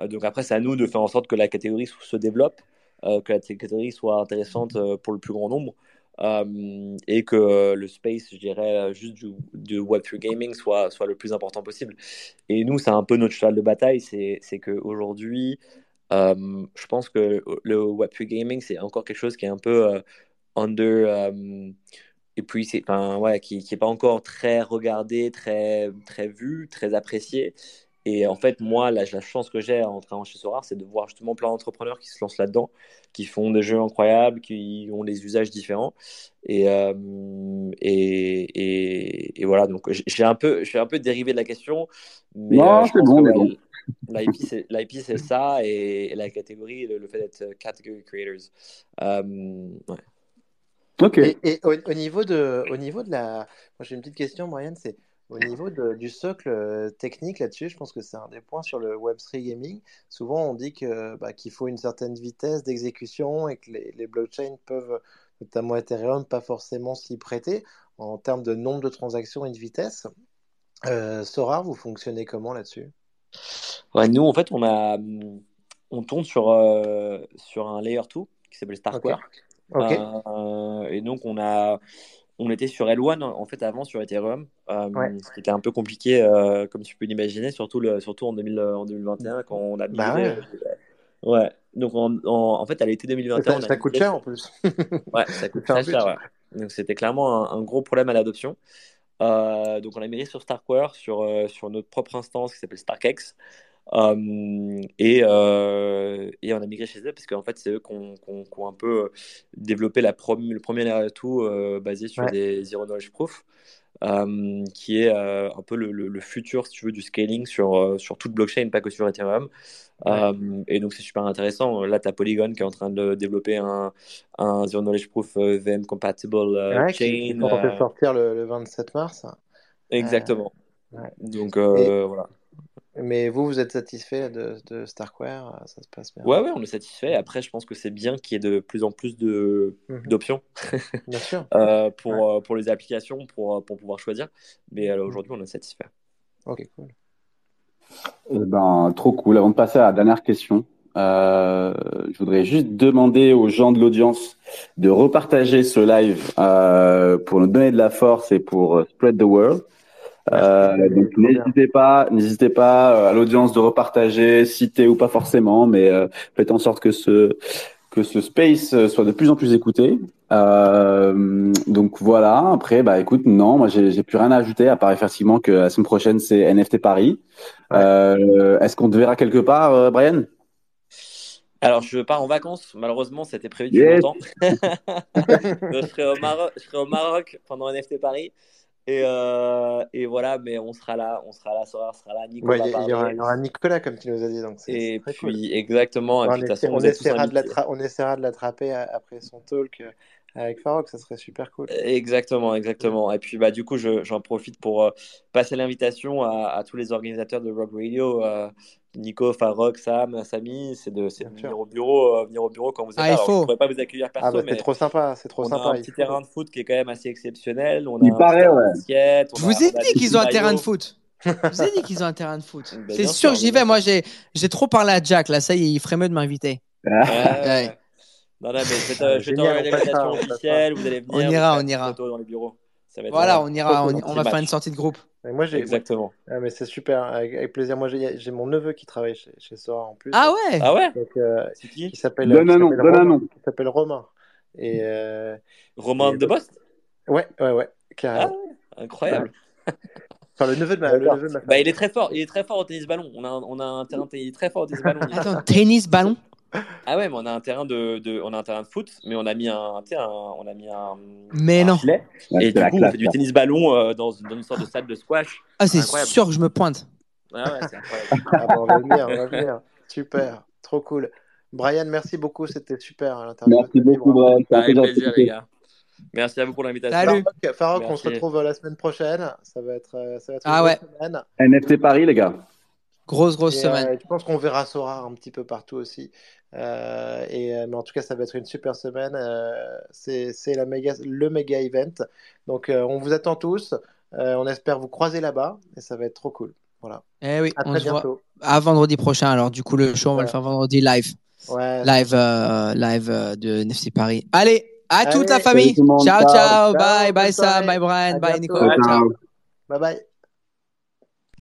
donc, après, c'est à nous de faire en sorte que la catégorie se développe euh, que la catégorie soit intéressante euh, pour le plus grand nombre. Euh, et que le space, je dirais, juste du, du Web3 gaming soit, soit le plus important possible. Et nous, c'est un peu notre cheval de bataille, c'est qu'aujourd'hui, euh, je pense que le Web3 gaming, c'est encore quelque chose qui est un peu under. Et puis, c'est, enfin, ouais, qui n'est pas encore très regardé, très, très vu, très apprécié. Et en fait, moi, la, la chance que j'ai en travaillant chez Sorar, c'est de voir justement plein d'entrepreneurs qui se lancent là-dedans, qui font des jeux incroyables, qui ont des usages différents. Et, euh, et, et, voilà, donc j'ai un, peu, un peu dérivé de la question. Mais, non, euh, c'est bon, bon. L'IP, c'est ça, et, la catégorie, le, fait d'être category creators. Euh, ouais. Et, au, au, niveau de, au niveau de la. Moi, j'ai une petite question, Brian, c'est au niveau du socle euh, technique là-dessus, je pense que c'est un des points sur le Web3 gaming. Souvent, on dit que, bah, qu'il faut une certaine vitesse d'exécution et que les, les, blockchains peuvent, notamment Ethereum, pas forcément s'y prêter en termes de nombre de transactions et de vitesse. Euh, Sora, vous fonctionnez comment là-dessus? Ouais, nous, en fait, on a, on tourne sur, euh, sur un layer 2 qui s'appelle Starkware. Euh, et donc, on a, on était sur L1 en fait avant sur Ethereum, euh, Ouais. ce qui était un peu compliqué, euh, comme tu peux l'imaginer, surtout, le, surtout en, 2000, en 2021 quand on a Bah migré. ouais. Donc, en, en, en fait, à l'été 2021, Ça, coûte cher en plus. Ouais, ça coûte très cher. ouais. Donc c'était clairement un, un gros problème à l'adoption. Donc on a migré sur Starkware, sur, sur notre propre instance qui s'appelle StarkX. Euh, et, euh, et on a migré chez eux parce qu'en fait c'est eux qui ont, qui qui un peu euh, développé la le premier 2 euh, basé sur Ouais. des Zero Knowledge Proof. euh, qui est euh, un peu le, le- le futur, si tu veux, du scaling sur, sur toute blockchain, pas que sur Ethereum. Ouais. Euh, et donc c'est super intéressant. Là, tu as Polygon qui est en train de développer un, un Zero Knowledge Proof VM compatible Ouais, qui, qui chain. censés euh, sortir le, le 27 mars. exactement. Donc voilà. Mais vous, vous êtes satisfait de, de Starkware euh, Ça se passe bien Ouais, ouais, on est satisfait. Après, je pense que c'est bien qu'il y ait de plus en plus de Mhm. d'options Bien sûr. euh, pour, euh, pour les applications, pour, pour pouvoir choisir. Mais euh, aujourd'hui, on est satisfait. Ok, cool. Eh ben, trop cool. Avant de passer à la dernière question, euh, je voudrais juste demander aux gens de l'audience de repartager ce live euh, pour nous donner de la force et pour spread the world. Euh, donc n'hésitez pas, n'hésitez pas euh, à l'audience de repartager, citer ou pas forcément, mais euh, faites en sorte que ce que ce space soit de plus en plus écouté. Euh, donc voilà. Après, bah écoute, non, moi j'ai plus rien à ajouter à part effectivement que la semaine prochaine c'est NFT Paris. Ouais. Euh, Est-ce qu'on te verra quelque part, euh, Brian? Alors, je pars en vacances. Malheureusement, c'était prévu depuis Yes. longtemps. je, serai au Maroc, je serai au Maroc pendant NFT Paris. Et, euh, et voilà, mais on sera là, on sera là, Sora sera là, Nico Ouais, va il y, aura, y Nicolas, comme tu nous as dit. Donc Et puis, cool. exactement. On, essaiera de l'attraper a- après son talk euh, avec Farok. Ça serait super cool. Exactement, exactement. Et puis, bah, du coup, je- j'en profite pour euh, passer l'invitation à, à tous les organisateurs de Rock Radio, euh, Nico, Farok, Sam, Samy, c'est de, c'est venir au bureau, euh, venir au bureau quand vous êtes Ah, là. il Alors, je ne faut. pourrais pas vous accueillir Ah perso, bah c'est mais trop sympa, c'est trop on a sympa. un Il petit faut. terrain de foot qui est quand même assez exceptionnel. On a Il un petit paraît, ouais. Je on a, vous ai on a dit qu'ils ont un terrain de foot. Je vous ai dit qu'ils ont un terrain de foot. Ben, C'est sûr j'y vais. Moi, j'ai trop parlé à Jack. Là, ça y est, il ferait mieux de m'inviter. Ouais, ouais. Non, non, mais je vais te- Ah, on on passe ça. officielle. Vous allez On venir, vous ira, on une ira. photo dans les bureaux. Ça va être Voilà, on ira. On, va faire une sortie de groupe. Et moi, j'ai, Exactement. Ah, mais c'est super, avec, avec plaisir. Moi, j'ai, mon neveu qui travaille chez, chez Sora en plus, Ah ouais. Ah ouais? donc, euh, C'est qui? qui s'appelle, Donne qui un nom, s'appelle donne un Romain. nom. Qui s'appelle Romain. Et, euh, Romain et de Bost? ouais, ouais, ouais, Ah, carrément. incroyable. Enfin, le neveu de ma, le D'accord. neveu de ma Bah, il est très fort. Il est très fort au tennis ballon. On a un, on a un terrain, il est très fort au tennis ballon. Attends, tennis, ballon? Ah ouais, mais on a un terrain de, de- on a un terrain de foot, mais on a mis un, on a mis un, Mais un non. filet. Ouais, Et du coup, on fait du tennis ballon euh, dans, dans une sorte de salle de squash. Ah, c'est sûr que je me pointe. Ah ouais, c'est incroyable. Ah, on va venir, on va venir. Super, trop cool. Brian, merci beaucoup, c'était super hein, l'interview. Merci beaucoup. Brian. Plaisir les gars. Merci à vous pour l'invitation. Salut. Farok, on se retrouve euh, la semaine prochaine. Ça va être, euh, ça va être une Ah ouais. semaine. NFT Paris, les gars. Grosse, grosse Et, semaine. euh, je pense qu'on verra Sora un petit peu partout aussi. Euh, et, euh, mais en tout cas, ça va être une super semaine. Euh, c'est c'est la méga, le méga event. Donc, euh, on vous attend tous. Euh, on espère vous croiser là-bas. Et ça va être trop cool. Voilà. Eh oui, À on très se voit bientôt. à vendredi prochain. Alors, du coup, le show, on va le faire vendredi live. Ouais. Live, euh, live de NFC Paris. Allez, à toute la famille. Ciao, Ciao. Bye, bye Sam, bye Brian, bye. Nico. Ciao. Bye bye.